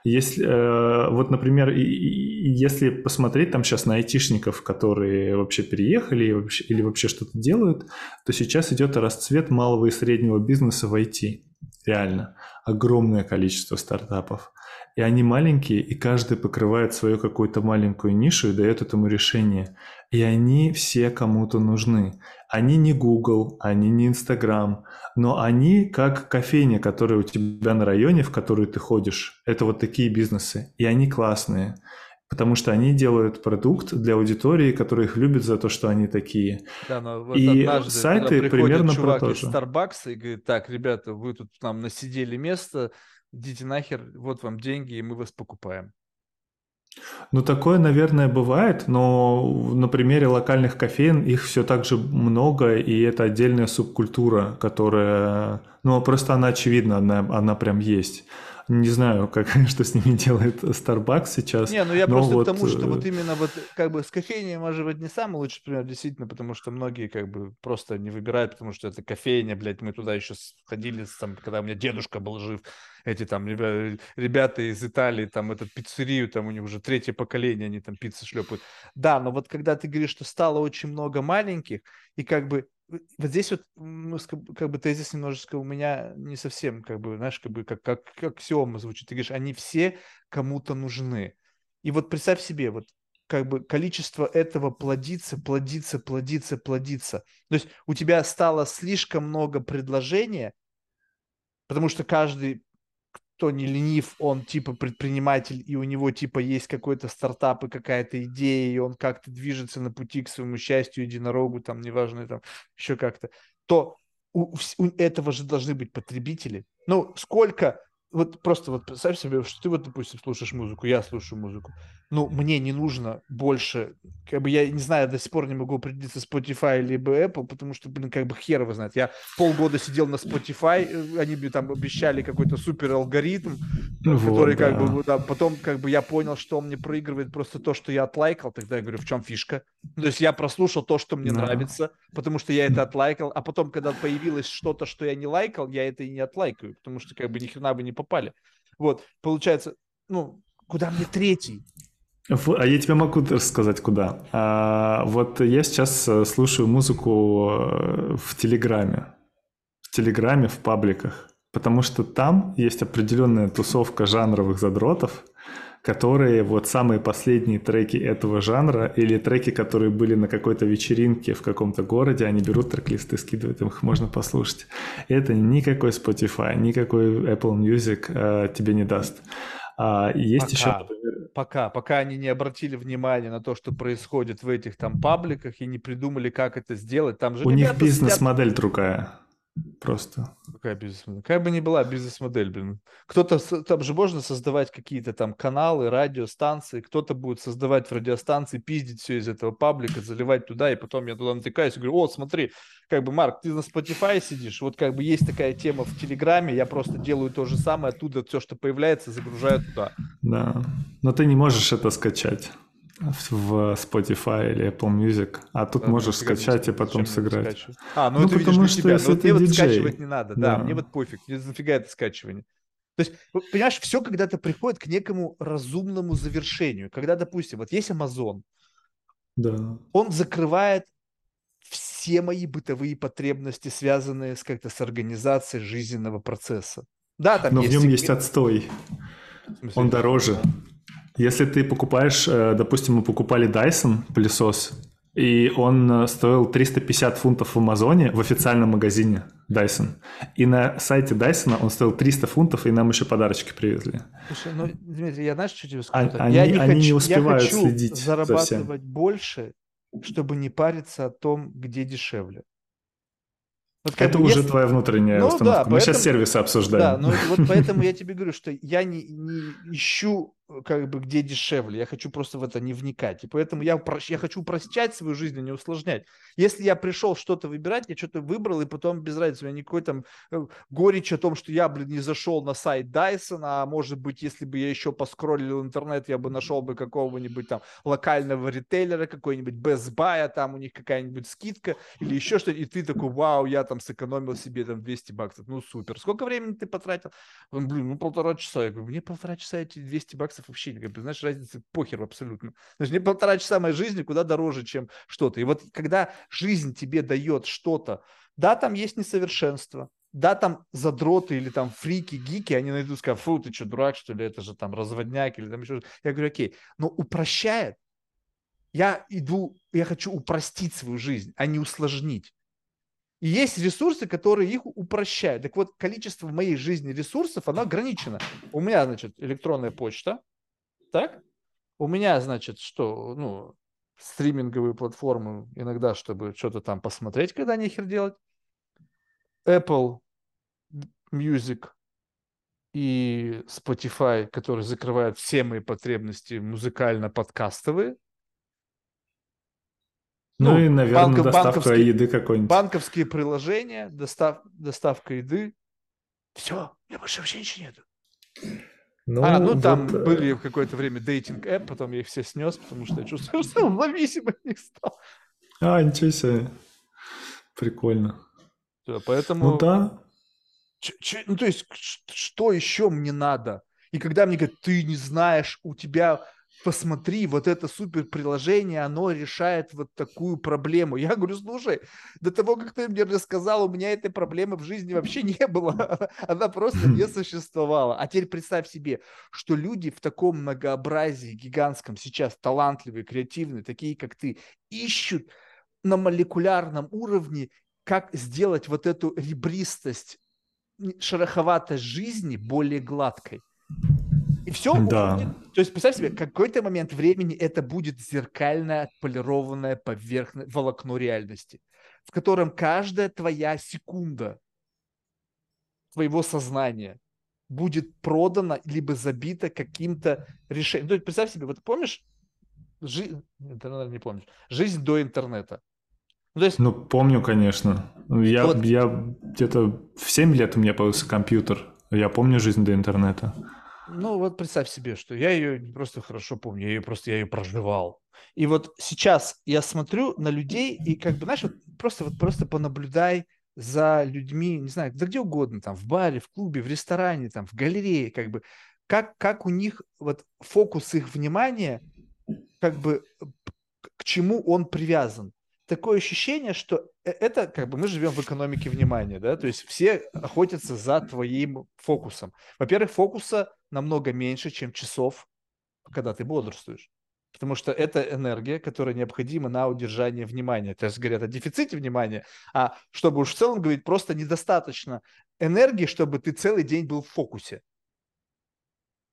[SPEAKER 2] Если, э, вот, например, если посмотреть там сейчас на айтишников, которые вообще переехали или вообще что-то делают, то сейчас идет расцвет малого и среднего бизнеса в IT. Реально. Огромное количество стартапов. И они маленькие, и каждый покрывает свою какую-то маленькую нишу и дает этому решение. И они все кому-то нужны. Они не Google, они не Instagram, но они как кофейня, которая у тебя на районе, в которую ты ходишь. Это вот такие бизнесы, и они классные, потому что они делают продукт для аудитории, которая их любит за то, что они такие.
[SPEAKER 1] Да, но вот
[SPEAKER 2] и сайты примерно
[SPEAKER 1] чувак
[SPEAKER 2] про то же.
[SPEAKER 1] Starbucks и говорит, так, ребята, вы тут нам насидели место, идите нахер, вот вам деньги, и мы вас покупаем.
[SPEAKER 2] Ну, такое, наверное, бывает, но на примере локальных кофеин их все так же много, и это отдельная субкультура, которая... Ну, просто она очевидна, она, она прям есть. Не знаю, как, *laughs* что с ними делает Starbucks сейчас.
[SPEAKER 1] Не, ну я просто
[SPEAKER 2] вот,
[SPEAKER 1] к тому, что
[SPEAKER 2] э,
[SPEAKER 1] вот именно вот как бы с кофейней, может быть, не самый лучший пример, действительно, потому что многие как бы просто не выбирают, потому что это кофейня, блядь, мы туда еще сходили, там, когда у меня дедушка был жив, эти там ребя- ребята из Италии, там, эту пиццерию, там у них уже третье поколение, они там пиццы шлепают. Да, но вот когда ты говоришь, что стало очень много маленьких, и как бы вот здесь вот, ну, как бы тезис немножечко у меня не совсем, как бы, знаешь, как бы как, как, как аксиома звучит. Ты говоришь, они все кому-то нужны. И вот представь себе, вот как бы количество этого плодится, плодится, плодится, плодится. То есть у тебя стало слишком много предложения, потому что каждый, кто не ленив, он типа предприниматель, и у него типа есть какой-то стартап и какая-то идея, и он как-то движется на пути к своему счастью, единорогу, там, неважно, там, еще как-то, то у, у этого же должны быть потребители. Ну, сколько, вот просто вот представь себе, что ты вот, допустим, слушаешь музыку, я слушаю музыку, ну, мне не нужно больше, как бы я не знаю, до сих пор не могу определиться Spotify либо Apple, потому что, блин, как бы хер его знает. Я полгода сидел на Spotify, э, они мне там обещали какой-то супер алгоритм,
[SPEAKER 2] Вот,
[SPEAKER 1] который как
[SPEAKER 2] да.
[SPEAKER 1] бы, вот, да, потом как бы я понял, что он мне проигрывает просто то, что я отлайкал, тогда я говорю, в чем фишка? Ну, То есть я прослушал то, что мне
[SPEAKER 2] Да.
[SPEAKER 1] нравится, потому что я это отлайкал, а потом, когда появилось что-то, что я не лайкал, я это и не отлайкаю, потому что как бы ни хрена бы не попали. Вот, получается, ну, куда мне третий?
[SPEAKER 2] А я тебе могу рассказать, куда. А, вот я сейчас э, слушаю музыку э, в Телеграме. В Телеграме, в пабликах. Потому что там есть определенная тусовка жанровых задротов, которые вот самые последние треки этого жанра или треки, которые были на какой-то вечеринке в каком-то городе, они берут трек-листы, скидывают, их можно послушать. Это никакой Spotify, никакой Apple Music э, тебе не даст. А, есть еще,
[SPEAKER 1] Пока.
[SPEAKER 2] например,
[SPEAKER 1] Пока, пока они не обратили внимания на то, что происходит в этих там пабликах и не придумали, как это сделать. Там же
[SPEAKER 2] у них
[SPEAKER 1] ребята сидят-
[SPEAKER 2] бизнес-модель другая. Просто.
[SPEAKER 1] Какая бизнес-модель? Какая бы ни была бизнес-модель, блин. Кто-то, там же можно создавать какие-то там каналы, радиостанции, кто-то будет создавать в радиостанции, пиздить все из этого паблика, заливать туда, и потом я туда натыкаюсь и говорю, вот, смотри, как бы, Марк, ты на Spotify сидишь, вот как бы есть такая тема в Телеграме, я просто делаю то же самое, оттуда все, что появляется, загружаю туда.
[SPEAKER 2] Да. Но ты не можешь это скачать в в Spotify или Apple Music, а тут
[SPEAKER 1] Да,
[SPEAKER 2] можешь
[SPEAKER 1] нафига мне
[SPEAKER 2] скачать и потом сыграть.
[SPEAKER 1] скачивать? А, ну,
[SPEAKER 2] Ну,
[SPEAKER 1] это
[SPEAKER 2] потому что
[SPEAKER 1] тебя.
[SPEAKER 2] если
[SPEAKER 1] Ну, вот
[SPEAKER 2] ты
[SPEAKER 1] мне вот
[SPEAKER 2] диджей,
[SPEAKER 1] скачивать не надо, да,
[SPEAKER 2] да.
[SPEAKER 1] мне вот пофиг, мне нафига это скачивание. То есть, вот, понимаешь, все когда-то приходит к некому разумному завершению. Когда, допустим, вот есть Amazon,
[SPEAKER 2] Да.
[SPEAKER 1] он закрывает все мои бытовые потребности, связанные с как-то с организацией жизненного процесса. Да, там
[SPEAKER 2] Но в
[SPEAKER 1] есть...
[SPEAKER 2] нем есть
[SPEAKER 1] сегмент-
[SPEAKER 2] отстой.
[SPEAKER 1] в смысле,
[SPEAKER 2] Он дороже.
[SPEAKER 1] да.
[SPEAKER 2] Если ты покупаешь, э, допустим, мы покупали Dyson пылесос, и он э, стоил 350 фунтов в Амазоне, в официальном магазине Dyson. И на сайте Dyson он стоил 300 фунтов, и нам еще подарочки привезли.
[SPEAKER 1] Слушай, ну, Дмитрий, я знаешь, что тебе скажу?
[SPEAKER 2] Они-
[SPEAKER 1] я не
[SPEAKER 2] они не
[SPEAKER 1] хочу,
[SPEAKER 2] успевают
[SPEAKER 1] я хочу
[SPEAKER 2] следить за всем.
[SPEAKER 1] зарабатывать больше, чтобы не париться о том, где дешевле. Вот
[SPEAKER 2] Это
[SPEAKER 1] бы
[SPEAKER 2] уже
[SPEAKER 1] если-
[SPEAKER 2] твоя внутренняя
[SPEAKER 1] Ну
[SPEAKER 2] установка.
[SPEAKER 1] да,
[SPEAKER 2] Мы сейчас
[SPEAKER 1] поэтому-
[SPEAKER 2] сервисы
[SPEAKER 1] Да,
[SPEAKER 2] обсуждаем.
[SPEAKER 1] ну вот *laughs* поэтому я тебе говорю, что я не, не ищу как бы где дешевле, я хочу просто в это не вникать. И поэтому я, я хочу упрощать свою жизнь, а не усложнять. Если я пришел что-то выбирать, я что-то выбрал, и потом без разницы, у меня никакой там э, горечь о том, что я, блин, не зашел на сайт Dyson, а может быть, если бы я еще поскроллил интернет, я бы нашел бы какого-нибудь там локального ритейлера, какой-нибудь Best Buy, а там у них какая-нибудь скидка или еще что-то, и ты такой, вау, я там сэкономил себе там 200 баксов, ну супер. Сколько времени ты потратил? Он, блин, ну полтора часа. Я говорю, мне полтора часа эти 200 баксов вообще, как бы, знаешь, разницы похер абсолютно. Значит, мне полтора часа моей жизни куда дороже, чем что-то. И вот когда жизнь тебе дает что-то, да, там есть несовершенство, да, там задроты или там фрики, гики, они найдут, скажут, фу, ты что, дурак, что ли, это же там разводняк или там еще Я говорю, окей, но упрощает. Я иду, я хочу упростить свою жизнь, а не усложнить. И есть ресурсы, которые их упрощают. Так вот, количество в моей жизни ресурсов, оно ограничено. У меня, значит, электронная почта, так? У меня, значит, что, ну, стриминговые платформы иногда, чтобы что-то там посмотреть, когда нехер делать. Apple Music и Spotify, которые закрывают все мои потребности музыкально-подкастовые.
[SPEAKER 2] Ну, ну и, наверное, банков, доставка еды какой-нибудь.
[SPEAKER 1] Банковские приложения, достав, доставка еды. Все, я больше вообще ничего нету. Ну, а, ну вот... там э, были в какое-то время дейтинг эп, потом я их все снес, потому что я чувствую, *laughs* что зависим от них стал.
[SPEAKER 2] А, ничего себе. Прикольно.
[SPEAKER 1] Все, поэтому...
[SPEAKER 2] Ну да.
[SPEAKER 1] Ч- ч- ну то есть, что еще мне надо? И когда мне говорят, ты не знаешь, у тебя посмотри, вот это супер приложение, оно решает вот такую проблему. Я говорю, слушай, до того, как ты мне рассказал, у меня этой проблемы в жизни вообще не было. *laughs* Она просто не *laughs* существовала. А теперь представь себе, что люди в таком многообразии гигантском сейчас талантливые, креативные, такие как ты, ищут на молекулярном уровне, как сделать вот эту ребристость, шероховатость жизни более гладкой. И все
[SPEAKER 2] да.
[SPEAKER 1] будет. То есть, представь себе, какой-то момент времени это будет зеркальное, отполированное поверхность, волокно реальности, в котором каждая твоя секунда твоего сознания будет продана либо забита каким-то решением. То есть, представь себе, вот помнишь, жи... ты, наверное, не помнишь, жизнь до интернета.
[SPEAKER 2] Ну, то есть... ну помню, конечно. Я, вот. я где-то в 7 лет у меня появился компьютер. Я помню жизнь до интернета.
[SPEAKER 1] Ну, вот представь себе, что я ее просто хорошо помню, я ее просто я ее проживал. И вот сейчас я смотрю на людей и как бы, знаешь, вот просто вот просто понаблюдай за людьми, не знаю, да где угодно, там, в баре, в клубе, в ресторане, там, в галерее, как бы, как, как у них вот фокус их внимания, как бы, к чему он привязан такое ощущение, что э, это как бы мы живем в экономике внимания, да, то есть все охотятся за твоим фокусом. Во-первых, фокуса намного меньше, чем часов, когда ты бодрствуешь. Потому что это энергия, которая необходима на удержание внимания. То есть говорят о дефиците внимания, а чтобы уж в целом говорить, просто недостаточно энергии, чтобы ты целый день был в фокусе.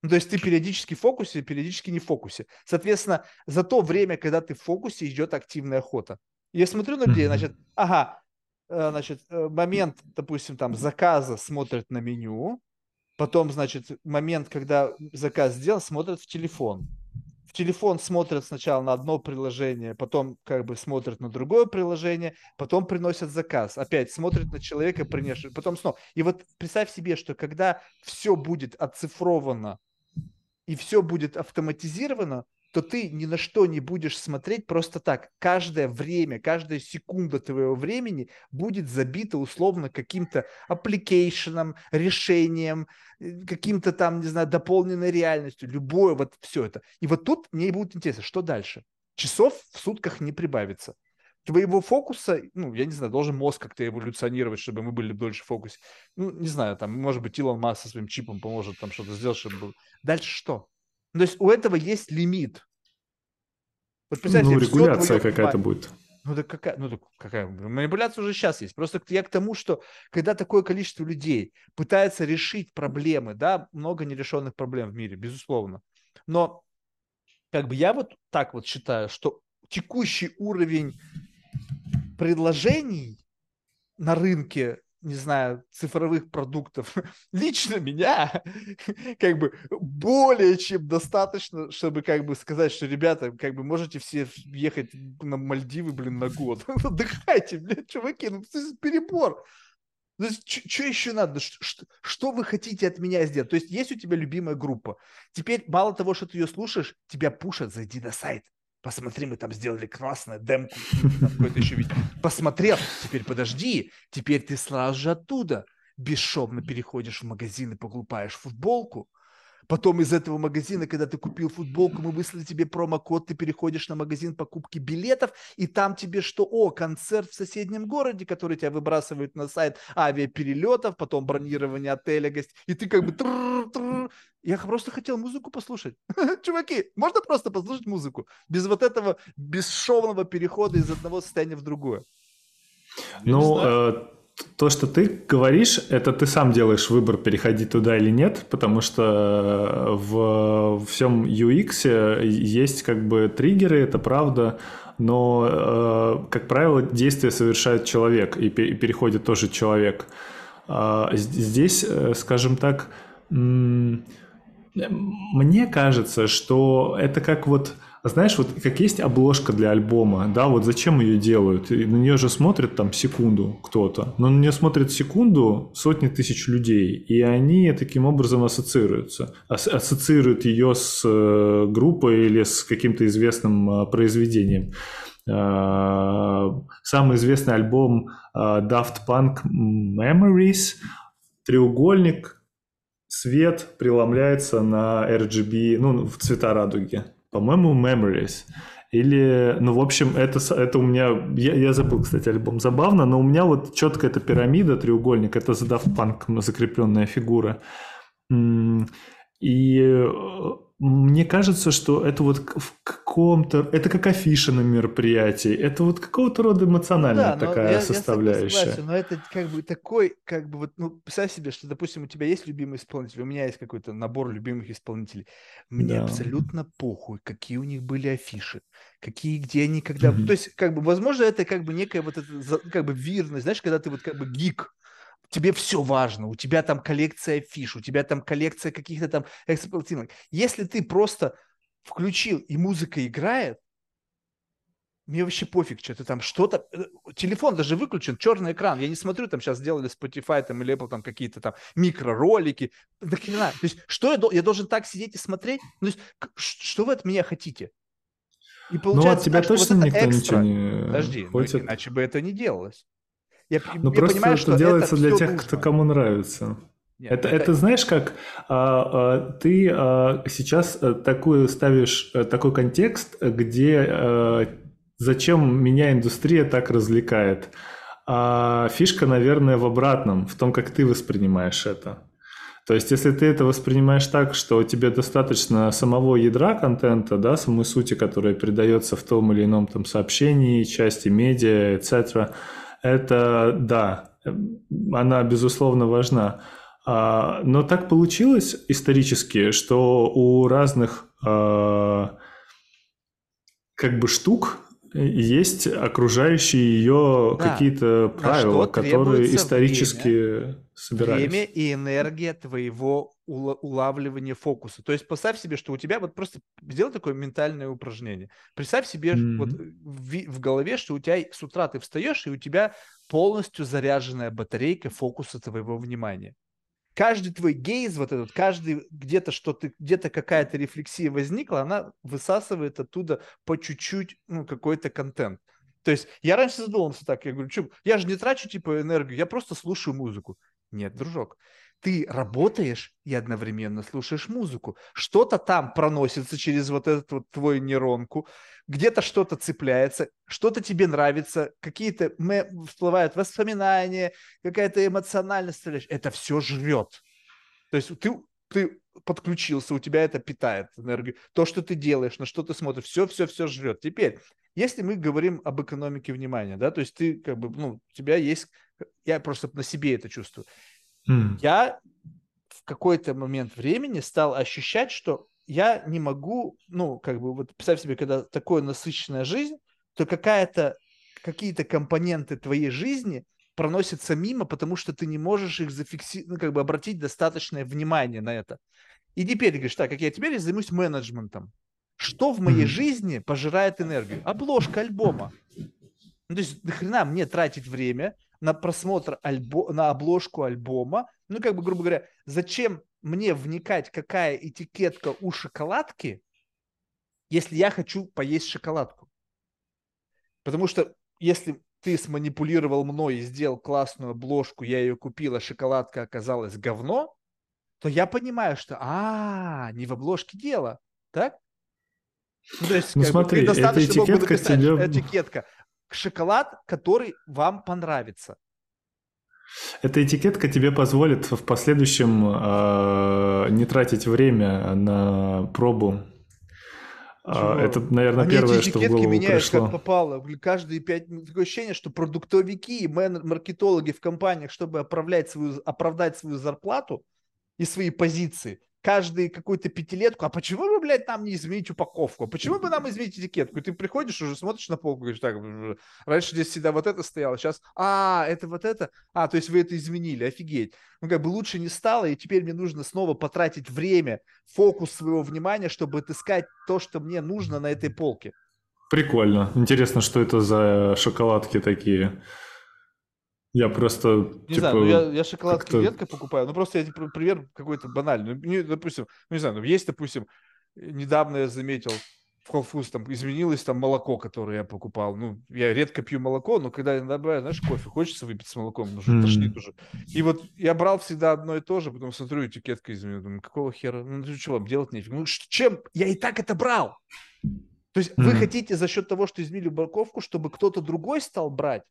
[SPEAKER 1] Ну, то есть ты периодически в фокусе, периодически не в фокусе. Соответственно, за то время, когда ты в фокусе, идет активная охота. Я смотрю на людей, значит, ага, э, значит, э, момент, допустим, там заказа смотрят на меню, потом, значит, момент, когда заказ сделан, смотрят в телефон. В телефон смотрят сначала на одно приложение, потом как бы смотрят на другое приложение, потом приносят заказ, опять смотрят на человека, принесшего, потом снова. И вот представь себе, что когда все будет оцифровано и все будет автоматизировано, то ты ни на что не будешь смотреть просто так. Каждое время, каждая секунда твоего времени будет забита условно каким-то application ом, решением, э, каким-то там, не знаю, дополненной реальностью, любое вот все это. И вот тут мне будет интересно, что дальше? Часов в сутках не прибавится. Твоего фокуса, ну, я не знаю, должен мозг как-то эволюционировать, чтобы мы были дольше в фокусе. Ну, не знаю, там, может быть, Илон Маск со своим чипом поможет там что-то сделать, чтобы. Дальше что? Ну, то есть у этого есть лимит.
[SPEAKER 2] Вот ну, регуляция какая-то будет.
[SPEAKER 1] Ну, да какая, ну, да какая манипуляция уже сейчас есть. Просто я к тому, что когда такое количество людей пытается решить проблемы, да, много нерешенных проблем в мире, безусловно. Но как бы я вот так вот считаю, что текущий уровень предложений на рынке не знаю, цифровых продуктов, *laughs* лично меня, *laughs* как бы более чем достаточно, чтобы как бы сказать, что, ребята, как бы можете все ехать на Мальдивы, блин, на год. *laughs* Отдыхайте, блин, чуваки, ну это перебор. Ну, что еще надо? Что, что вы хотите от меня сделать? То есть есть у тебя любимая группа. Теперь мало того, что ты ее слушаешь, тебя пушат, зайди на сайт. Посмотри, мы там сделали классное демку, *laughs* какой-то еще видео. Посмотрел, теперь подожди, теперь ты сразу же оттуда бесшовно переходишь в магазин и покупаешь футболку, Потом из этого магазина, когда ты купил футболку, мы выслали тебе промокод, ты переходишь на магазин покупки билетов, и там тебе что? О, концерт в соседнем городе, который тебя выбрасывают на сайт авиаперелетов, потом бронирование отеля, гость, и ты как бы... Я просто хотел музыку послушать. *laughs* Чуваки, можно просто послушать музыку? Без вот этого бесшовного перехода из одного состояния в другое.
[SPEAKER 2] Ну, то, что ты говоришь, это ты сам делаешь выбор, переходить туда или нет, потому что э, в всем UX есть как бы триггеры, это правда, но, э, как правило, действие совершает человек, и переходит тоже человек. А здесь, э, скажем так, мне кажется, что это как вот знаешь, вот как есть обложка для альбома, да, вот зачем ее делают? И на нее же смотрят там секунду кто-то, но на нее смотрят секунду сотни тысяч людей, и они таким образом ассоциируются, ас- ассоциируют ее с э, группой или с каким-то известным э, произведением. Э, самый известный альбом э, Daft Punk Memories, треугольник, свет преломляется на RGB, ну, в цвета радуги по-моему, Memories. Или, ну, в общем, это, это у меня... Я, я забыл, кстати, альбом забавно, но у меня вот четко эта пирамида, треугольник, это за Daft Punk закрепленная фигура. И э, мне кажется, что это вот в каком-то... Это как афиша на мероприятии. Это вот какого-то рода эмоциональная да, такая я, составляющая. Я согласен,
[SPEAKER 1] но это как бы такой, как бы вот, ну, представь себе, что, допустим, у тебя есть любимый исполнитель, у меня есть какой-то набор любимых исполнителей. Мне да. абсолютно похуй, какие у них были афиши, какие, где они, когда... Mm-hmm. То есть, как бы, возможно, это как бы некая вот эта, как бы, вирность, знаешь, когда ты вот как бы гик, тебе все важно, у тебя там коллекция фиш, у тебя там коллекция каких-то там эксплуативных. Если ты просто включил и музыка играет, мне вообще пофиг, что ты там что-то... Э, телефон даже выключен, черный экран. Я не смотрю, там сейчас сделали Spotify там, или Apple там какие-то там микроролики. Да хрена. То есть что я, я должен так сидеть и смотреть? Ну, то есть что вы от меня хотите?
[SPEAKER 2] И получается, ну, от тебя так, точно вот никто экстра... ничего не
[SPEAKER 1] Подожди, ну, хочет. Ну, иначе бы это не делалось.
[SPEAKER 2] Я, ну я просто понимаю, это что делается это для тех, нужно. кто кому нравится. Нет, это, это... это знаешь как а, а, ты а, сейчас э, такую ставишь э, такой контекст, где а, зачем меня индустрия так развлекает. А фишка, наверное, в обратном, в том, как ты воспринимаешь это. То есть, если ты это воспринимаешь так, что тебе достаточно самого ядра контента, да, самой сути, которая передается в том или ином там сообщении, части медиа, etc., это да, она безусловно важна. А, но так получилось исторически, что у разных а, как бы штук есть окружающие ее да. какие-то правила, которые исторически время, собирались.
[SPEAKER 1] Время и энергия твоего улавливания фокуса. То есть поставь себе, что у тебя вот просто сделай такое ментальное упражнение. Представь себе mm-hmm. вот в, в голове, что у тебя с утра ты встаешь, и у тебя полностью заряженная батарейка фокуса твоего внимания. Каждый твой гейз, вот этот, каждый где-то что-то, где-то какая-то рефлексия возникла, она высасывает оттуда по чуть-чуть ну, какой-то контент. То есть я раньше задумался так, я говорю, что я же не трачу типа энергию, я просто слушаю музыку. Нет, дружок, ты работаешь и одновременно слушаешь музыку. Что-то там проносится через вот эту вот твою нейронку, где-то что-то цепляется, что-то тебе нравится, какие-то всплывают воспоминания, какая-то эмоциональность. Это все жрет. То есть ты, ты подключился, у тебя это питает энергию. То, что ты делаешь, на что ты смотришь, все-все-все жрет. Теперь, если мы говорим об экономике внимания, да, то есть ты как бы, ну, у тебя есть, я просто на себе это чувствую Mm. Я в какой-то момент времени стал ощущать, что я не могу, ну, как бы, вот представь себе, когда такая насыщенная жизнь, то какая-то, какие-то компоненты твоей жизни проносятся мимо, потому что ты не можешь их зафиксировать, ну, как бы обратить достаточное внимание на это. И теперь ты говоришь, так, как я теперь займусь менеджментом. Что в моей mm-hmm. жизни пожирает энергию? Обложка альбома. Ну, то есть, нахрена мне тратить время на просмотр альбо... на обложку альбома? Ну, как бы, грубо говоря, зачем мне вникать, какая этикетка у шоколадки, если я хочу поесть шоколадку? Потому что если ты сманипулировал мной и сделал классную обложку, я ее купила, шоколадка оказалась говно, то я понимаю, что а, не в обложке дело, так?
[SPEAKER 2] Ну, то есть, ну смотри, бы, эта этикетка тебе...
[SPEAKER 1] Этикетка. Шоколад, который вам понравится.
[SPEAKER 2] Эта этикетка тебе позволит в последующем э, не тратить время на пробу а, это, наверное, Они первое, что в голову меняют, пришло.
[SPEAKER 1] как попало. Каждые пять... Такое ощущение, что продуктовики и маркетологи в компаниях, чтобы оправдать свою, оправдать свою зарплату и свои позиции, каждый какую-то пятилетку, а почему вы, блядь, нам не изменить упаковку? Почему бы нам изменить этикетку? И ты приходишь, уже смотришь на полку, говоришь, так, раньше здесь всегда вот это стояло, сейчас, а, это вот это, а, то есть вы это изменили, офигеть. Ну, как бы лучше не стало, и теперь мне нужно снова потратить время, фокус своего внимания, чтобы отыскать то, что мне нужно на этой полке.
[SPEAKER 2] Прикольно. Интересно, что это за шоколадки такие. Я просто...
[SPEAKER 1] Не типа, знаю, ну я, я шоколадки редко покупаю, ну просто я типа, пример какой-то банальный. Ну, допустим, ну не знаю, ну есть, допустим, недавно я заметил, в Whole Foods там изменилось там молоко, которое я покупал. Ну, я редко пью молоко, но когда я добавляю, знаешь, кофе, хочется выпить с молоком, уже mm-hmm. тошнит уже. И вот я брал всегда одно и то же, потом смотрю, этикетка изменилась, думаю, какого хера, ну, что вам делать нефиг. Ну, чем? Я и так это брал. То есть mm-hmm. вы хотите за счет того, что изменили упаковку, чтобы кто-то другой стал брать?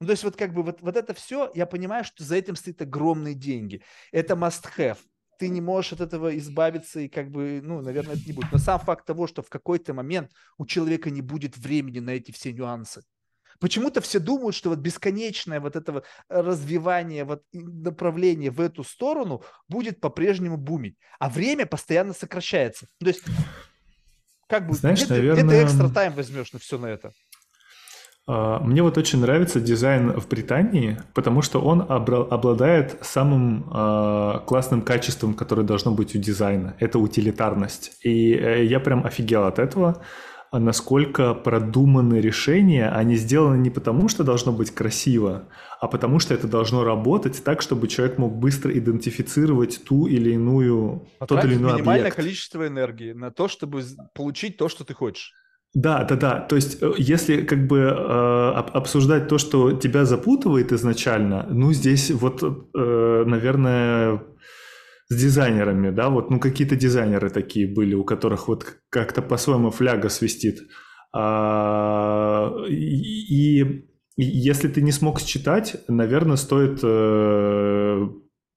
[SPEAKER 1] Ну, то есть вот как бы вот, вот это все, я понимаю, что за этим стоит огромные деньги. Это must-have. Ты не можешь от этого избавиться и как бы, ну, наверное, это не будет. Но сам факт того, что в какой-то момент у человека не будет времени на эти все нюансы. Почему-то все думают, что вот бесконечное вот это вот развивание, вот направление в эту сторону будет по-прежнему бумить, а время постоянно сокращается. То есть, как бы, Знаешь, где, наверное... где ты экстра тайм возьмешь на все на это?
[SPEAKER 2] А, мне вот очень нравится дизайн в Британии, потому что он обладает самым э, классным качеством, которое должно быть у дизайна. Это утилитарность. И э, я прям офигел от этого, насколько продуманы решения. Они сделаны не потому, что должно быть красиво, а потому что это должно работать так, чтобы человек мог быстро идентифицировать ту или иную,
[SPEAKER 1] тот или иной минимальное объект. количество энергии на то, чтобы получить то, что ты хочешь.
[SPEAKER 2] Да, да, да. То есть, э, если как бы э, обсуждать то, что тебя запутывает изначально, ну здесь вот, э, наверное, с дизайнерами, да, вот, ну какие-то дизайнеры такие были, у которых вот как-то по-своему фляга свистит. А, и, если ты не смог считать, наверное, стоит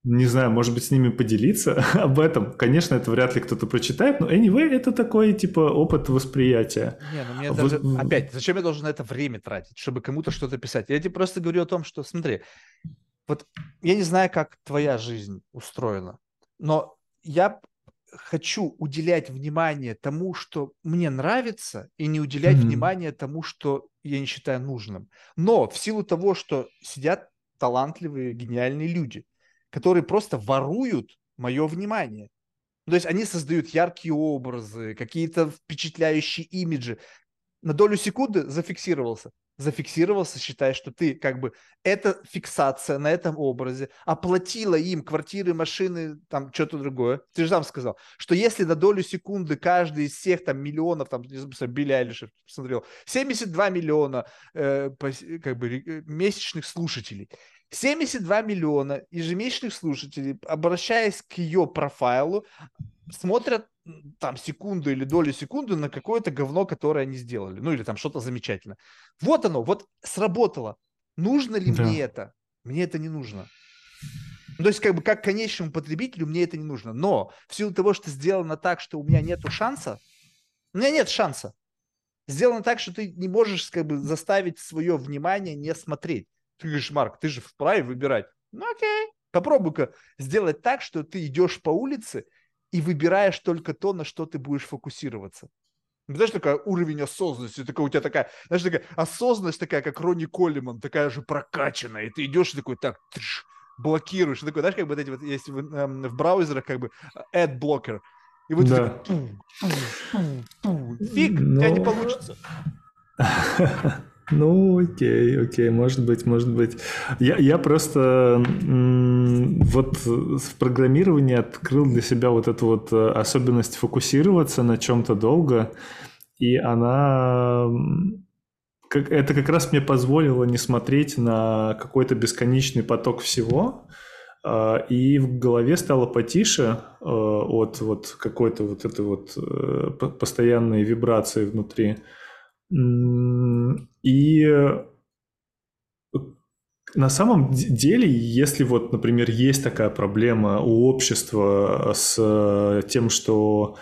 [SPEAKER 2] не знаю, может быть, с ними поделиться *laughs* об этом. Конечно, это вряд ли кто-то прочитает, но anyway, это такой, типа, опыт восприятия.
[SPEAKER 1] Не, ну мне в... даже... Опять, зачем я должен на это время тратить, чтобы кому-то что-то писать? Я тебе просто говорю о том, что, смотри, вот я не знаю, как твоя жизнь устроена, но я хочу уделять внимание тому, что мне нравится, и не уделять mm-hmm. внимание тому, что я не считаю нужным. Но в силу того, что сидят талантливые, гениальные люди – которые просто воруют мое внимание. То есть они создают яркие образы, какие-то впечатляющие имиджи. На долю секунды зафиксировался. Зафиксировался, считая, что ты как бы эта фиксация на этом образе оплатила им квартиры, машины, там что-то другое. Ты же сам сказал, что если на долю секунды каждый из всех там миллионов, там, Билли Айлиш посмотрел, 72 миллиона э, как бы э, месячных слушателей. 72 миллиона ежемесячных слушателей, обращаясь к ее профайлу, смотрят там секунду или долю секунды на какое-то говно, которое они сделали. Ну или там что-то замечательное. Вот оно, вот сработало. Нужно ли да. мне это? Мне это не нужно. Ну, то есть, как бы, как конечному потребителю мне это не нужно. Но в силу того, что сделано так, что у меня нет шанса, у меня нет шанса. Сделано так, что ты не можешь как бы заставить свое внимание не смотреть. Ты говоришь, Марк, ты же вправе выбирать. Ну окей, попробуй-ка сделать так, что ты идешь по улице и выбираешь только то, на что ты будешь фокусироваться. Знаешь, такая уровень осознанности, такая у тебя такая, знаешь, такая осознанность такая, как Ронни Коллиман, такая же прокачанная, и ты идешь и такой, так, тш, блокируешь, и такой, знаешь, как бы вот эти вот есть в, эм, в браузерах как бы ad blocker, и вот да. ты такой, фиг, Но... у тебя не ну. получится. *laughs*
[SPEAKER 2] Ну, окей, окей, может быть, может быть. Я, я просто вот в программировании открыл для себя вот эту вот э, особенность фокусироваться на чем-то долго, и она как, это как раз мне позволило не смотреть на какой-то бесконечный поток всего, а, и в голове стало потише э, от вот какой-то вот этой вот э, постоянной вибрации внутри. И на самом деле, если вот, например, есть такая проблема у общества с тем, что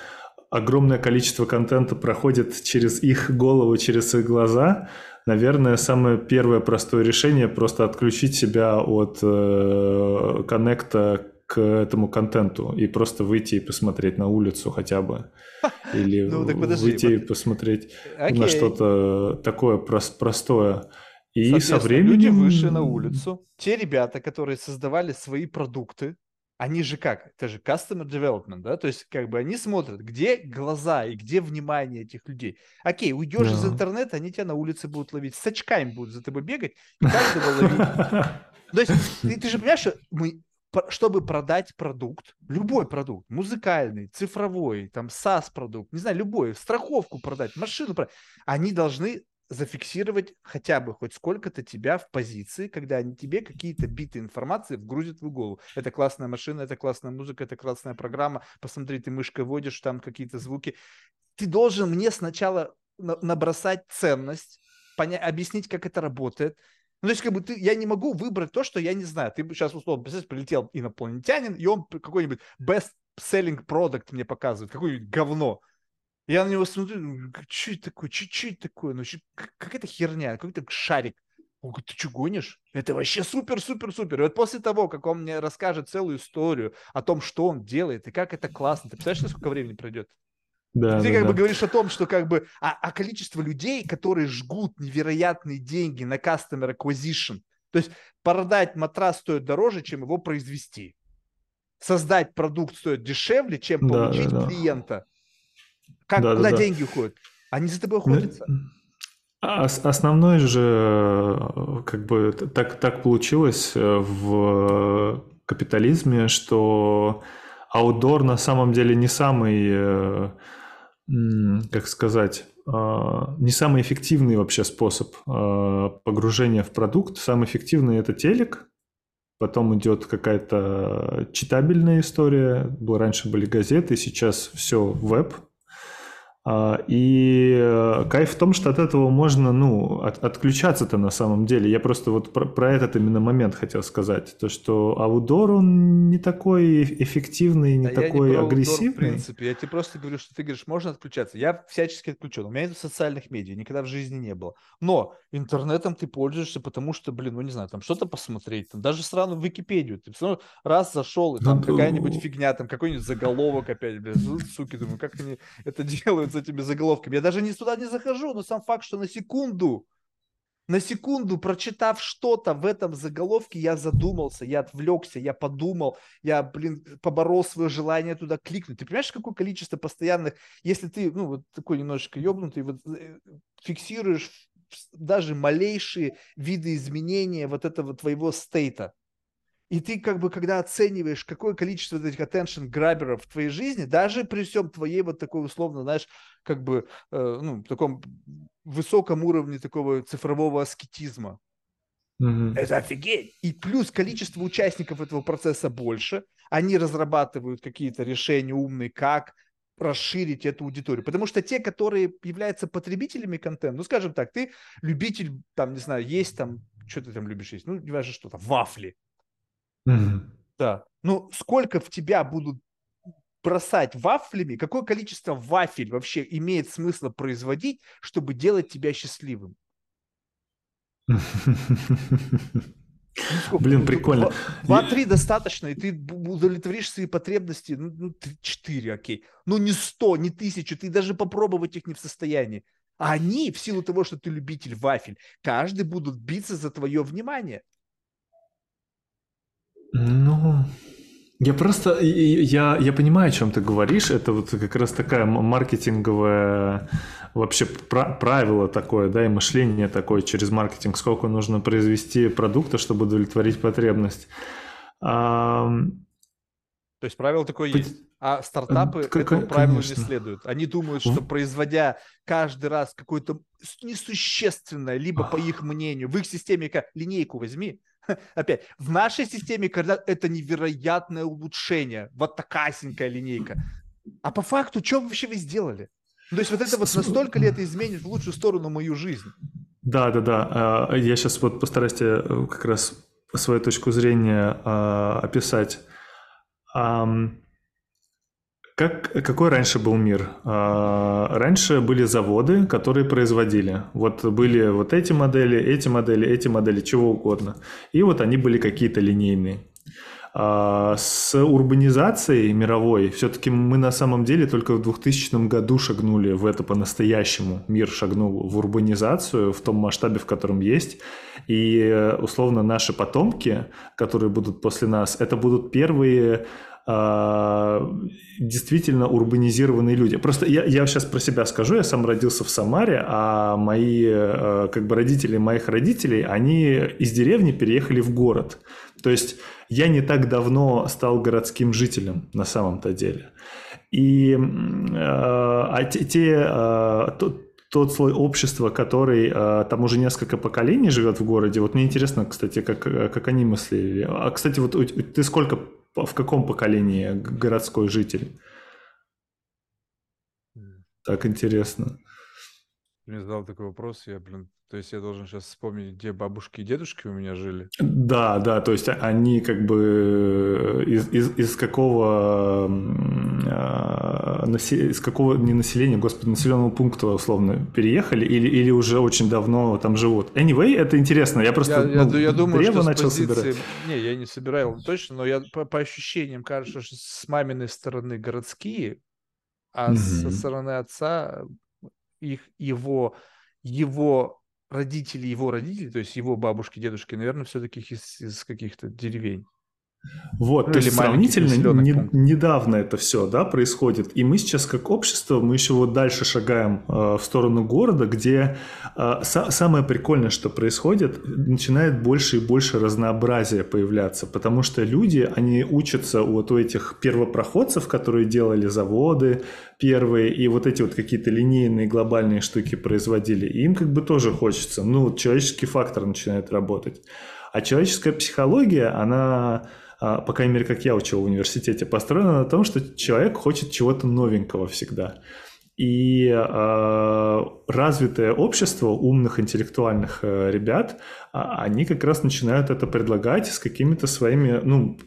[SPEAKER 2] огромное количество контента проходит через их голову, через их глаза, наверное, самое первое простое решение просто отключить себя от э, коннекта к этому контенту и просто выйти и посмотреть на улицу хотя бы. *laughs* Или ну, выйти и посмотреть на что-то такое простое. И со временем...
[SPEAKER 1] Люди вышли на улицу. Те ребята, которые создавали свои продукты, они же как? Это же customer development, да? То есть как бы они смотрят, где глаза и где внимание этих людей. Окей, уйдешь да. из интернета, они тебя на улице будут ловить, с очками будут за тобой бегать и каждого ловить. *laughs* То есть ты, ты же понимаешь, что мы чтобы продать продукт, любой продукт, музыкальный, цифровой, там SaaS-продукт, не знаю, любой, страховку продать, машину продать, они должны зафиксировать хотя бы хоть сколько-то тебя в позиции, когда они тебе какие-то биты информации вгрузят в голову. Это классная машина, это классная музыка, это классная программа. Посмотри, ты мышкой вводишь там какие-то звуки. Ты должен мне сначала набросать ценность, объяснить, как это работает, ну, то есть, как бы ты, я не могу выбрать то, что я не знаю. Ты сейчас, условно, представляешь, прилетел инопланетянин, и он какой-нибудь best-selling product мне показывает, какое-нибудь говно. Я на него смотрю, ну, что это такое, что это такое? Ну, какая-то херня, какой-то шарик. Он говорит, ты что, гонишь? Это вообще супер-супер-супер. И вот после того, как он мне расскажет целую историю о том, что он делает и как это классно, ты представляешь, сколько времени пройдет? Да, ты да, как да. бы говоришь о том, что как бы, а, а количество людей, которые жгут невероятные деньги на customer acquisition, то есть продать матрас стоит дороже, чем его произвести. Создать продукт стоит дешевле, чем получить да, да, клиента. Как, да, куда да, деньги да. уходят? Они за тобой ну, охотятся.
[SPEAKER 2] Основной же, как бы, так, так получилось э, в капитализме, что аутдор на самом деле не самый э, как сказать, а, не самый эффективный вообще способ а, погружения в продукт. Самый эффективный это телек, потом идет какая-то читабельная история. Раньше были газеты, сейчас все веб, и э, кайф в том, что от этого можно, ну, от, отключаться-то на самом деле. Я просто вот про, про этот именно момент хотел сказать. То, что аудор, он не такой эффективный, не да такой я не агрессивный. Аудор, в
[SPEAKER 1] принципе, я тебе просто говорю, что ты говоришь, можно отключаться. Я всячески отключен. У меня нет социальных медиа, никогда в жизни не было. Но интернетом ты пользуешься, потому что, блин, ну не знаю, там что-то посмотреть, там даже сразу в Википедию. Ты все равно раз зашел, и там ну, какая-нибудь фигня, там какой-нибудь заголовок опять, блин, суки, думаю, как они это *laughs* делают этими заголовками. Я даже не туда не захожу, но сам факт, что на секунду, на секунду, прочитав что-то в этом заголовке, я задумался, я отвлекся, я подумал, я, блин, поборол свое желание туда кликнуть. Ты понимаешь, какое количество постоянных, если ты, ну, вот такой немножечко ебнутый, вот э, фиксируешь даже малейшие виды изменения вот этого твоего стейта, и ты как бы, когда оцениваешь, какое количество этих attention граберов в твоей жизни, даже при всем твоей вот такой условно, знаешь, как бы, э, ну, таком высоком уровне такого цифрового аскетизма, mm-hmm. это офигеть. И плюс количество участников этого процесса больше, они разрабатывают какие-то решения умные, как расширить эту аудиторию. Потому что те, которые являются потребителями контента, ну, скажем так, ты любитель, там, не знаю, есть там, что ты там любишь есть, ну, не важно что-то, вафли, Mm-hmm. Да. Ну, сколько в тебя будут бросать вафлями, какое количество вафель вообще имеет смысл производить, чтобы делать тебя счастливым? Ну,
[SPEAKER 2] Блин, прикольно.
[SPEAKER 1] Два-три достаточно, и ты удовлетворишь свои потребности, ну, четыре, окей. Ну, не сто, не тысячу, ты даже попробовать их не в состоянии. А они, в силу того, что ты любитель вафель, каждый будут биться за твое внимание.
[SPEAKER 2] Ну, я просто, я, я понимаю, о чем ты говоришь. Это вот как раз такая маркетинговая вообще правило такое, да, и мышление такое через маркетинг, сколько нужно произвести продукта, чтобы удовлетворить потребность. А...
[SPEAKER 1] То есть правило такое есть. А стартапы как, этому правилу не следуют. Они думают, что производя каждый раз какое-то несущественное, либо по их мнению, в их системе как линейку возьми, *laughs* опять, в нашей системе когда это невероятное улучшение, вот такая линейка. А по факту, что вообще вы сделали? Ну, то есть вот это вот настолько ли это изменит в лучшую сторону мою жизнь?
[SPEAKER 2] Да, да, да. А, я сейчас вот постараюсь тебе э, как раз свою точку зрения а, описать. Как, какой раньше был мир? А, раньше были заводы, которые производили. Вот были вот эти модели, эти модели, эти модели, чего угодно. И вот они были какие-то линейные. А, с урбанизацией мировой все-таки мы на самом деле только в 2000 году шагнули в это по-настоящему. Мир шагнул в урбанизацию в том масштабе, в котором есть. И условно наши потомки, которые будут после нас, это будут первые действительно урбанизированные люди. Просто я, я сейчас про себя скажу, я сам родился в Самаре, а мои э, как бы родители моих родителей, они из деревни переехали в город. То есть я не так давно стал городским жителем на самом-то деле. И э, а те, те э, тот, тот слой общества, который там уже несколько поколений живет в городе. Вот мне интересно, кстати, как, как они мыслили. А, кстати, вот ты сколько, в каком поколении городской житель? Так интересно.
[SPEAKER 1] Мне задал такой вопрос, я, блин, то есть я должен сейчас вспомнить, где бабушки и дедушки у меня жили?
[SPEAKER 2] Да, да, то есть они как бы э, из, из, из какого, а, из какого, не населения, господи, населенного пункта условно переехали или, или уже очень давно там живут? Anyway, это интересно, я просто
[SPEAKER 1] я, ну, я, я думаю, что начал позиции... собирать. Не, я не собирал точно, но я по, по ощущениям кажется, что с маминой стороны городские, а угу. со стороны отца их, его, его родители его родителей, то есть его бабушки, дедушки, наверное, все-таки из, из каких-то деревень.
[SPEAKER 2] Вот, ну, то есть сравнительно не, недавно это все, да, происходит. И мы сейчас как общество, мы еще вот дальше шагаем э, в сторону города, где э, са- самое прикольное, что происходит, начинает больше и больше разнообразия появляться, потому что люди, они учатся вот у этих первопроходцев, которые делали заводы первые, и вот эти вот какие-то линейные глобальные штуки производили, и им как бы тоже хочется, ну, человеческий фактор начинает работать. А человеческая психология, она по крайней мере, как я учил в университете, построена на том, что человек хочет чего-то новенького всегда. И э, развитое общество умных интеллектуальных э, ребят, э, они как раз начинают это предлагать с какими-то своими, ну,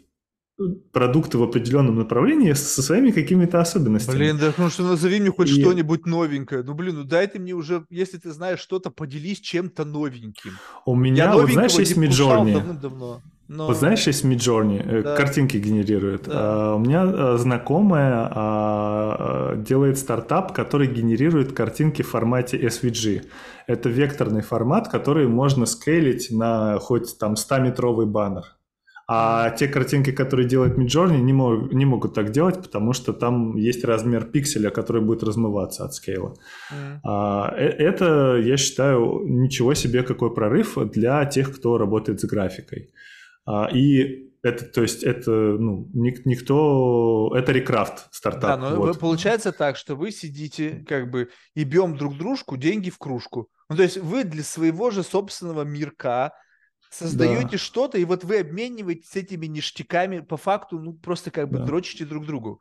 [SPEAKER 2] продукты в определенном направлении со своими какими-то особенностями.
[SPEAKER 1] Блин, да ну что назови мне хоть и... что-нибудь новенькое. Ну блин, ну дай ты мне уже, если ты знаешь что-то, поделись чем-то новеньким.
[SPEAKER 2] У меня, Я вот знаешь, есть Midjourney. Но... Вот знаешь, есть Midjourney, э, да. картинки генерирует. Да. А, у меня а, знакомая а, делает стартап, который генерирует картинки в формате SVG. Это векторный формат, который можно скейлить на хоть там 100-метровый баннер. А те картинки, которые делает Midjourney, не, мог, не могут так делать, потому что там есть размер пикселя, который будет размываться от скейла. Mm. А, это, я считаю, ничего себе какой прорыв для тех, кто работает с графикой. А, и это, то есть, это, ну, никто, это рекрафт стартап. Да,
[SPEAKER 1] но вот. получается так, что вы сидите, как бы, и бьем друг дружку деньги в кружку. Ну, то есть, вы для своего же собственного мирка создаете да. что-то, и вот вы обмениваетесь этими ништяками, по факту, ну, просто как бы да. дрочите друг другу.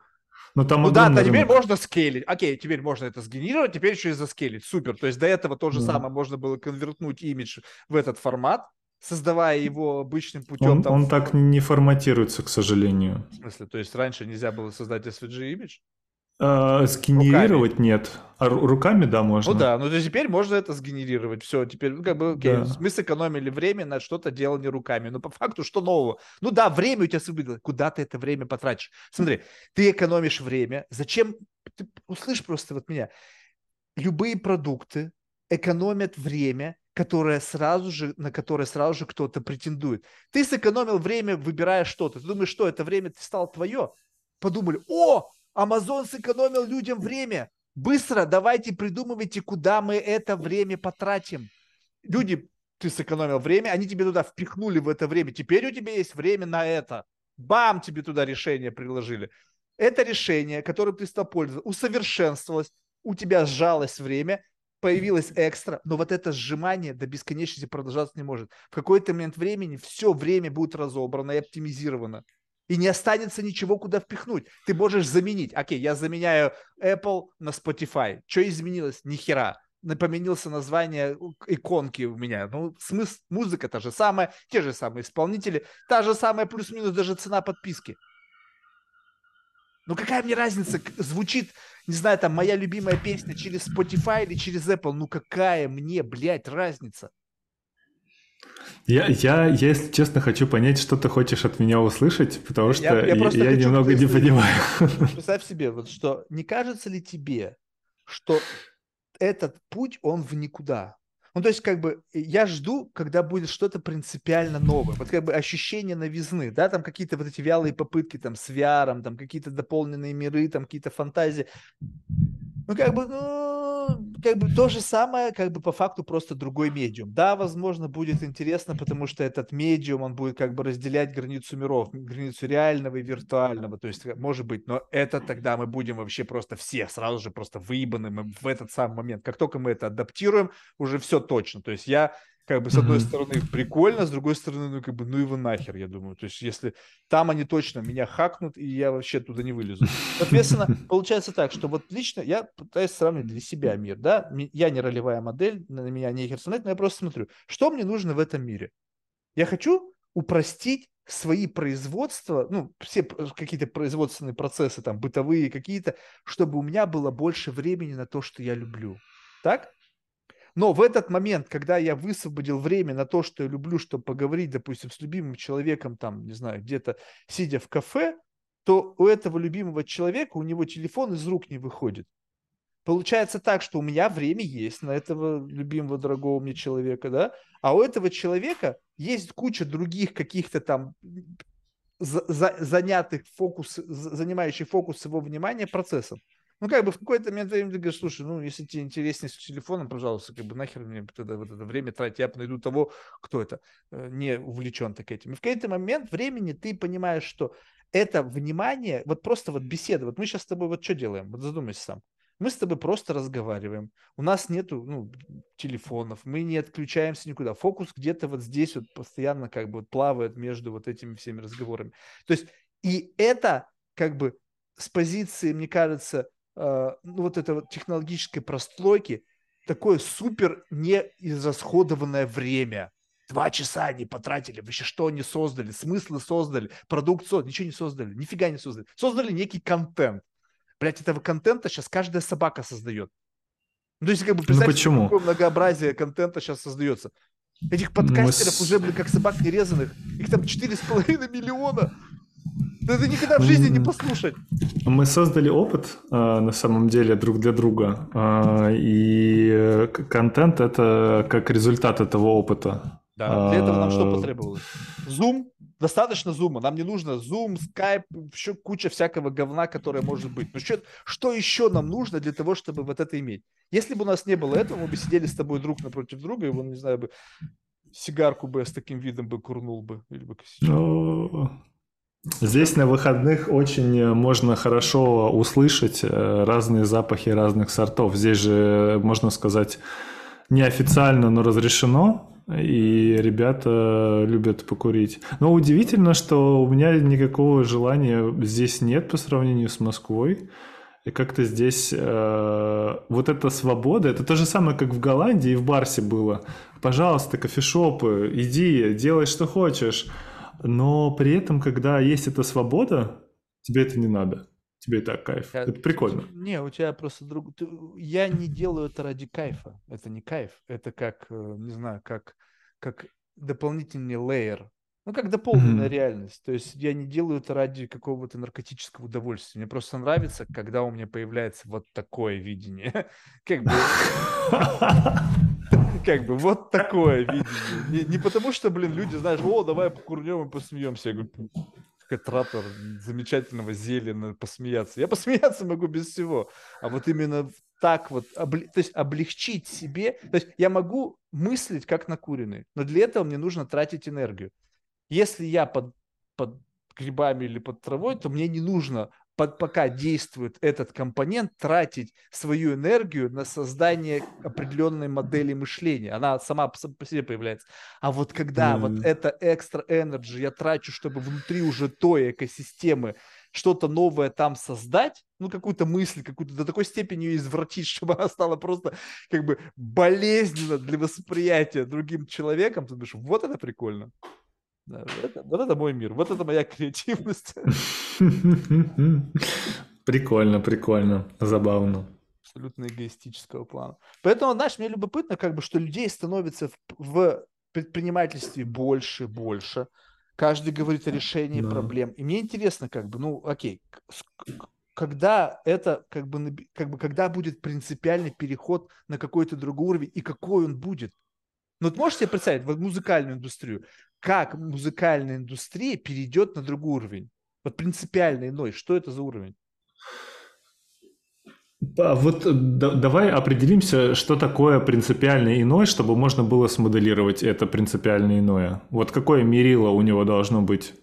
[SPEAKER 1] Но там ну да, да, теперь можно скейлить. Окей, теперь можно это сгенерировать, теперь еще и заскейлить. Супер. То есть до этого то же да. самое можно было конвертнуть имидж в этот формат, создавая его обычным путем.
[SPEAKER 2] Он,
[SPEAKER 1] там,
[SPEAKER 2] он так не форматируется, к сожалению.
[SPEAKER 1] В смысле? То есть раньше нельзя было создать SVG имидж?
[SPEAKER 2] А, сгенерировать руками. нет. А руками, да, можно.
[SPEAKER 1] Ну да, ну то теперь можно это сгенерировать. Все, теперь, ну, как бы, окей, да. мы сэкономили время на что-то делание руками. Но по факту, что нового? Ну да, время у тебя свободно. Куда ты это время потратишь? Смотри, ты экономишь время. Зачем? Ты услышь просто вот меня. Любые продукты экономят время, которое сразу же, на которое сразу же кто-то претендует. Ты сэкономил время, выбирая что-то. Ты думаешь, что это время стало твое? Подумали, о, Амазон сэкономил людям время. Быстро давайте придумывайте, куда мы это время потратим. Люди, ты сэкономил время, они тебе туда впихнули в это время. Теперь у тебя есть время на это. Бам, тебе туда решение приложили. Это решение, которым ты стал пользоваться, усовершенствовалось, у тебя сжалось время, появилось экстра, но вот это сжимание до бесконечности продолжаться не может. В какой-то момент времени все время будет разобрано и оптимизировано и не останется ничего, куда впихнуть. Ты можешь заменить. Окей, я заменяю Apple на Spotify. Что изменилось? Ни хера. Поменялся название иконки у меня. Ну, смысл, музыка та же самая, те же самые исполнители, та же самая плюс-минус даже цена подписки. Ну какая мне разница, звучит, не знаю, там моя любимая песня через Spotify или через Apple, ну какая мне, блядь, разница?
[SPEAKER 2] Я, я, я, если честно, хочу понять, что ты хочешь от меня услышать, потому что я, я, я, я немного не понимаю.
[SPEAKER 1] Представь себе, вот что не кажется ли тебе, что этот путь, он в никуда? Ну, то есть, как бы, я жду, когда будет что-то принципиально новое. Вот как бы ощущение новизны, да, там какие-то вот эти вялые попытки там с VR, там какие-то дополненные миры, там какие-то фантазии. Ну, как бы, ну, как бы то же самое, как бы по факту просто другой медиум. Да, возможно, будет интересно, потому что этот медиум, он будет как бы разделять границу миров, границу реального и виртуального, то есть, может быть, но это тогда мы будем вообще просто все сразу же просто выебаны в этот самый момент. Как только мы это адаптируем, уже все точно. То есть я как бы с одной mm-hmm. стороны прикольно, с другой стороны, ну как бы ну его нахер, я думаю. То есть если там они точно меня хакнут, и я вообще туда не вылезу. Соответственно, *laughs* получается так, что вот лично я пытаюсь сравнить для себя мир, да, я не ролевая модель, на меня не херсонет, но я просто смотрю, что мне нужно в этом мире. Я хочу упростить свои производства, ну, все какие-то производственные процессы, там, бытовые какие-то, чтобы у меня было больше времени на то, что я люблю. Так? Но в этот момент, когда я высвободил время на то, что я люблю, чтобы поговорить, допустим, с любимым человеком, там, не знаю, где-то сидя в кафе, то у этого любимого человека, у него телефон из рук не выходит. Получается так, что у меня время есть на этого любимого, дорогого мне человека, да, а у этого человека есть куча других каких-то там за, за, занятых фокус, занимающих фокус его внимания процессов. Ну, как бы в какой-то момент времени ты говоришь, слушай, ну, если тебе интереснее с телефоном, пожалуйста, как бы нахер мне тогда вот это время тратить, я найду того, кто это э, не увлечен так этим. И в какой-то момент времени ты понимаешь, что это внимание, вот просто вот беседа, вот мы сейчас с тобой вот что делаем, вот задумайся сам. Мы с тобой просто разговариваем. У нас нету ну, телефонов, мы не отключаемся никуда. Фокус где-то вот здесь вот постоянно как бы плавает между вот этими всеми разговорами. То есть и это как бы с позиции, мне кажется, ну, вот это вот технологической простройки такое супер неизрасходованное время. Два часа они потратили, вообще что они создали, смыслы создали, продукт создали, ничего не создали, нифига не создали. Создали некий контент. Блять, этого контента сейчас каждая собака создает. Ну, то есть, как бы,
[SPEAKER 2] ну, почему?
[SPEAKER 1] какое многообразие контента сейчас создается. Этих подкастеров Мы... уже, блин, как собак нерезанных, их там 4,5 миллиона. Да ты никогда в жизни не послушать.
[SPEAKER 2] Мы создали опыт, а, на самом деле, друг для друга. А, и э, контент — это как результат этого опыта.
[SPEAKER 1] Да, для этого нам что а, потребовалось? Zoom? Достаточно зума. Нам не нужно Zoom, Skype, еще куча всякого говна, которое может быть. Ну что, что еще нам нужно для того, чтобы вот это иметь? Если бы у нас не было этого, мы бы сидели с тобой друг напротив друга, и он, не знаю, бы сигарку бы с таким видом бы курнул бы. Или бы
[SPEAKER 2] Здесь на выходных очень э, можно хорошо услышать э, разные запахи разных сортов. Здесь же, можно сказать, неофициально, но разрешено, и ребята любят покурить. Но удивительно, что у меня никакого желания здесь нет по сравнению с Москвой. И как-то здесь э, вот эта свобода, это то же самое, как в Голландии и в Барсе было. Пожалуйста, кофешопы, иди, делай, что хочешь. Но при этом, когда есть эта свобода, тебе это не надо. тебе и так кайф. Я, это прикольно.
[SPEAKER 1] Не, у тебя просто друг... Я не делаю это ради кайфа. Это не кайф. Это как, э, не знаю, как, как дополнительный лейер. Ну, как дополненная mm-hmm. реальность. То есть я не делаю это ради какого-то наркотического удовольствия. Мне просто нравится, когда у меня появляется вот такое видение. *laughs* Как бы... *laughs* Как бы вот такое видение. Не потому что, блин, люди, знаешь, о, давай покурнем и посмеемся. Я говорю, трапор замечательного зелена посмеяться. Я посмеяться могу без всего. А вот именно так вот, обли... то есть облегчить себе, то есть я могу мыслить как накуренный, но для этого мне нужно тратить энергию. Если я под, под грибами или под травой, то мне не нужно под, пока действует этот компонент, тратить свою энергию на создание определенной модели мышления. Она сама по, себе появляется. А вот когда mm. вот это экстра энергии я трачу, чтобы внутри уже той экосистемы что-то новое там создать, ну, какую-то мысль, какую-то до такой степени ее извратить, *laughs* чтобы она стала просто как бы болезненно для восприятия другим человеком, ты думаешь, вот это прикольно. Да, вот, это, вот это мой мир, вот это моя *laughs* креативность.
[SPEAKER 2] Прикольно, прикольно, забавно.
[SPEAKER 1] Абсолютно эгоистического плана. Поэтому, знаешь, мне любопытно, как бы, что людей становится в, в предпринимательстве больше, больше. Каждый говорит о решении да. проблем. И мне интересно, как бы, ну, окей, когда это, как бы, как бы, когда будет принципиальный переход на какой-то другой уровень и какой он будет? Ну, вот можете себе представить, вот музыкальную индустрию, как музыкальная индустрия перейдет на другой уровень? Вот принципиально иной. Что это за уровень?
[SPEAKER 2] А вот да, давай определимся, что такое принципиально иной, чтобы можно было смоделировать это принципиально иное. Вот какое мерило у него должно быть?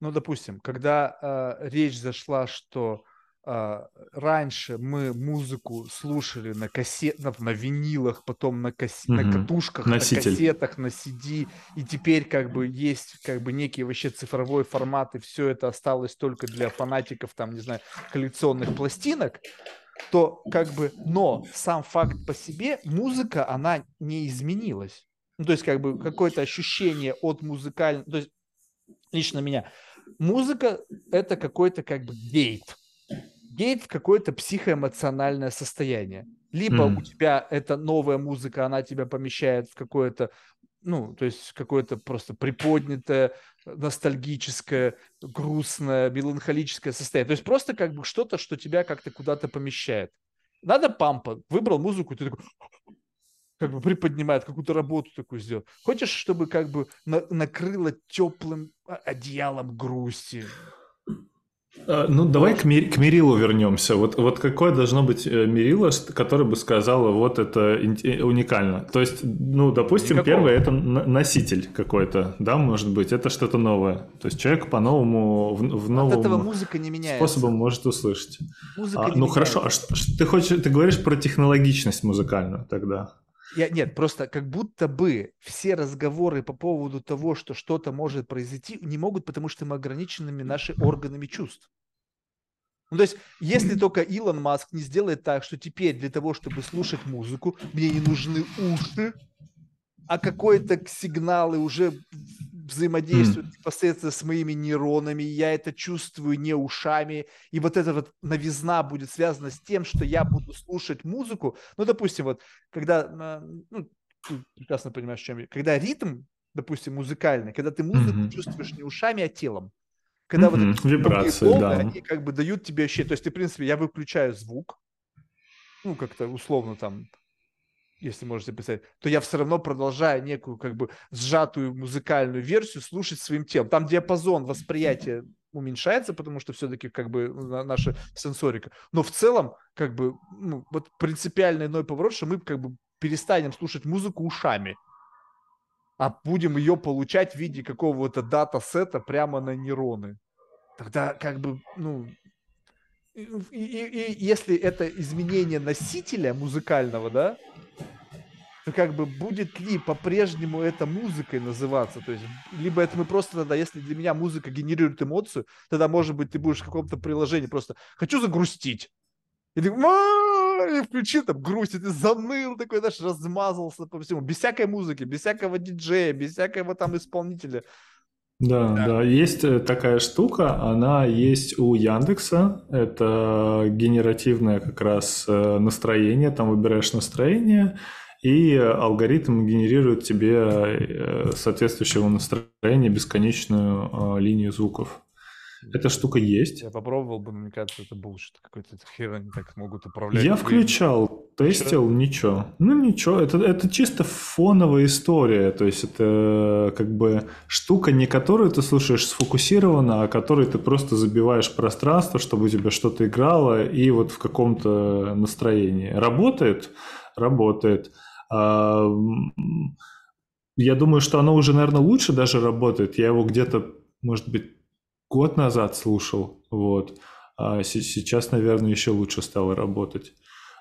[SPEAKER 1] Ну, допустим, когда э, речь зашла, что раньше мы музыку слушали на кассетах, на винилах, потом на, касс... угу. на катушках, Носитель. на кассетах, на CD, и теперь как бы есть как бы некие вообще цифровой формат, и все это осталось только для фанатиков, там, не знаю, коллекционных пластинок, то как бы, но сам факт по себе, музыка, она не изменилась. Ну, то есть как бы какое-то ощущение от музыкального, то есть лично меня, музыка это какой-то как бы гейт, гейт в какое-то психоэмоциональное состояние. Либо mm. у тебя эта новая музыка, она тебя помещает в какое-то, ну, то есть какое-то просто приподнятое, ностальгическое, грустное, меланхолическое состояние. То есть просто как бы что-то, что тебя как-то куда-то помещает. Надо пампа. Выбрал музыку, ты такой *sniffs* как бы приподнимает, какую-то работу такую сделал. Хочешь, чтобы как бы на, накрыло теплым одеялом грусти?
[SPEAKER 2] А, ну, давай к, мир, к мерилу вернемся. Вот, вот какое должно быть э, мерило, которое бы сказало, вот это э, уникально? То есть, ну, допустим, Никакого. первое это носитель какой-то, да, может быть, это что-то новое. То есть человек по-новому, в, в новом От этого
[SPEAKER 1] музыка не меняется.
[SPEAKER 2] способом может услышать. Музыка а, не ну, меняется. хорошо, а что, ты хочешь, ты говоришь про технологичность музыкальную тогда?
[SPEAKER 1] Я, нет, просто как будто бы все разговоры по поводу того, что что-то может произойти, не могут, потому что мы ограниченными наши органами чувств. Ну, то есть, если только Илон Маск не сделает так, что теперь для того, чтобы слушать музыку, мне не нужны уши, а какой-то сигналы уже взаимодействуют mm. непосредственно с моими нейронами, я это чувствую не ушами, и вот эта вот новизна будет связана с тем, что я буду слушать музыку, ну, допустим, вот, когда, ну, ты прекрасно понимаешь, чем я, когда ритм, допустим, музыкальный, когда ты музыку mm-hmm. чувствуешь не ушами, а телом, когда mm-hmm. вот эти
[SPEAKER 2] вибрации, волны, да.
[SPEAKER 1] они как бы дают тебе ощущение, то есть ты, в принципе, я выключаю звук, ну, как-то условно там если можете представить, то я все равно продолжаю некую как бы сжатую музыкальную версию слушать своим телом. Там диапазон восприятия уменьшается, потому что все-таки как бы наша сенсорика. Но в целом как бы ну, вот принципиально иной поворот, что мы как бы перестанем слушать музыку ушами, а будем ее получать в виде какого-то дата-сета прямо на нейроны. Тогда как бы, ну, и, и, и если это изменение носителя музыкального, да, то как бы будет ли по-прежнему это музыкой называться? То есть, либо это мы просто тогда, если для меня музыка генерирует эмоцию, тогда, может быть, ты будешь в каком-то приложении просто «хочу загрустить». И ты и включил там грусть, и ты заныл такой, знаешь, размазался по всему. Без всякой музыки, без всякого диджея, без всякого там исполнителя.
[SPEAKER 2] Да, да, да, есть э, такая штука, она есть у Яндекса, это генеративное как раз э, настроение, там выбираешь настроение, и алгоритм генерирует тебе э, соответствующего настроения бесконечную линию звуков. Эта штука есть.
[SPEAKER 1] Я попробовал бы, но мне кажется, это булшит. Какой-то хер они так могут управлять.
[SPEAKER 2] Я включал, тестил, Вчера... ничего. Ну, ничего. Это, это чисто фоновая история. То есть это как бы штука, не которую ты слушаешь сфокусированно, а которой ты просто забиваешь пространство, чтобы у тебя что-то играло, и вот в каком-то настроении. Работает? Работает. А, я думаю, что оно уже, наверное, лучше даже работает. Я его где-то, может быть, год назад слушал, вот, а сейчас, наверное, еще лучше стало работать.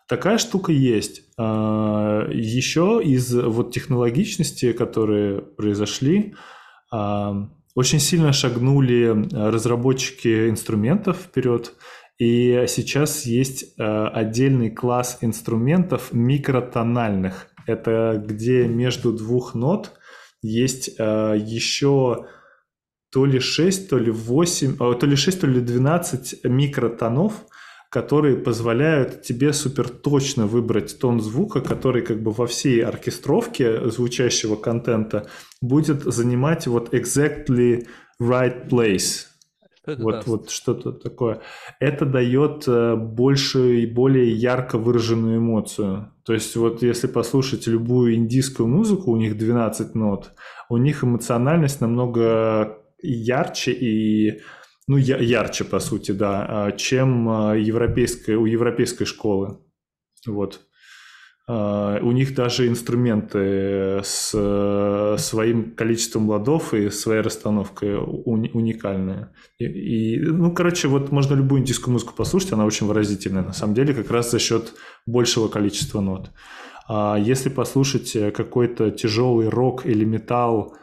[SPEAKER 2] Такая штука есть. А, еще из вот технологичности, которые произошли, а, очень сильно шагнули разработчики инструментов вперед, и сейчас есть отдельный класс инструментов микротональных. Это где между двух нот есть еще то ли 6, то ли 8, а, то ли 6, то ли 12 микротонов, которые позволяют тебе супер точно выбрать тон звука, который как бы во всей оркестровке звучащего контента будет занимать вот exactly right place. это вот, вот что-то такое. Это дает э, больше и более ярко выраженную эмоцию. То есть вот если послушать любую индийскую музыку, у них 12 нот, у них эмоциональность намного ярче и ну, ярче, по сути, да, а, чем а, европейская, у европейской школы. Вот. А, у них даже инструменты с своим количеством ладов и своей расстановкой уникальные. И, и, ну, короче, вот можно любую индийскую музыку послушать, она очень выразительная, на самом деле, как раз за счет большего количества нот. А если послушать какой-то тяжелый рок или металл,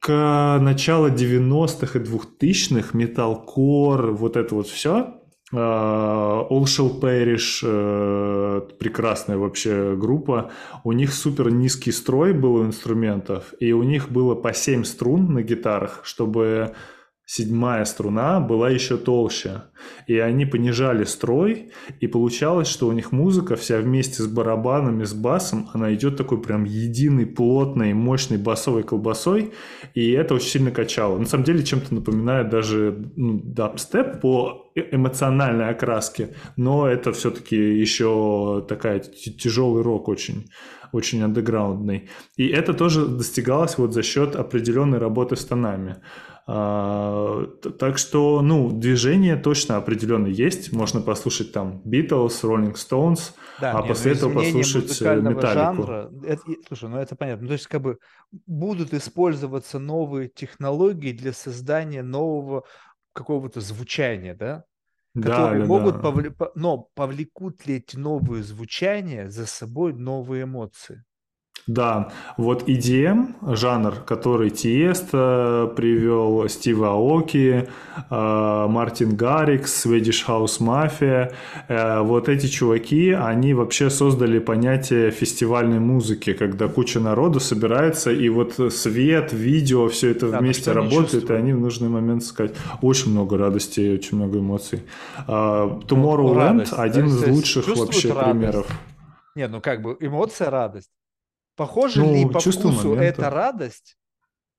[SPEAKER 2] к началу 90-х и 2000-х металкор, вот это вот все, а, All Shall Perish, э, прекрасная вообще группа. У них супер низкий строй был у инструментов, и у них было по 7 струн на гитарах, чтобы седьмая струна была еще толще. И они понижали строй, и получалось, что у них музыка вся вместе с барабанами, с басом, она идет такой прям единой, плотной, мощной басовой колбасой, и это очень сильно качало. На самом деле чем-то напоминает даже ну, дабстеп по э, эмоциональной окраске, но это все-таки еще такая тяжелый рок очень очень андеграундный. И это тоже достигалось вот за счет определенной работы с тонами. А, так что, ну, движение точно определенно есть. Можно послушать там Beatles, Rolling Stones, да, а не, после этого послушать э, Металлику. Жанра,
[SPEAKER 1] это, слушай, ну это понятно. Ну, то есть, как бы будут использоваться новые технологии для создания нового какого-то звучания, да? которые да, могут, да. Повле... но повлекут ли эти новые звучания за собой новые эмоции?
[SPEAKER 2] Да, вот EDM, жанр, который Тиеста привел, Стив Аоки, э, Мартин Гаррикс, Swedish House Mafia, э, вот эти чуваки, они вообще создали понятие фестивальной музыки, когда куча народу собирается, и вот свет, видео, все это да, вместе работает, и они в нужный момент сказать. Очень много радости, очень много эмоций. Tomorrowland ну, один из лучших вообще радость. примеров.
[SPEAKER 1] Нет, ну как бы эмоция радость. Похоже ну, ли по вкусу момента. эта радость,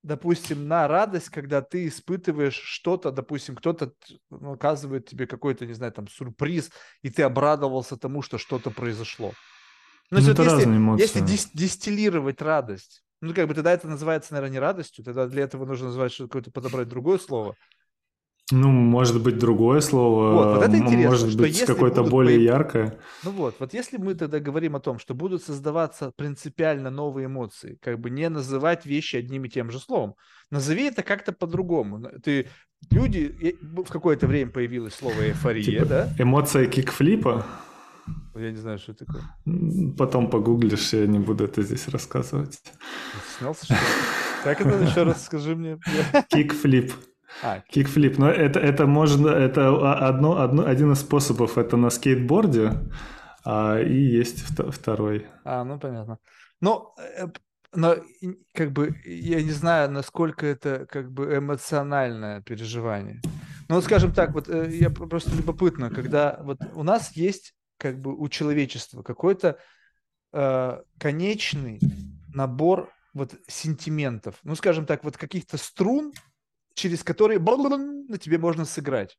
[SPEAKER 1] допустим, на радость, когда ты испытываешь что-то, допустим, кто-то оказывает тебе какой-то, не знаю, там, сюрприз, и ты обрадовался тому, что что-то произошло. Ну, ну это вот если, эмоции. если дис- дистиллировать радость, ну, как бы тогда это называется, наверное, не радостью, тогда для этого нужно назвать что-то, какое-то подобрать другое слово.
[SPEAKER 2] Ну, может быть, другое слово. Вот, вот это интересно, может что быть, какое-то более появ... яркое.
[SPEAKER 1] Ну вот, вот если мы тогда говорим о том, что будут создаваться принципиально новые эмоции, как бы не называть вещи одним и тем же словом, назови это как-то по-другому. Ты люди в какое-то время появилось слово эйфория, типа да?
[SPEAKER 2] Эмоция кикфлипа.
[SPEAKER 1] Я не знаю, что это такое.
[SPEAKER 2] Потом погуглишь, я не буду это здесь рассказывать.
[SPEAKER 1] снялся, что ли? Как это еще раз скажи мне? *laughs*
[SPEAKER 2] Кикфлип. А, кикфлип. Но это, это можно, это одно, одно, один из способов. Это на скейтборде, а, и есть второй.
[SPEAKER 1] А, ну понятно. Ну, э, но как бы я не знаю, насколько это как бы эмоциональное переживание. Ну скажем так, вот э, я просто любопытно, когда вот у нас есть как бы у человечества какой-то э, конечный набор вот сентиментов, ну скажем так, вот каких-то струн, через которые на тебе можно сыграть.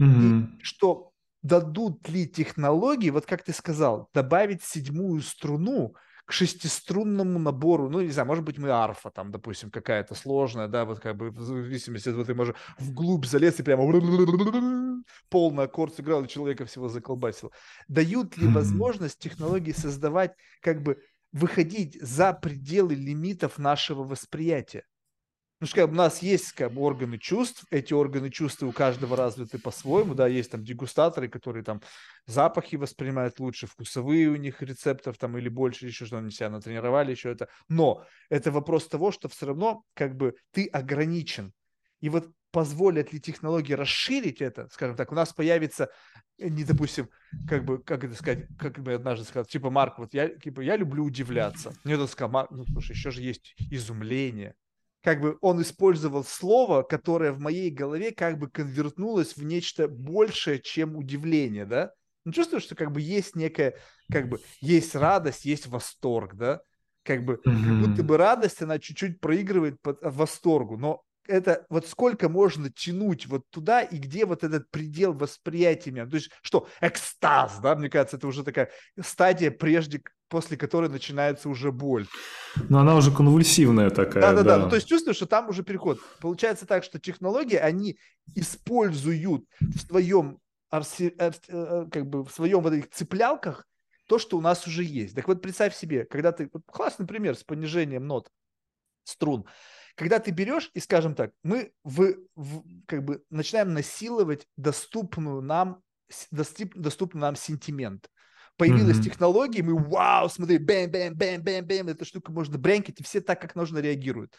[SPEAKER 1] Mm-hmm. И что дадут ли технологии, вот как ты сказал, добавить седьмую струну к шестиструнному набору, ну, не знаю, может быть, мы арфа там, допустим, какая-то сложная, да, вот как бы в зависимости от, вот ты можешь вглубь залез и прямо полный аккорд сыграл, и человека всего заколбасил. Дают ли возможность технологии создавать, как бы, выходить за пределы лимитов нашего восприятия? Ну, что у нас есть как бы, органы чувств, эти органы чувств у каждого развиты по-своему, да, есть там дегустаторы, которые там запахи воспринимают лучше, вкусовые у них рецептов там или больше, еще что они себя натренировали, еще это. Но это вопрос того, что все равно как бы ты ограничен. И вот позволят ли технологии расширить это, скажем так, у нас появится, э, не допустим, как бы, как это сказать, как бы однажды сказал, типа, Марк, вот я, типа, я люблю удивляться. Мне кто сказал, Марк, ну, слушай, еще же есть изумление, как бы он использовал слово, которое в моей голове как бы конвертнулось в нечто большее, чем удивление, да? Ну, чувствуешь, что как бы есть некая, как бы, есть радость, есть восторг, да? Как бы, mm-hmm. как будто бы радость, она чуть-чуть проигрывает под восторгу, но это вот сколько можно тянуть вот туда и где вот этот предел восприятия меня. То есть что, экстаз, да, мне кажется, это уже такая стадия, прежде, после которой начинается уже боль.
[SPEAKER 2] Но она уже конвульсивная такая.
[SPEAKER 1] Да-да-да, ну, то есть чувствуешь, что там уже переход. Получается так, что технологии, они используют в своем, арси... Э, э, как бы в своем вот этих цеплялках то, что у нас уже есть. Так вот представь себе, когда ты, вот классный пример с понижением нот струн, когда ты берешь и, скажем так, мы в, в, как бы начинаем насиловать доступную нам, доступ, доступный нам сентимент. Появилась mm-hmm. технология, мы вау, смотри, бэм, бэм, бэм, бэм, бэм, эта штука можно брянкать, и все так, как нужно реагируют.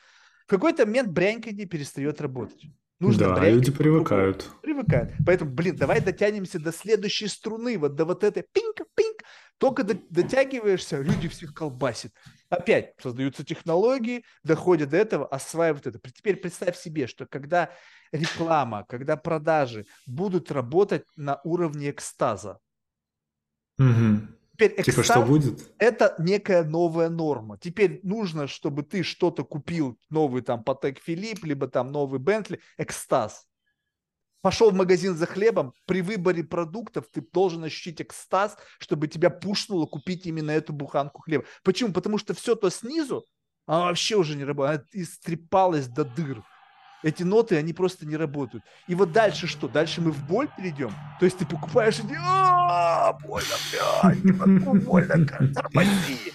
[SPEAKER 1] В какой-то момент брянканье перестает работать.
[SPEAKER 2] Нужно да, люди привыкают.
[SPEAKER 1] Привыкают. Поэтому, блин, давай дотянемся до следующей струны, вот до вот этой пинг, пинг. Только дотягиваешься, люди всех колбасит. Опять создаются технологии, доходят до этого, осваивают это. Теперь представь себе, что когда реклама, когда продажи будут работать на уровне экстаза.
[SPEAKER 2] Угу. Теперь экстаз типа что будет?
[SPEAKER 1] Это некая новая норма. Теперь нужно, чтобы ты что-то купил, новый там Патек Филипп, либо там новый Бентли, экстаз пошел в магазин за хлебом, при выборе продуктов ты должен ощутить экстаз, чтобы тебя пушнуло купить именно эту буханку хлеба. Почему? Потому что все то снизу, оно вообще уже не работает, оно истрепалось до дыр. Эти ноты, они просто не работают. И вот дальше что? Дальше мы в боль перейдем? То есть ты покупаешь и «А, больно, блядь, не могу, больно, тормози.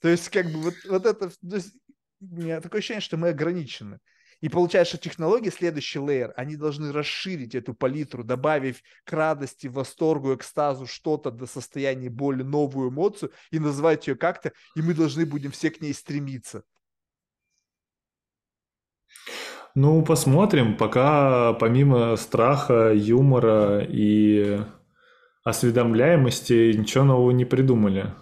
[SPEAKER 1] То есть как бы вот, вот это, то есть, у меня такое ощущение, что мы ограничены. И получается, что технологии, следующий лейер, они должны расширить эту палитру, добавив к радости, восторгу, экстазу что-то до состояния боли, новую эмоцию и назвать ее как-то, и мы должны будем все к ней стремиться.
[SPEAKER 2] Ну, посмотрим. Пока помимо страха, юмора и осведомляемости ничего нового не придумали.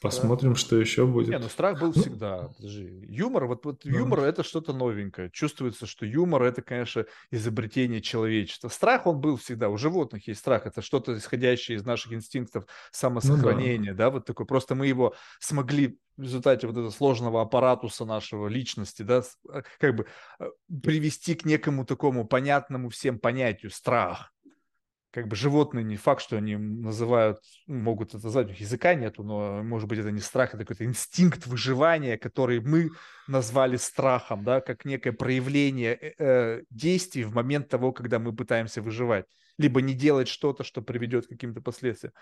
[SPEAKER 2] Посмотрим, да. что еще будет.
[SPEAKER 1] Не, ну страх был ну всегда. Подожди. Юмор, вот, вот юмор это что-то новенькое. Чувствуется, что юмор это, конечно, изобретение человечества. Страх он был всегда. У животных есть страх. Это что-то исходящее из наших инстинктов самосохранения, ну, да. да, вот такой. Просто мы его смогли в результате вот этого сложного аппаратуса нашего личности, да, э, как бы э, привести к некому такому понятному всем понятию страх как бы животные не факт, что они называют, могут это назвать, у них языка нету, но может быть это не страх, это какой-то инстинкт выживания, который мы назвали страхом, да, как некое проявление э, э, действий в момент того, когда мы пытаемся выживать, либо не делать что-то, что приведет к каким-то последствиям.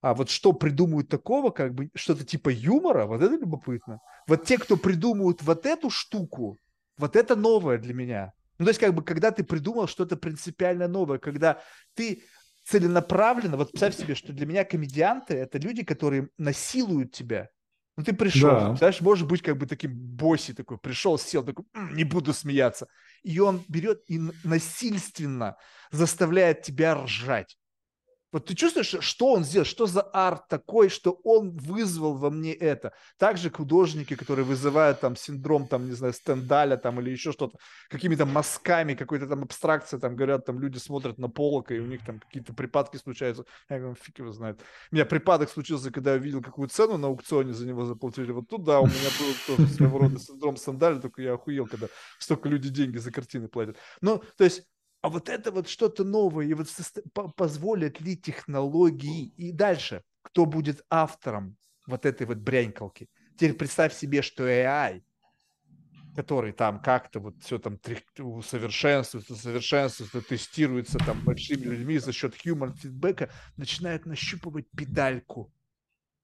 [SPEAKER 1] А вот что придумают такого, как бы что-то типа юмора, вот это любопытно. Вот те, кто придумают вот эту штуку, вот это новое для меня. Ну, то есть, как бы, когда ты придумал что-то принципиально новое, когда ты целенаправленно, вот представь себе, что для меня комедианты – это люди, которые насилуют тебя. Ну, ты пришел, да. знаешь, может быть, как бы таким босси такой, пришел, сел, такой, не буду смеяться. И он берет и насильственно заставляет тебя ржать. Вот ты чувствуешь, что он сделал, что за арт такой, что он вызвал во мне это. Также художники, которые вызывают там синдром, там, не знаю, Стендаля там или еще что-то, какими-то мазками, какой-то там абстракция, там говорят, там люди смотрят на полок, и у них там какие-то припадки случаются. Я говорю, фиг его знает. У меня припадок случился, когда я видел, какую цену на аукционе за него заплатили. Вот тут, да, у меня был тоже своего рода синдром Стендаля, только я охуел, когда столько люди деньги за картины платят. Ну, то есть а вот это вот что-то новое, и вот позволят ли технологии и дальше, кто будет автором вот этой вот брянькалки. Теперь представь себе, что AI, который там как-то вот все там усовершенствуется, усовершенствуется, тестируется там большими людьми за счет human фидбэка, начинает нащупывать педальку,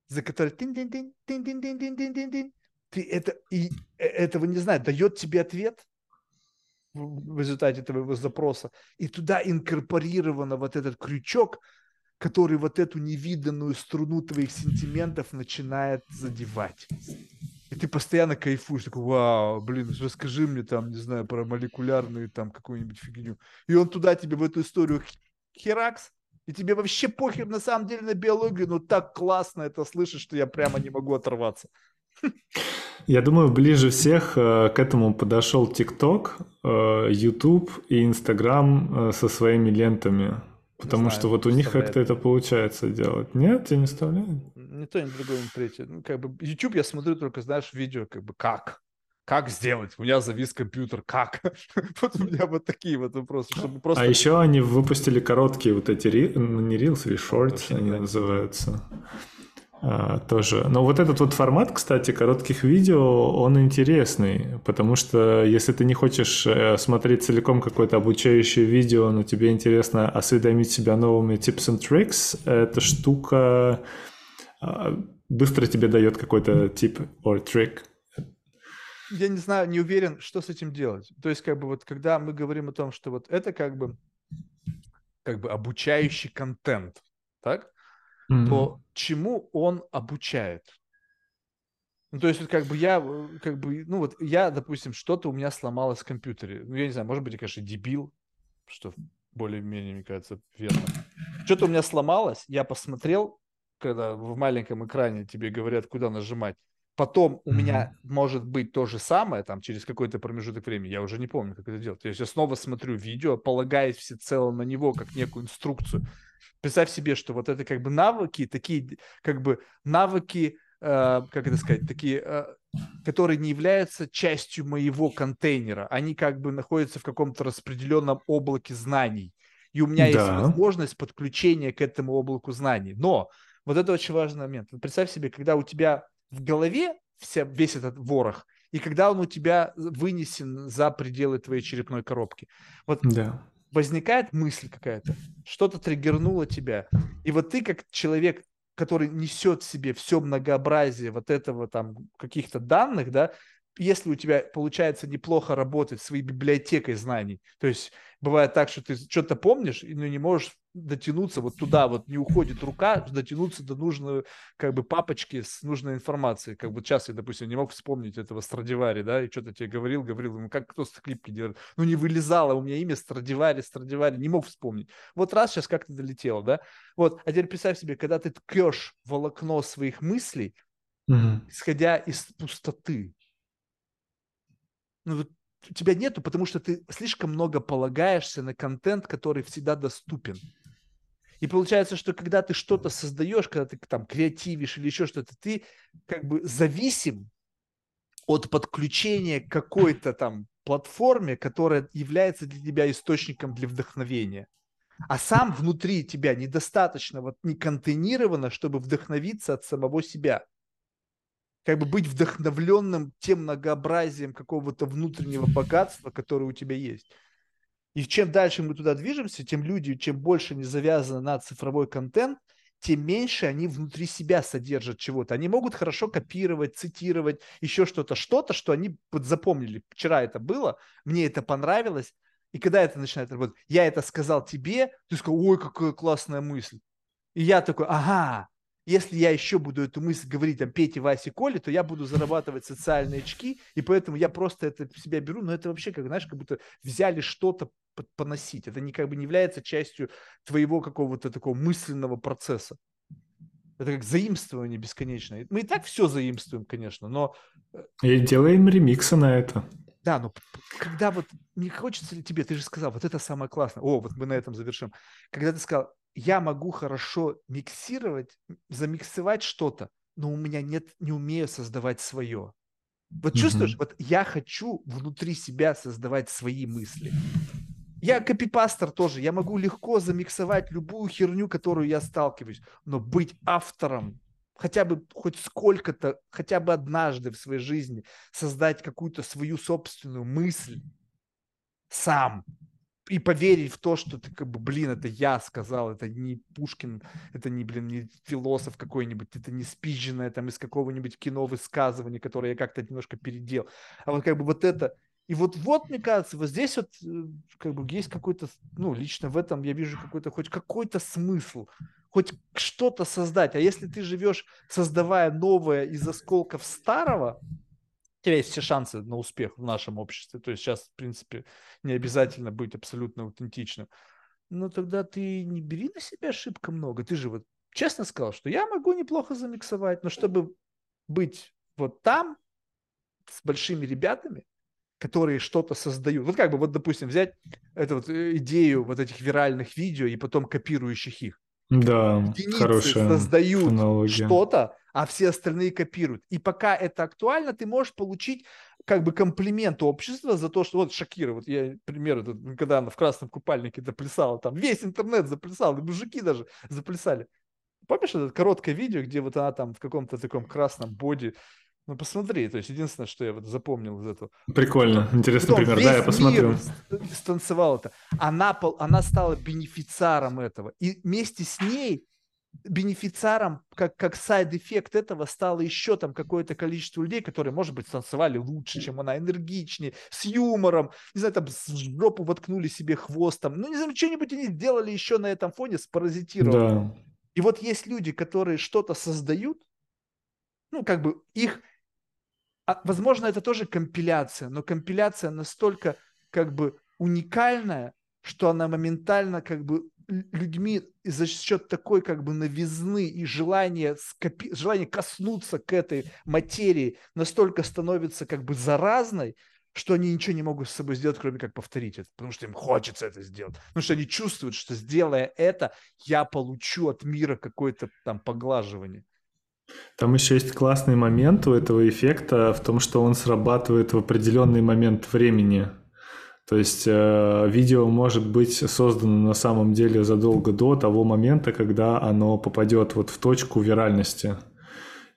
[SPEAKER 1] за которой тин тин тин тин тин тин тин тин тин, ты это и э, этого не знает, дает тебе ответ, в результате твоего запроса, и туда инкорпорировано вот этот крючок, который вот эту невиданную струну твоих сентиментов начинает задевать. И ты постоянно кайфуешь, такой, вау, блин, расскажи мне там, не знаю, про молекулярную там какую-нибудь фигню. И он туда тебе в эту историю херакс, и тебе вообще похер на самом деле на биологию, но так классно это слышать, что я прямо не могу оторваться.
[SPEAKER 2] Я думаю, ближе всех э, к этому подошел э, YouTube и Instagram э, со своими лентами. Потому знаю, что вот у них как-то это получается делать. Нет, тебе не вставляет?
[SPEAKER 1] Ни то, ни другое, ни третье. Ну, как бы YouTube я смотрю только, знаешь, видео, как бы как. Как сделать? У меня завис компьютер. Как? *laughs* вот у меня вот такие вот вопросы. Чтобы просто...
[SPEAKER 2] А еще они выпустили короткие вот эти, ну, не Reels, или Shorts они называются. А, тоже. Но вот этот вот формат, кстати, коротких видео, он интересный, потому что если ты не хочешь э, смотреть целиком какое-то обучающее видео, но тебе интересно осведомить себя новыми tips and tricks, эта штука а, быстро тебе дает какой-то тип or trick.
[SPEAKER 1] Я не знаю, не уверен, что с этим делать. То есть, как бы вот, когда мы говорим о том, что вот это как бы, как бы обучающий контент, так? Mm-hmm. то чему он обучает? Ну, то есть, вот как бы я, э, как бы, ну, вот я, допустим, что-то у меня сломалось в компьютере. Ну, я не знаю, может быть, я, конечно, дебил, что более-менее, мне кажется, верно. Что-то у меня сломалось, я посмотрел, когда в маленьком экране тебе говорят, куда нажимать. Потом у mm-hmm. меня может быть то же самое, там, через какой-то промежуток времени, я уже не помню, как это делать. То есть я снова смотрю видео, полагаясь всецело на него, как некую инструкцию. Представь себе, что вот это как бы навыки, такие как бы навыки, э, как это сказать, такие, э, которые не являются частью моего контейнера. Они как бы находятся в каком-то распределенном облаке знаний. И у меня да. есть возможность подключения к этому облаку знаний. Но вот это очень важный момент. Представь себе, когда у тебя в голове вся, весь этот ворох, и когда он у тебя вынесен за пределы твоей черепной коробки. Вот да возникает мысль какая-то, что-то триггернуло тебя, и вот ты как человек, который несет в себе все многообразие вот этого там каких-то данных, да, если у тебя получается неплохо работать своей библиотекой знаний, то есть бывает так, что ты что-то помнишь, но не можешь дотянуться вот туда, вот не уходит рука, дотянуться до нужной как бы папочки с нужной информацией. Как бы сейчас я, допустим, не мог вспомнить этого Страдивари, да, и что-то тебе говорил, говорил, ну как кто с клипки делает, ну не вылезало у меня имя Страдивари, Страдивари, не мог вспомнить. Вот раз сейчас как-то долетело, да, вот, а теперь представь себе, когда ты ткешь волокно своих мыслей, угу. исходя из пустоты, ну, вот у тебя нету, потому что ты слишком много полагаешься на контент, который всегда доступен. И получается, что когда ты что-то создаешь, когда ты там креативишь или еще что-то, ты как бы зависим от подключения к какой-то там платформе, которая является для тебя источником для вдохновения. А сам внутри тебя недостаточно вот не контейнировано, чтобы вдохновиться от самого себя как бы быть вдохновленным тем многообразием какого-то внутреннего богатства, которое у тебя есть. И чем дальше мы туда движемся, тем люди, чем больше они завязаны на цифровой контент, тем меньше они внутри себя содержат чего-то. Они могут хорошо копировать, цитировать, еще что-то, что-то, что они запомнили. Вчера это было, мне это понравилось, и когда это начинает работать, я это сказал тебе, ты сказал, ой, какая классная мысль. И я такой, ага, если я еще буду эту мысль говорить там Пете, Васе, Коле, то я буду зарабатывать социальные очки, и поэтому я просто это себя беру, но это вообще, как, знаешь, как будто взяли что-то поносить. Это не как бы не является частью твоего какого-то такого мысленного процесса. Это как заимствование бесконечное. Мы и так все заимствуем, конечно, но...
[SPEAKER 2] Э, и делаем ремиксы на это.
[SPEAKER 1] Да, но когда вот не хочется ли тебе, ты же сказал, вот это самое классное. О, вот мы на этом завершим. Когда ты сказал, я могу хорошо миксировать, замиксовать что-то, но у меня нет, не умею создавать свое. Вот mm-hmm. чувствуешь, вот я хочу внутри себя создавать свои мысли. Я копипастер тоже, я могу легко замиксовать любую херню, которую я сталкиваюсь, но быть автором, хотя бы хоть сколько-то, хотя бы однажды в своей жизни создать какую-то свою собственную мысль сам, и поверить в то, что ты как бы, блин, это я сказал, это не Пушкин, это не, блин, не философ какой-нибудь, это не спизженное там из какого-нибудь кино высказывания, которое я как-то немножко передел. А вот как бы вот это, и вот, вот, мне кажется, вот здесь вот э, как бы есть какой-то, ну, лично в этом я вижу какой-то, хоть какой-то смысл, хоть что-то создать. А если ты живешь, создавая новое из осколков старого, у тебя есть все шансы на успех в нашем обществе. То есть сейчас, в принципе, не обязательно быть абсолютно аутентичным. Но тогда ты не бери на себя ошибка много. Ты же вот честно сказал, что я могу неплохо замиксовать, но чтобы быть вот там с большими ребятами, которые что-то создают. Вот как бы, вот, допустим, взять эту вот э, идею вот этих виральных видео и потом копирующих их.
[SPEAKER 2] Да, Единицы хорошая
[SPEAKER 1] создают что-то, а все остальные копируют. И пока это актуально, ты можешь получить как бы комплимент общества за то, что вот Шакира, вот я пример, этот, когда она в красном купальнике доплясала, там весь интернет заплясал, и мужики даже заплясали. Помнишь это короткое видео, где вот она там в каком-то таком красном боди ну, посмотри, то есть единственное, что я вот запомнил из этого.
[SPEAKER 2] Прикольно, интересный Потом пример, да, я посмотрю.
[SPEAKER 1] станцевал это. Она, она стала бенефициаром этого. И вместе с ней бенефициаром, как, как side effect этого, стало еще там какое-то количество людей, которые, может быть, танцевали лучше, чем она, энергичнее, с юмором, не знаю, там, с жопу воткнули себе хвостом. Ну, не знаю, что-нибудь они сделали еще на этом фоне, спаразитировали. Да. И вот есть люди, которые что-то создают, ну, как бы их а, возможно, это тоже компиляция, но компиляция настолько как бы уникальная, что она моментально как бы людьми за счет такой как бы новизны и желания, скопи... желания коснуться к этой материи настолько становится как бы заразной, что они ничего не могут с собой сделать, кроме как повторить это, потому что им хочется это сделать, потому что они чувствуют, что сделая это, я получу от мира какое-то там поглаживание.
[SPEAKER 2] Там еще есть классный момент у этого эффекта в том, что он срабатывает в определенный момент времени. То есть э, видео может быть создано на самом деле задолго до того момента, когда оно попадет вот в точку виральности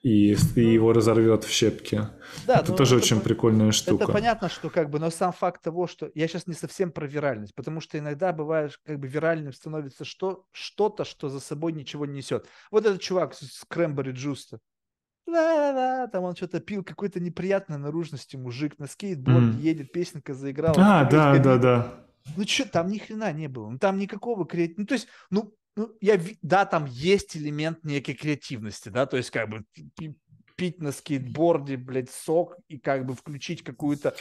[SPEAKER 2] и, и его разорвет в щепки. Да, это тоже это, очень прикольная штука.
[SPEAKER 1] Это понятно, что как бы, но сам факт того, что я сейчас не совсем про виральность, потому что иногда бывает, как бы виральным становится что, что-то, что за собой ничего не несет. Вот этот чувак с Крэмбери Джуста. Да-да-да, там он что-то пил, какой-то неприятной наружности мужик на скейтборде mm. едет, песенка заиграла.
[SPEAKER 2] А, да, да, да.
[SPEAKER 1] Ну что, там ни хрена не было. Ну там никакого креатива. Ну то есть, ну ну, я, да, там есть элемент некой креативности, да, то есть как бы пить на скейтборде, блядь, сок и как бы включить какую-то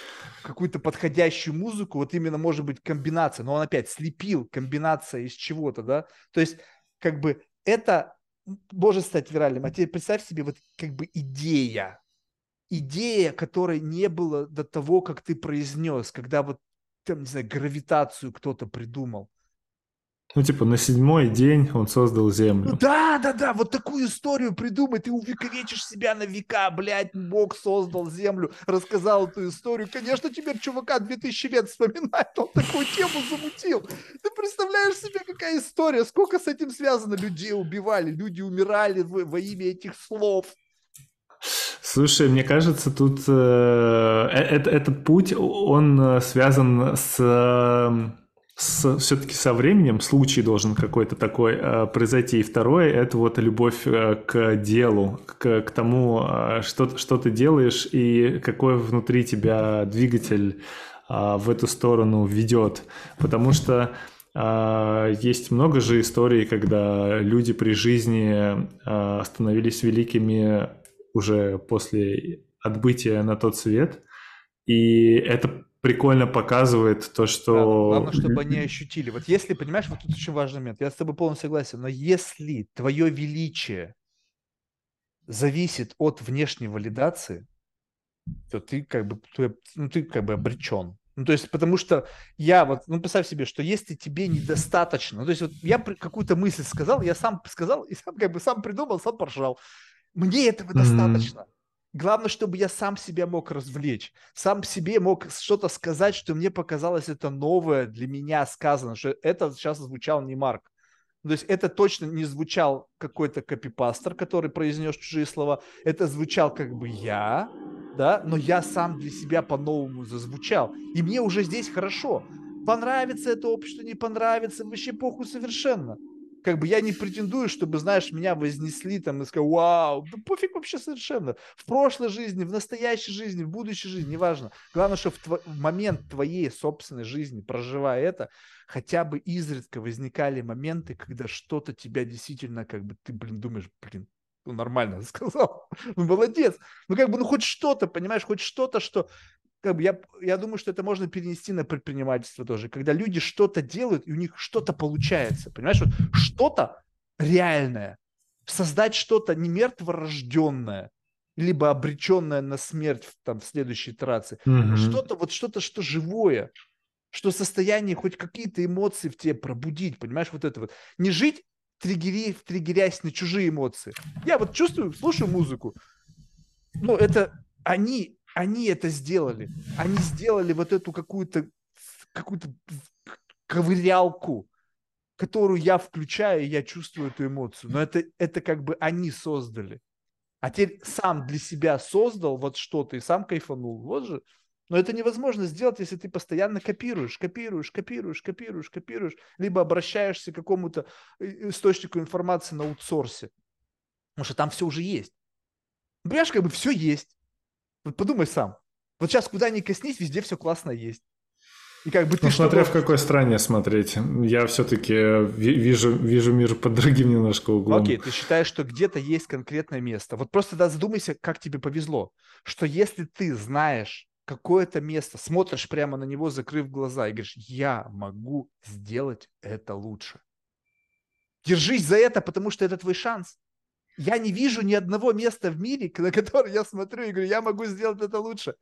[SPEAKER 1] какую-то подходящую музыку, вот именно может быть комбинация, но он опять слепил комбинация из чего-то, да, то есть как бы это может стать виральным, а теперь представь себе вот как бы идея, идея, которой не было до того, как ты произнес, когда вот там, не знаю, гравитацию кто-то придумал,
[SPEAKER 2] ну, типа, на седьмой день он создал Землю.
[SPEAKER 1] Да, да, да, вот такую историю придумай, ты увековечишь себя на века, блядь, Бог создал Землю, рассказал эту историю. Конечно, теперь чувака 2000 лет вспоминает, он такую тему замутил. Ты представляешь себе, какая история, сколько с этим связано? Людей убивали, люди умирали во, во имя этих слов.
[SPEAKER 2] Слушай, мне кажется, тут э, э, этот путь, он э, связан с... Э, все-таки со временем случай должен какой-то такой э, произойти. И второе – это вот любовь э, к делу, к, к тому, э, что, что ты делаешь и какой внутри тебя двигатель э, в эту сторону ведет. Потому что а, есть много же историй, когда люди при жизни а, становились великими уже после отбытия на тот свет. И это прикольно показывает то, что... Да,
[SPEAKER 1] главное, чтобы они ощутили. Вот если, понимаешь, вот тут очень важный момент, я с тобой полностью согласен, но если твое величие зависит от внешней валидации, то ты как бы, ну, ты как бы обречен. Ну, то есть, потому что я вот, ну, представь себе, что если тебе недостаточно, ну, то есть, вот я какую-то мысль сказал, я сам сказал и сам как бы сам придумал, сам поржал. Мне этого mm-hmm. достаточно. Главное, чтобы я сам себя мог развлечь, сам себе мог что-то сказать, что мне показалось это новое для меня сказано, что это сейчас звучал не Марк. То есть это точно не звучал какой-то копипастер, который произнес чужие слова. Это звучал как бы я, да, но я сам для себя по-новому зазвучал. И мне уже здесь хорошо. Понравится это общество, не понравится, вообще похуй совершенно как бы я не претендую, чтобы, знаешь, меня вознесли там и сказали, вау, да пофиг вообще совершенно. В прошлой жизни, в настоящей жизни, в будущей жизни, неважно. Главное, что в, тво- в момент твоей собственной жизни, проживая это, хотя бы изредка возникали моменты, когда что-то тебя действительно, как бы, ты, блин, думаешь, блин, ну, нормально *laughs* сказал, ну, молодец. Ну, как бы, ну, хоть что-то, понимаешь, хоть что-то, что как бы я, я думаю, что это можно перенести на предпринимательство тоже, когда люди что-то делают, и у них что-то получается, понимаешь, вот что-то реальное, создать что-то не мертворожденное, либо обреченное на смерть в, там, в следующей итерации, mm-hmm. что-то вот что-то, что живое, что состояние хоть какие-то эмоции в тебе пробудить, понимаешь, вот это вот. Не жить триггери, триггерясь на чужие эмоции. Я вот чувствую, слушаю музыку, ну, это они они это сделали. Они сделали вот эту какую-то какую-то ковырялку, которую я включаю, и я чувствую эту эмоцию. Но это, это как бы они создали. А теперь сам для себя создал вот что-то и сам кайфанул. Вот же. Но это невозможно сделать, если ты постоянно копируешь, копируешь, копируешь, копируешь, копируешь, либо обращаешься к какому-то э, источнику информации на аутсорсе. Потому что там все уже есть. Понимаешь, как бы все есть. Вот подумай сам. Вот сейчас куда ни коснись, везде все классно есть.
[SPEAKER 2] И как бы ты ну, смотря в какой стране смотреть. Я все-таки вижу, вижу мир под другим немножко углом.
[SPEAKER 1] Окей, ты считаешь, что где-то есть конкретное место. Вот просто да, задумайся, как тебе повезло. Что если ты знаешь какое-то место, смотришь прямо на него, закрыв глаза, и говоришь, я могу сделать это лучше. Держись за это, потому что это твой шанс я не вижу ни одного места в мире, на которое я смотрю и говорю, я могу сделать это лучше.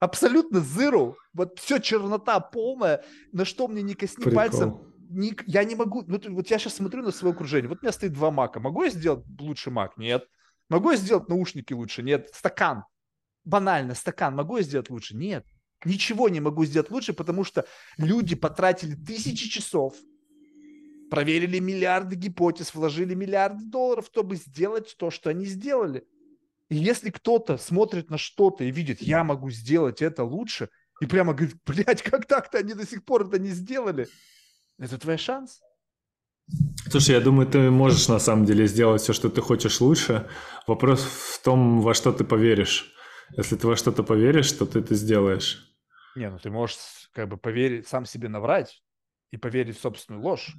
[SPEAKER 1] Абсолютно zero. Вот все чернота полная, на что мне не косни Прикол. пальцем. Не, я не могу, ну, вот я сейчас смотрю на свое окружение, вот у меня стоит два мака, могу я сделать лучше мак? Нет. Могу я сделать наушники лучше? Нет. Стакан. Банально, стакан. Могу я сделать лучше? Нет. Ничего не могу сделать лучше, потому что люди потратили тысячи часов, проверили миллиарды гипотез, вложили миллиарды долларов, чтобы сделать то, что они сделали. И если кто-то смотрит на что-то и видит, я могу сделать это лучше, и прямо говорит, блядь, как так-то они до сих пор это не сделали, это твой шанс.
[SPEAKER 2] Слушай, я думаю, ты можешь на самом деле сделать все, что ты хочешь лучше. Вопрос в том, во что ты поверишь. Если ты во что-то поверишь, то ты это сделаешь.
[SPEAKER 1] Не, ну ты можешь как бы поверить, сам себе наврать и поверить в собственную ложь.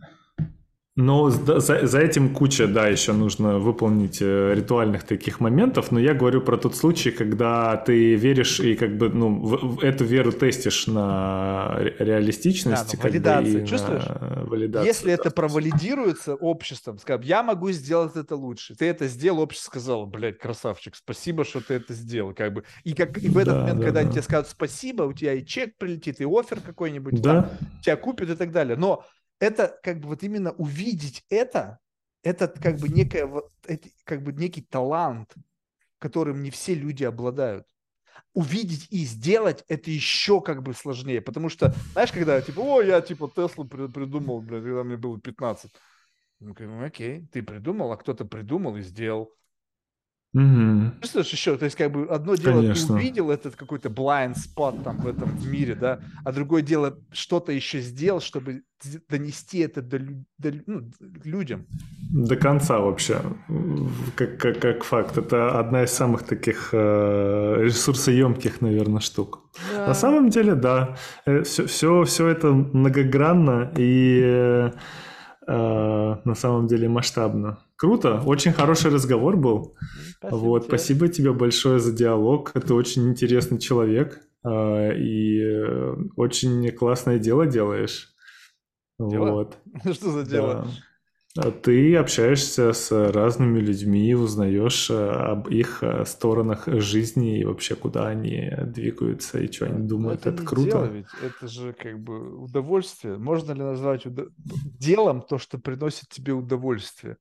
[SPEAKER 2] Ну, за, за этим куча, да, еще нужно выполнить э, ритуальных таких моментов, но я говорю про тот случай, когда ты веришь и как бы, ну, в, в эту веру тестишь на реалистичность. Да,
[SPEAKER 1] валидация, чувствуешь? Валидацию, Если да. это провалидируется обществом, скажем, я могу сделать это лучше, ты это сделал, общество сказало, блядь, красавчик, спасибо, что ты это сделал, как бы. И, как, и в этот да, момент, да, когда да. они тебе скажут спасибо, у тебя и чек прилетит, и офер какой-нибудь, да. там, тебя купят и так далее, но это как бы вот именно увидеть это, это как бы некая, как бы некий талант, которым не все люди обладают. Увидеть и сделать это еще как бы сложнее, потому что, знаешь, когда типа, о, я типа Теслу придумал, блядь, когда мне было 15. Ну, окей, ты придумал, а кто-то придумал и сделал. Угу. Чувствуешь еще, то есть как бы одно дело Конечно. ты увидел этот какой-то blind spot там в этом в мире, да, а другое дело что-то еще сделал, чтобы донести это до, до ну, людям.
[SPEAKER 2] До конца вообще, как, как, как факт. Это одна из самых таких э, ресурсоемких, наверное, штук. Да, На самом деле, да. Все, все, все это многогранно и э, э, на самом деле масштабно. Круто, очень хороший разговор был. Спасибо вот, тебе. спасибо тебе большое за диалог. Это очень интересный человек э, и э, очень классное дело делаешь.
[SPEAKER 1] Дело? Вот. *laughs* Что за дело? Да.
[SPEAKER 2] А ты общаешься с разными людьми, узнаешь э, об их э, сторонах жизни и вообще куда они двигаются и что они думают. это, это круто. Дело
[SPEAKER 1] ведь, это же как бы удовольствие. Можно ли назвать удо... делом то, что приносит тебе удовольствие?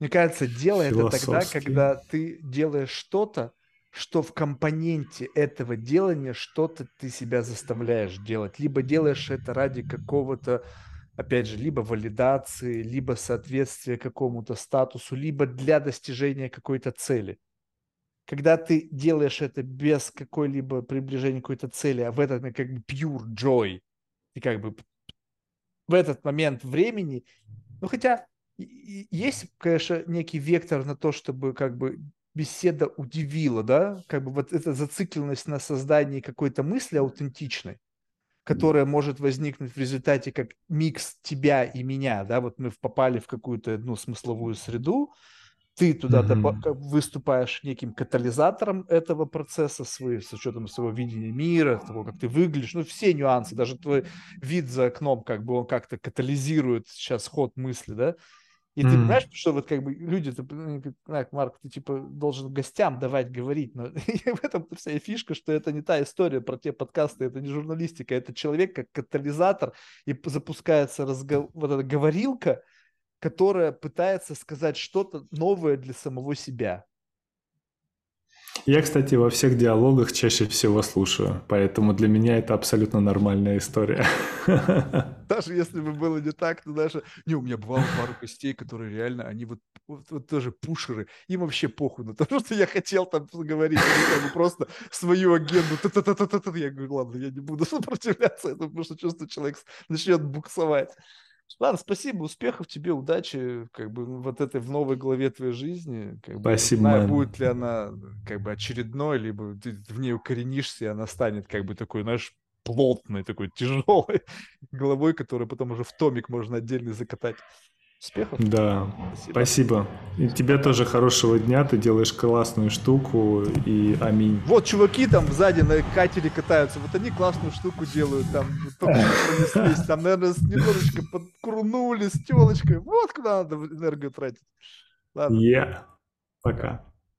[SPEAKER 1] Мне кажется, дело это тогда, когда ты делаешь что-то, что в компоненте этого делания что-то ты себя заставляешь делать. Либо делаешь это ради какого-то опять же, либо валидации, либо соответствия какому-то статусу, либо для достижения какой-то цели. Когда ты делаешь это без какой-либо приближения к какой-то цели, а в этот как бы pure joy, и как бы в этот момент времени, ну хотя есть, конечно, некий вектор на то, чтобы как бы беседа удивила, да, как бы вот эта зацикленность на создании какой-то мысли аутентичной которая может возникнуть в результате как микс тебя и меня, да, вот мы попали в какую-то, ну, смысловую среду, ты туда mm-hmm. выступаешь неким катализатором этого процесса свой, с учетом своего видения мира, того, как ты выглядишь, ну, все нюансы, даже твой вид за окном, как бы он как-то катализирует сейчас ход мысли, да, и mm. ты понимаешь, что вот как бы люди, ты, так, Марк, ты типа должен гостям давать говорить, но *laughs* в этом вся фишка, что это не та история про те подкасты, это не журналистика, это человек как катализатор, и запускается разгов... вот эта говорилка, которая пытается сказать что-то новое для самого себя.
[SPEAKER 2] Я, кстати, во всех диалогах чаще всего слушаю, поэтому для меня это абсолютно нормальная история. *laughs*
[SPEAKER 1] Даже если бы было не так, то даже... Не, у меня бывало пару гостей, которые реально, они вот, вот, вот тоже пушеры, им вообще похуй на то, *laughs* что я хотел там говорить, они просто свою агенду, я говорю, ладно, я не буду *laughs* сопротивляться этому, потому что чувствую, человек начнет буксовать. Ладно, спасибо, успехов тебе, удачи, как бы вот этой в новой главе твоей жизни. Как
[SPEAKER 2] спасибо.
[SPEAKER 1] Бы, не знаю, будет ли она как бы очередной, либо ты в ней укоренишься, и она станет как бы такой, знаешь, плотной, такой тяжелой *laughs* головой, которую потом уже в томик можно отдельно закатать. Успехов.
[SPEAKER 2] Да, спасибо. спасибо. И тебе тоже хорошего дня, ты делаешь классную штуку, и аминь.
[SPEAKER 1] Вот чуваки там сзади на катере катаются, вот они классную штуку делают, там только пронеслись, там, наверное, немножечко подкурнули с телочкой, вот куда надо энергию тратить.
[SPEAKER 2] Ладно. Yeah. Пока.